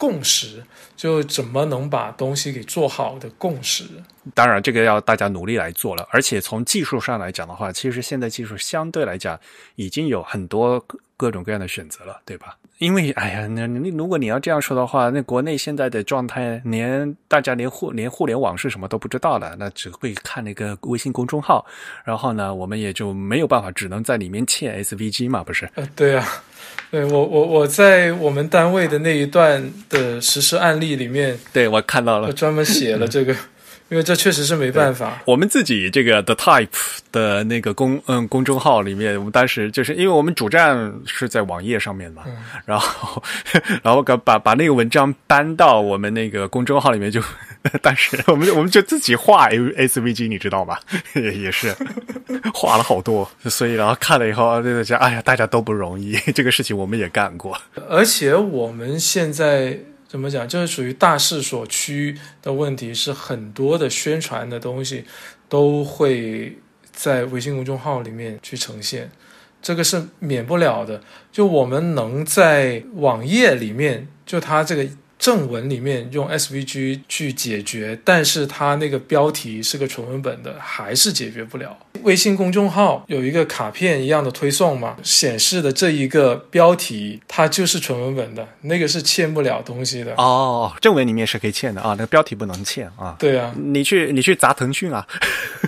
共识，就怎么能把东西给做好的共识。当然，这个要大家努力来做了。而且从技术上来讲的话，其实现在技术相对来讲已经有很多各种各样的选择了，对吧？因为哎呀，那你如果你要这样说的话，那国内现在的状态，连大家连互连互联网是什么都不知道了，那只会看那个微信公众号，然后呢，我们也就没有办法，只能在里面嵌 SVG 嘛，不是？呃，对啊，对我我我在我们单位的那一段的实施案例里面，对我看到了，我专门写了这个。因为这确实是没办法。我们自己这个 The Type 的那个公嗯公众号里面，我们当时就是因为我们主站是在网页上面嘛，嗯然后 然后把把把那个文章搬到我们那个公众号里面就，当时我们我们就自己画 A S V G，你知道吧？也 也是画了好多，所以然后看了以后就在想，哎呀，大家都不容易，这个事情我们也干过。而且我们现在怎么讲，就是属于大势所趋的问题，是很多的宣传的东西都会在微信公众号里面去呈现，这个是免不了的。就我们能在网页里面，就它这个。正文里面用 SVG 去解决，但是它那个标题是个纯文本的，还是解决不了。微信公众号有一个卡片一样的推送嘛，显示的这一个标题它就是纯文本的，那个是嵌不了东西的。哦，正文里面是可以嵌的啊，那个标题不能嵌啊。对啊，你去你去砸腾讯啊。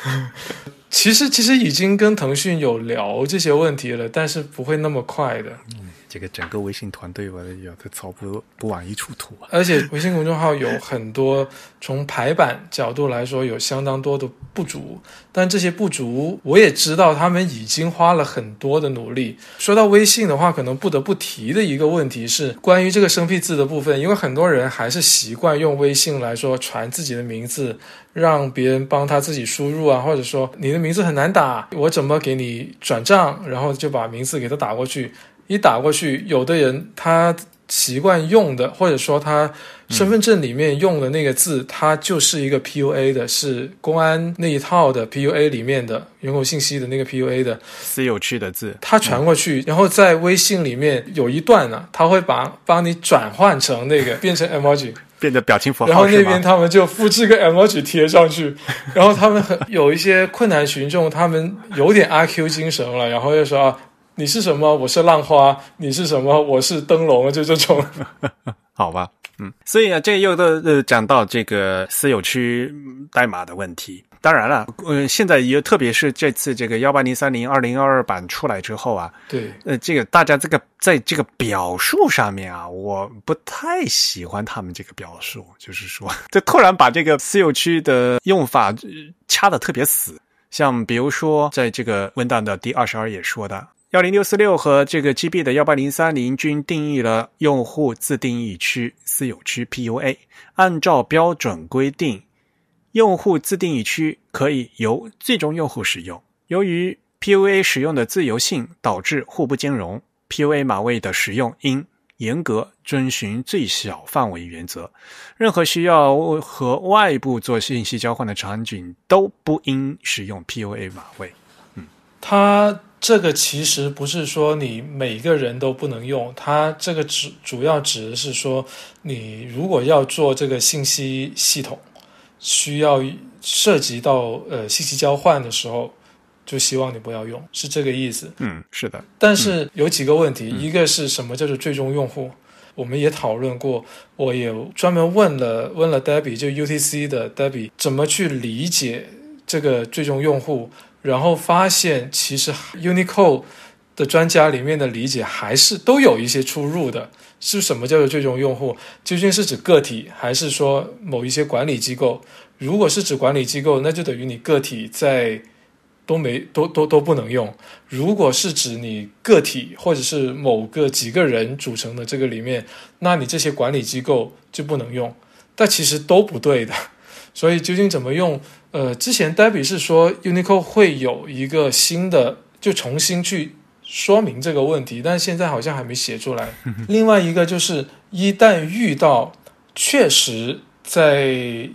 其实其实已经跟腾讯有聊这些问题了，但是不会那么快的。嗯这个整个微信团队，我有的草不不往一处吐啊。而且微信公众号有很多从排版角度来说有相当多的不足，但这些不足我也知道，他们已经花了很多的努力。说到微信的话，可能不得不提的一个问题是关于这个生僻字的部分，因为很多人还是习惯用微信来说传自己的名字，让别人帮他自己输入啊，或者说你的名字很难打，我怎么给你转账，然后就把名字给他打过去。一打过去，有的人他习惯用的，或者说他身份证里面用的那个字，它就是一个 PUA 的，是公安那一套的 PUA 里面的人口信息的那个 PUA 的。私有区的字，他传过去，然后在微信里面有一段呢、他会把帮你转换成那个变成 emoji，变得表情符号然后那边他们就复制个 emoji 贴上去，然后他们很有一些困难群众，他们有点阿 Q 精神了，然后就说啊，你是什么？我是浪花，你是什么？我是灯笼，就这种。好吧，嗯，所以啊，这又都呃讲到这个私有区嗯代码的问题。当然了，呃，现在也特别是这次这个幺八零三零二零二二版出来之后啊，对，呃，这个大家这个在这个表述上面啊，我不太喜欢他们这个表述，就是说，就突然把这个私有区的用法呃掐的特别死。像比如说，在这个文档的第二十二页说的，幺零六四六和这个 GB 的幺八零三零均定义了用户自定义区私有区 PUA，按照标准规定，用户自定义区可以由最终用户使用。由于 PUA 使用的自由性导致互不兼容，PUA 码位的使用应严格遵循最小范围原则。任何需要和外部做信息交换的场景都不应使用 PUA 码位。嗯它这个其实不是说你每个人都不能用，它这个主主要指的是说，你如果要做这个信息系统，需要涉及到呃信息交换的时候，就希望你不要用，是这个意思。嗯，是的，但是有几个问题，一个是什么叫做最终用户？我们也讨论过，我也专门问了问了 Debbie，就 UTC 的 Debbie 怎么去理解这个最终用户，然后发现其实 Unicode 的专家里面的理解还是都有一些出入的。是什么叫做最终用户？究竟是指个体，还是说某一些管理机构？如果是指管理机构，那就等于你个体在都没都都都不能用。如果是指你个体或者是某个几个人组成的这个里面，那你这些管理机构就不能用。但其实都不对的。所以究竟怎么用？呃，之前 Debbie 是说 Unicode 会有一个新的，就重新去说明这个问题，但是现在好像还没写出来。另外一个就是，一旦遇到确实在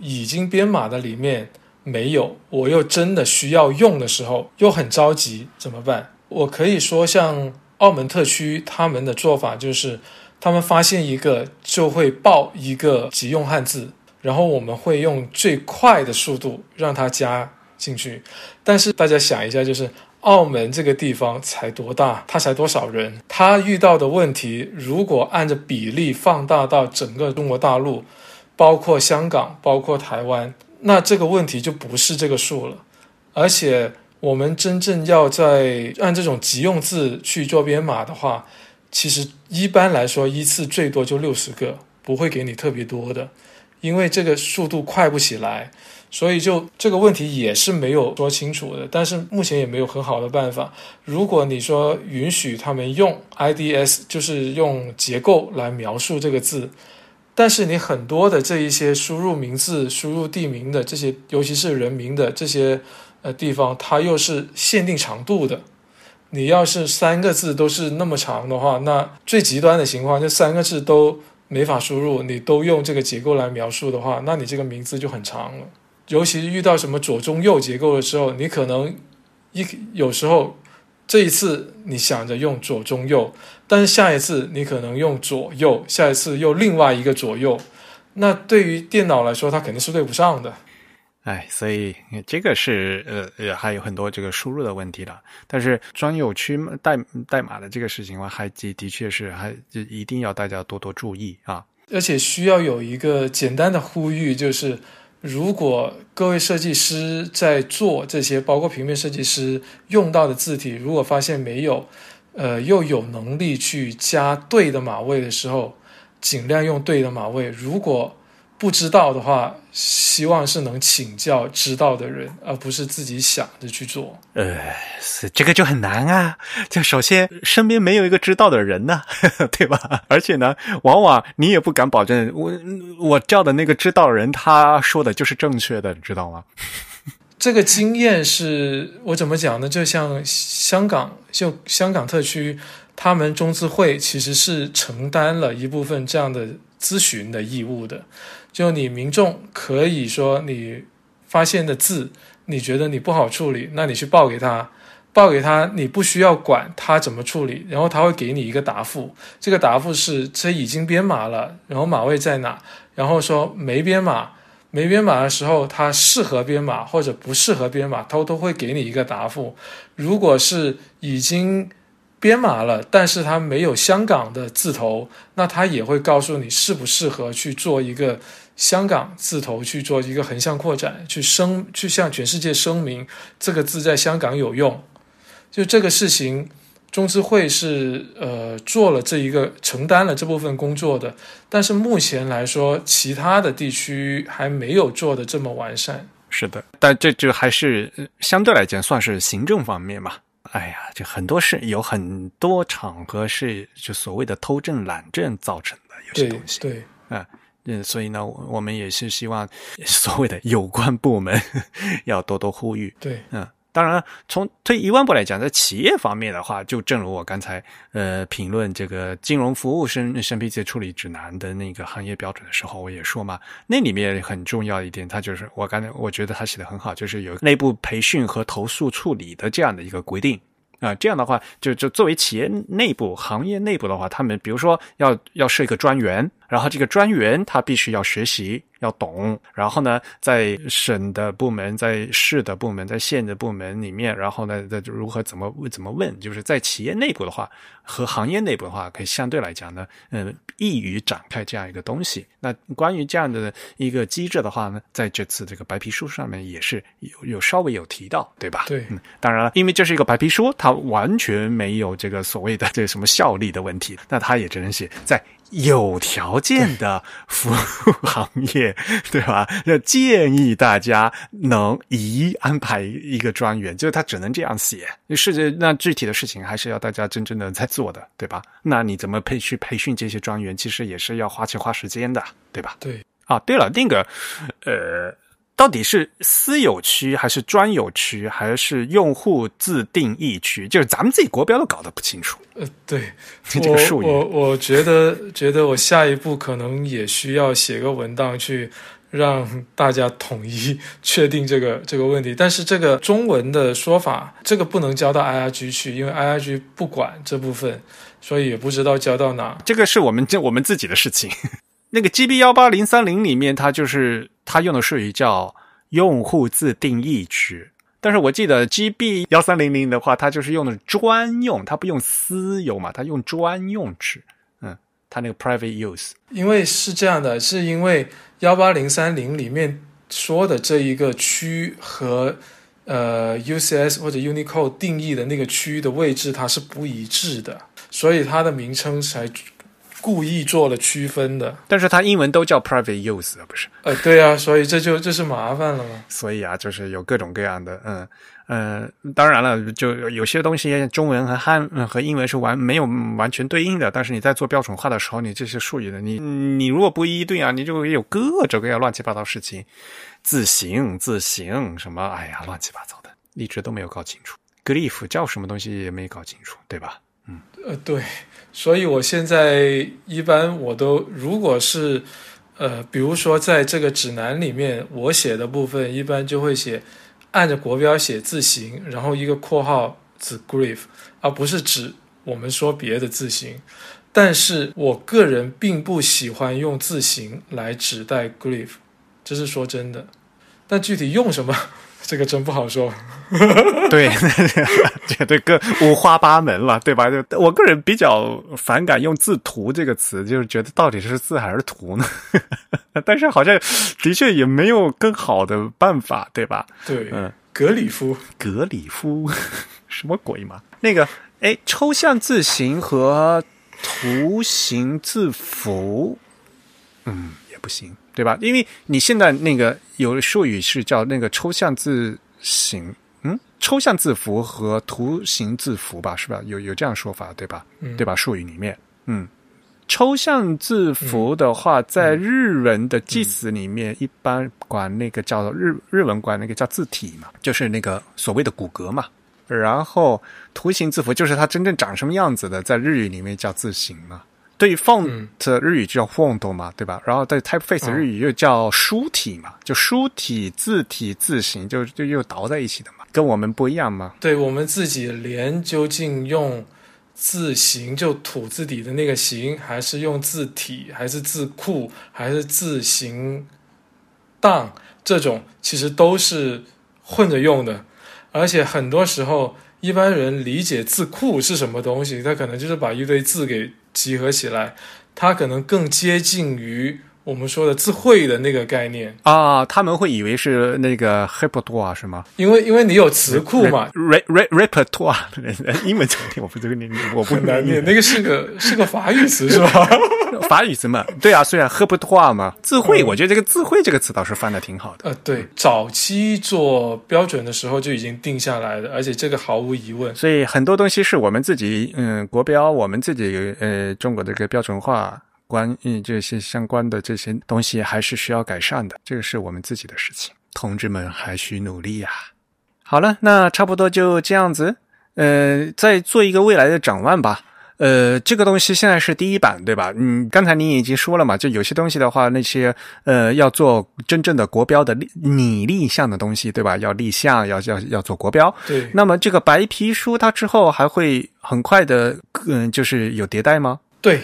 已经编码的里面没有，我又真的需要用的时候，又很着急，怎么办？我可以说，像澳门特区他们的做法就是，他们发现一个就会报一个急用汉字，然后我们会用最快的速度让它加进去。但是大家想一下，就是澳门这个地方才多大，它才多少人，它遇到的问题，如果按照比例放大到整个中国大陆，包括香港，包括台湾，那这个问题就不是这个数了。而且我们真正要在按这种急用字去做编码的话，其实一般来说一次最多就六十个，不会给你特别多的，因为这个速度快不起来。所以就这个问题也是没有说清楚的，但是目前也没有很好的办法。如果你说允许他们用 IDS，就是用结构来描述这个字，但是你很多的这一些输入名字、输入地名的这些，尤其是人名的这些呃地方，它又是限定长度的。你要是三个字都是那么长的话，那最极端的情况，就三个字都没法输入，你都用这个结构来描述的话，那你这个名字就很长了。尤其遇到什么左中右结构的时候，你可能一有时候这一次你想着用左中右，但是下一次你可能用左右，下一次又另外一个左右，那对于电脑来说，它肯定是对不上的。哎，所以这个是呃呃还有很多这个输入的问题了。但是专有区代代码的这个事情的话，还的的确是还一定要大家多多注意啊。而且需要有一个简单的呼吁，就是如果各位设计师在做这些，包括平面设计师用到的字体，如果发现没有，呃，又有能力去加对的码位的时候，尽量用对的码位。如果不知道的话，希望是能请教知道的人，而不是自己想着去做。呃，是这个就很难啊。就首先身边没有一个知道的人呢，对吧？而且呢，往往你也不敢保证我我叫的那个知道的人他说的就是正确的，你知道吗？这个经验是我怎么讲呢？就像香港，就香港特区，他们中资会其实是承担了一部分这样的咨询的义务的。就你民众可以说你发现的字，你觉得你不好处理，那你去报给他，报给他，你不需要管他怎么处理，然后他会给你一个答复。这个答复是这已经编码了，然后码位在哪，然后说没编码。没编码的时候，它适合编码或者不适合编码，它都会给你一个答复。如果是已经编码了，但是它没有香港的字头，那它也会告诉你适不适合去做一个香港字头去做一个横向扩展，去声去向全世界声明这个字在香港有用。就这个事情。中资会是呃做了这一个承担了这部分工作的，但是目前来说，其他的地区还没有做的这么完善。是的，但这就还是相对来讲算是行政方面嘛。哎呀，这很多事有很多场合是就所谓的偷政懒政造成的有些东西。对，啊。嗯，所以呢，我们也是希望所谓的有关部门 要多多呼吁。对，嗯。当然，从退一万步来讲，在企业方面的话，就正如我刚才呃评论这个金融服务审审批及处理指南的那个行业标准的时候，我也说嘛，那里面很重要一点，它就是我刚才我觉得它写的很好，就是有内部培训和投诉处理的这样的一个规定。啊、这样的话，就就作为企业内部、行业内部的话，他们比如说要要设一个专员，然后这个专员他必须要学习。要懂，然后呢，在省的部门、在市的部门、在县的部门里面，然后呢，在如何怎么怎么问，就是在企业内部的话和行业内部的话，可以相对来讲呢，嗯，易于展开这样一个东西。那关于这样的一个机制的话呢，在这次这个白皮书上面也是有有稍微有提到，对吧？对，嗯，当然了，因为这是一个白皮书，它完全没有这个所谓的这个什么效力的问题，那它也只能写在。有条件的服务行业，对吧？要建议大家能一安排一个专员，就是他只能这样写。是那具体的事情还是要大家真正的在做的，对吧？那你怎么培去培训这些专员，其实也是要花钱花时间的，对吧？对啊，对了，那个呃，到底是私有区还是专有区，还是用户自定义区？就是咱们自己国标都搞得不清楚。呃，对，这个术语我我我觉得觉得我下一步可能也需要写个文档去让大家统一确定这个这个问题。但是这个中文的说法，这个不能交到 IRG 去，因为 IRG 不管这部分，所以也不知道交到哪。这个是我们这我们自己的事情。那个 GB 幺八零三零里面，它就是它用的术语叫用户自定义区。但是我记得 GB 幺三零零的话，它就是用的专用，它不用私有嘛，它用专用区。嗯，它那个 private use。因为是这样的，是因为幺八零三零里面说的这一个区和呃 UCS 或者 Unicode 定义的那个区域的位置它是不一致的，所以它的名称才故意做了区分的。但是它英文都叫 private use，不是？呃，对啊，所以这就这是麻烦了嘛。所以啊，就是有各种各样的，嗯嗯，当然了，就有些东西中文和汉嗯和英文是完没有完全对应的，但是你在做标准化的时候，你这些术语的，你你如果不一一对啊，你就会有各种各样乱七八糟事情，自行自行什么，哎呀，乱七八糟的，一直都没有搞清楚。glyph 叫什么东西也没搞清楚，对吧？嗯呃，对，所以我现在一般我都如果是呃，比如说在这个指南里面，我写的部分一般就会写按着国标写字形，然后一个括号指 grief，而不是指我们说别的字形。但是我个人并不喜欢用字形来指代 grief，这是说真的。但具体用什么，这个真不好说。对，这对个五花八门了，对吧？就我个人比较反感用“字图”这个词，就是觉得到底是字还是图呢？但是好像的确也没有更好的办法，对吧？对，嗯，格里夫，格里夫 什么鬼嘛？那个，哎，抽象字形和图形字符，嗯，也不行，对吧？因为你现在那个有术语是叫那个抽象字形。嗯，抽象字符和图形字符吧，是吧？有有这样说法，对吧？嗯对吧？术语里面，嗯，抽象字符的话，在日文的祭祀里面，一般管那个叫日日文管那个叫字体嘛，就是那个所谓的骨骼嘛。然后图形字符就是它真正长什么样子的，在日语里面叫字形嘛。对于 font 日语就叫 font 嘛，对吧？然后对 typeface 日语又叫书体嘛，就书体、字体、字形，就就又倒在一起的嘛，跟我们不一样嘛。对我们自己连究竟用字形就土字底的那个形，还是用字体，还是字库，还是字形档这种，其实都是混着用的。而且很多时候，一般人理解字库是什么东西，他可能就是把一堆字给集合起来，它可能更接近于我们说的自慧的那个概念。啊，他们会以为是那个 repertoire 是吗？因为因为你有词库嘛，re re repertoire 英文怎么念？我不这个念，我不难念，那个是个是个法语词是吧？法语词嘛，对啊，虽然 repertoire 嘛，自慧，我觉得这个自慧这个词倒是翻的挺好的。呃，对，早期做标准的时候就已经定下来了，而且这个毫无疑问。所以很多东西是我们自己，嗯，国标，我们自己，呃，中国的这个标准化关，嗯，这些相关的这些东西还是需要改善的，这个是我们自己的事情，同志们还需努力呀、好了，那差不多就这样子，呃，再做一个未来的展望吧。呃，这个东西现在是第一版，对吧？嗯，刚才你已经说了嘛，就有些东西的话，那些呃要做真正的国标的立拟立项的东西，对吧？要立项，要要要做国标。对，那么这个白皮书它之后还会很快的，嗯，就是有迭代吗？对，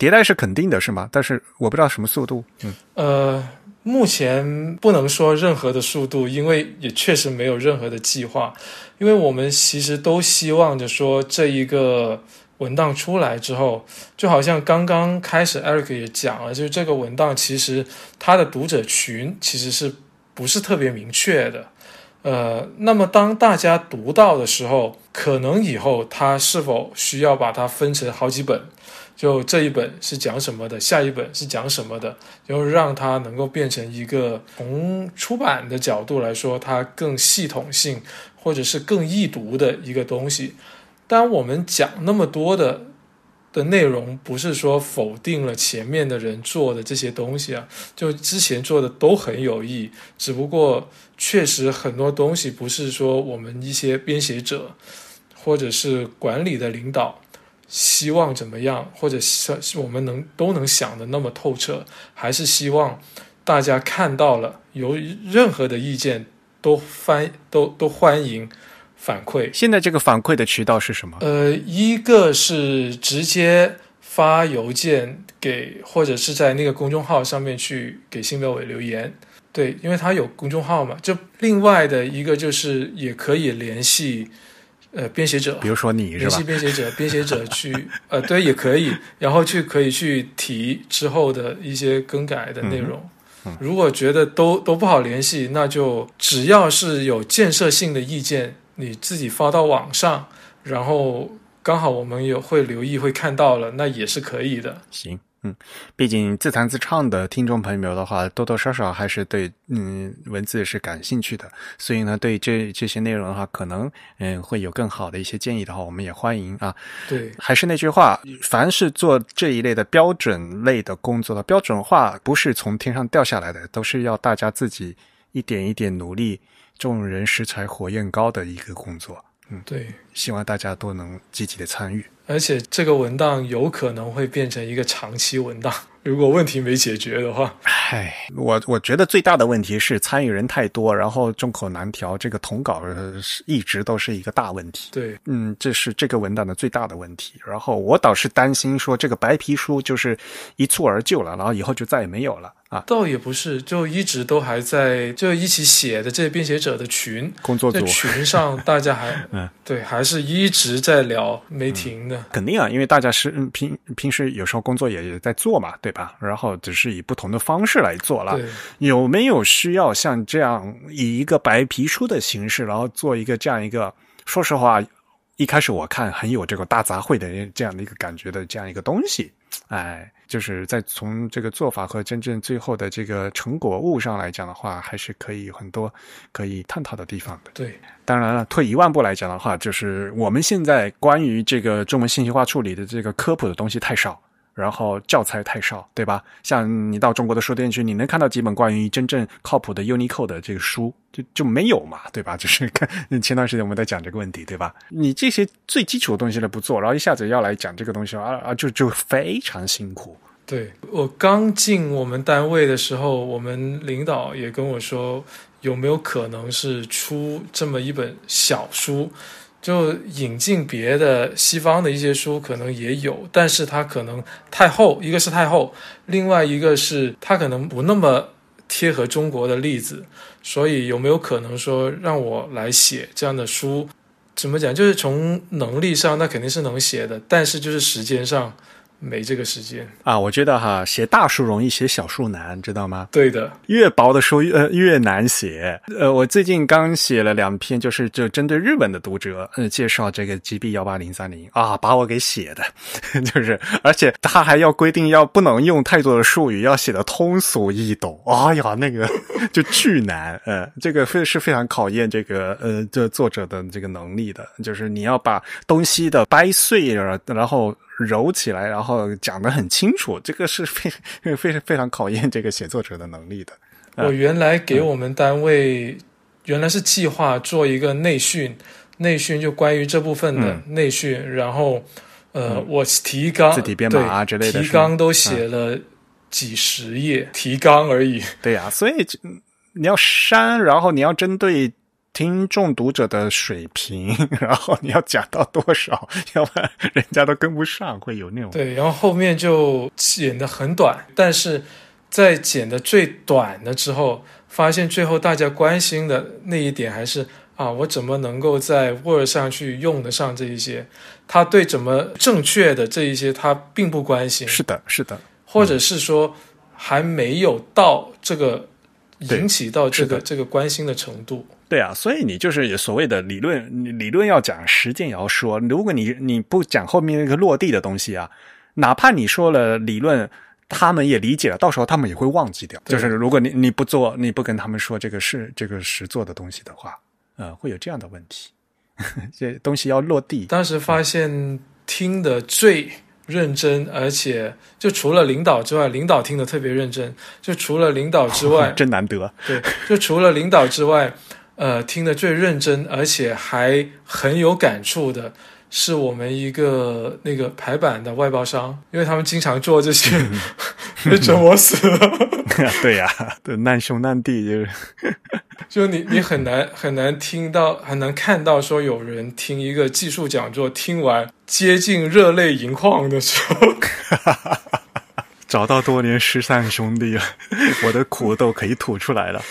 迭代是肯定的，是吗？但是我不知道什么速度。嗯，呃，目前不能说任何的速度，因为也确实没有任何的计划，因为我们其实都希望着说这一个文档出来之后，就好像刚刚开始 Eric 也讲了，就是这个文档其实它的读者群其实是不是特别明确的。呃，那么当大家读到的时候，可能以后它是否需要把它分成好几本？就这一本是讲什么的，下一本是讲什么的，就让它能够变成一个从出版的角度来说，它更系统性或者是更易读的一个东西。当我们讲那么多的的内容不是说否定了前面的人做的这些东西啊，就之前做的都很有益，只不过确实很多东西不是说我们一些编写者或者是管理的领导希望怎么样，或者是我们能都能想的那么透彻，还是希望大家看到了有任何的意见都欢都都欢迎。反馈现在这个反馈的渠道是什么？呃，一个是直接发邮件给，或者是在那个公众号上面去给新标委留言。对，因为他有公众号嘛。就另外的一个就是也可以联系呃编写者，比如说你联系编写者，编写者去呃对也可以，然后去可以去提之后的一些更改的内容。如果觉得都都不好联系，那就只要是有建设性的意见。你自己发到网上，然后刚好我们有会留意会看到了，那也是可以的。行，嗯，毕竟自弹自唱的听众朋友的话，多多少少还是对嗯文字是感兴趣的，所以呢，对这这些内容的话，可能嗯会有更好的一些建议的话，我们也欢迎啊。对，还是那句话，凡是做这一类的标准类的工作的标准化，不是从天上掉下来的，都是要大家自己一点一点努力。众人拾柴火焰高的一个工作，嗯，对，希望大家都能积极的参与。而且这个文档有可能会变成一个长期文档，如果问题没解决的话。唉，我我觉得最大的问题是参与人太多，然后众口难调，这个统稿一直都是一个大问题。对，嗯，这是这个文档的最大的问题。然后我倒是担心说，这个白皮书就是一蹴而就了，然后以后就再也没有了。啊，倒也不是，就一直都还在，就一起写的这些编写者的群工作组群上，大家还 嗯，对，还是一直在聊，没停的。肯定啊，因为大家是平平时有时候工作也在做嘛，对吧？然后只是以不同的方式来做了。有没有需要像这样以一个白皮书的形式，然后做一个这样一个？说实话，一开始我看很有这个大杂烩的这样的一个感觉的这样一个东西，哎。就是在从这个做法和真正最后的这个成果物上来讲的话，还是可以有很多可以探讨的地方的。对，当然了，退一万步来讲的话，就是我们现在关于这个中文信息化处理的这个科普的东西太少。然后教材太少，对吧？像你到中国的书店去，你能看到几本关于真正靠谱的 Unicode 的这个书，就就没有嘛，对吧？就是看前段时间我们在讲这个问题，对吧？你这些最基础的东西都不做，然后一下子要来讲这个东西啊啊，就就非常辛苦。对我刚进我们单位的时候，我们领导也跟我说，有没有可能是出这么一本小书？就引进别的西方的一些书，可能也有，但是它可能太厚，一个是太厚，另外一个是它可能不那么贴合中国的例子，所以有没有可能说让我来写这样的书？怎么讲？就是从能力上，那肯定是能写的，但是就是时间上。没这个时间啊！我觉得哈，写大书容易，写小书难，知道吗？对的，越薄的书越越难写。呃，我最近刚写了两篇，就是就针对日本的读者，呃，介绍这个 GB 幺八零三零啊，把我给写的，就是而且他还要规定要不能用太多的术语，要写的通俗易懂。哎呀，那个 就巨难，呃，这个非是非常考验这个呃这作者的这个能力的，就是你要把东西的掰碎了，然后。揉起来，然后讲得很清楚，这个是非 非常非常考验这个写作者的能力的。我原来给我们单位原来是计划做一个内训，内训就关于这部分的内训，然后呃，我提纲字体编码啊之类的，提纲都写了几十页提纲而已。对呀，所以你要删，然后你要针对。听众读者的水平，然后你要讲到多少，要不然人家都跟不上，会有那种对。然后后面就剪的很短，但是在剪的最短的之后，发现最后大家关心的那一点还是啊，我怎么能够在 Word 上去用得上这一些？他对怎么正确的这一些他并不关心。是的，是的，或者是说还没有到这个引起到这个这个关心的程度。对啊，所以你就是所谓的理论，理论要讲，实践也要说。如果你你不讲后面那个落地的东西啊，哪怕你说了理论，他们也理解了，到时候他们也会忘记掉。就是如果你你不做，你不跟他们说这个是这个实做的东西的话，呃，会有这样的问题。这东西要落地。当时发现听的最认真，而且就除了领导之外，领导听得特别认真。就除了领导之外，真难得。对，就除了领导之外，呃，听得最认真，而且还很有感触的。是我们一个那个排版的外包商，因为他们经常做这些，被折磨死了。对呀，对难兄难弟就是，就你你很难很难听到，很难看到说有人听一个技术讲座听完接近热泪盈眶的时候，找到多年失散兄弟了，我的苦都可以吐出来了。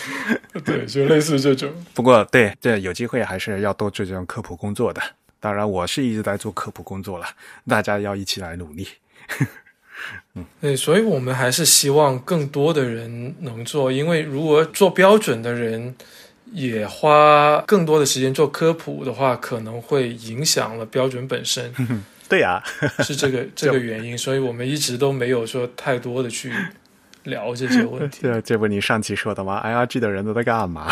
对，就类似这种。不过，对这有机会还是要多做这种科普工作的。当然，我是一直在做科普工作了，大家要一起来努力。嗯，对，所以我们还是希望更多的人能做，因为如果做标准的人也花更多的时间做科普的话，可能会影响了标准本身。对呀，是这个这个原因，所以我们一直都没有说太多的去聊这些问题。对，这不你上期说的吗？IRG 的人都在干嘛？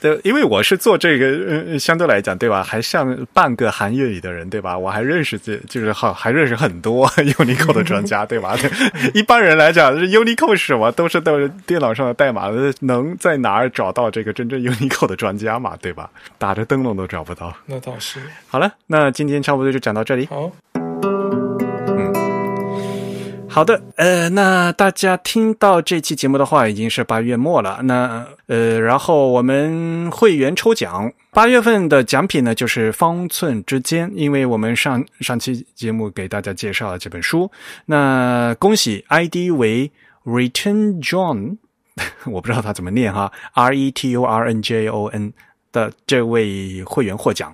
对，因为我是做这个，呃，相对来讲，对吧？还像半个行业里的人，对吧？我还认识这，就是好，还认识很多 Unicode 的专家，对吧？一般人来讲，Unicode 是什么？都是都是电脑上的代码，能在哪儿找到这个真正 Unicode 的专家嘛？对吧？打着灯笼都找不到。那倒是。好了，那今天差不多就讲到这里。好。好的，呃，那大家听到这期节目的话，已经是八月末了。那呃，然后我们会员抽奖，八月份的奖品呢就是《方寸之间》，因为我们上上期节目给大家介绍了这本书。那恭喜 ID 为 Return John，我不知道他怎么念哈，R E T U R N J O N 的这位会员获奖。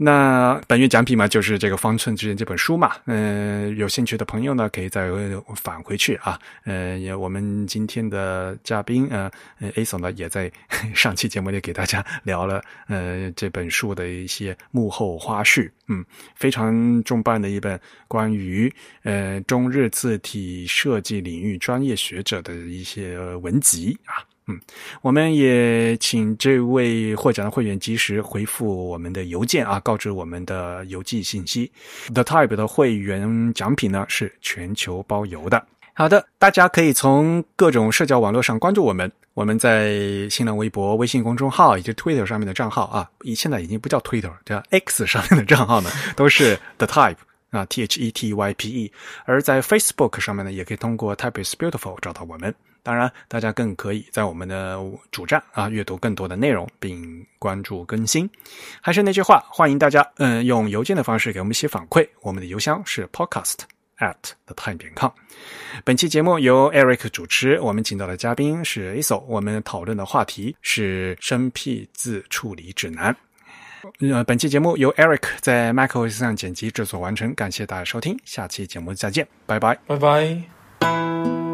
那本月奖品嘛，就是这个《方寸之间》这本书嘛。嗯，有兴趣的朋友呢，可以再返回去啊。呃，也我们今天的嘉宾呃，A 总呢，也在上期节目里给大家聊了呃这本书的一些幕后花絮。嗯，非常重磅的一本关于呃中日字体设计领域专业学者的一些文集啊。嗯，我们也请这位获奖的会员及时回复我们的邮件啊，告知我们的邮寄信息。The Type 的会员奖品呢是全球包邮的。好的，大家可以从各种社交网络上关注我们。我们在新浪微博、微信公众号以及 Twitter 上面的账号啊，现在已经不叫 Twitter，叫 X 上面的账号呢，都是 The Type 啊，T H E T Y P E。而在 Facebook 上面呢，也可以通过 Type is Beautiful 找到我们。当然，大家更可以在我们的主站啊阅读更多的内容，并关注更新。还是那句话，欢迎大家嗯用邮件的方式给我们写反馈。我们的邮箱是 podcast at the time 点 com。本期节目由 Eric 主持，我们请到的嘉宾是 Aso。我们讨论的话题是生僻字处理指南。呃，本期节目由 Eric 在 MacOS 上剪辑制作完成，感谢大家收听，下期节目再见，拜拜，拜拜。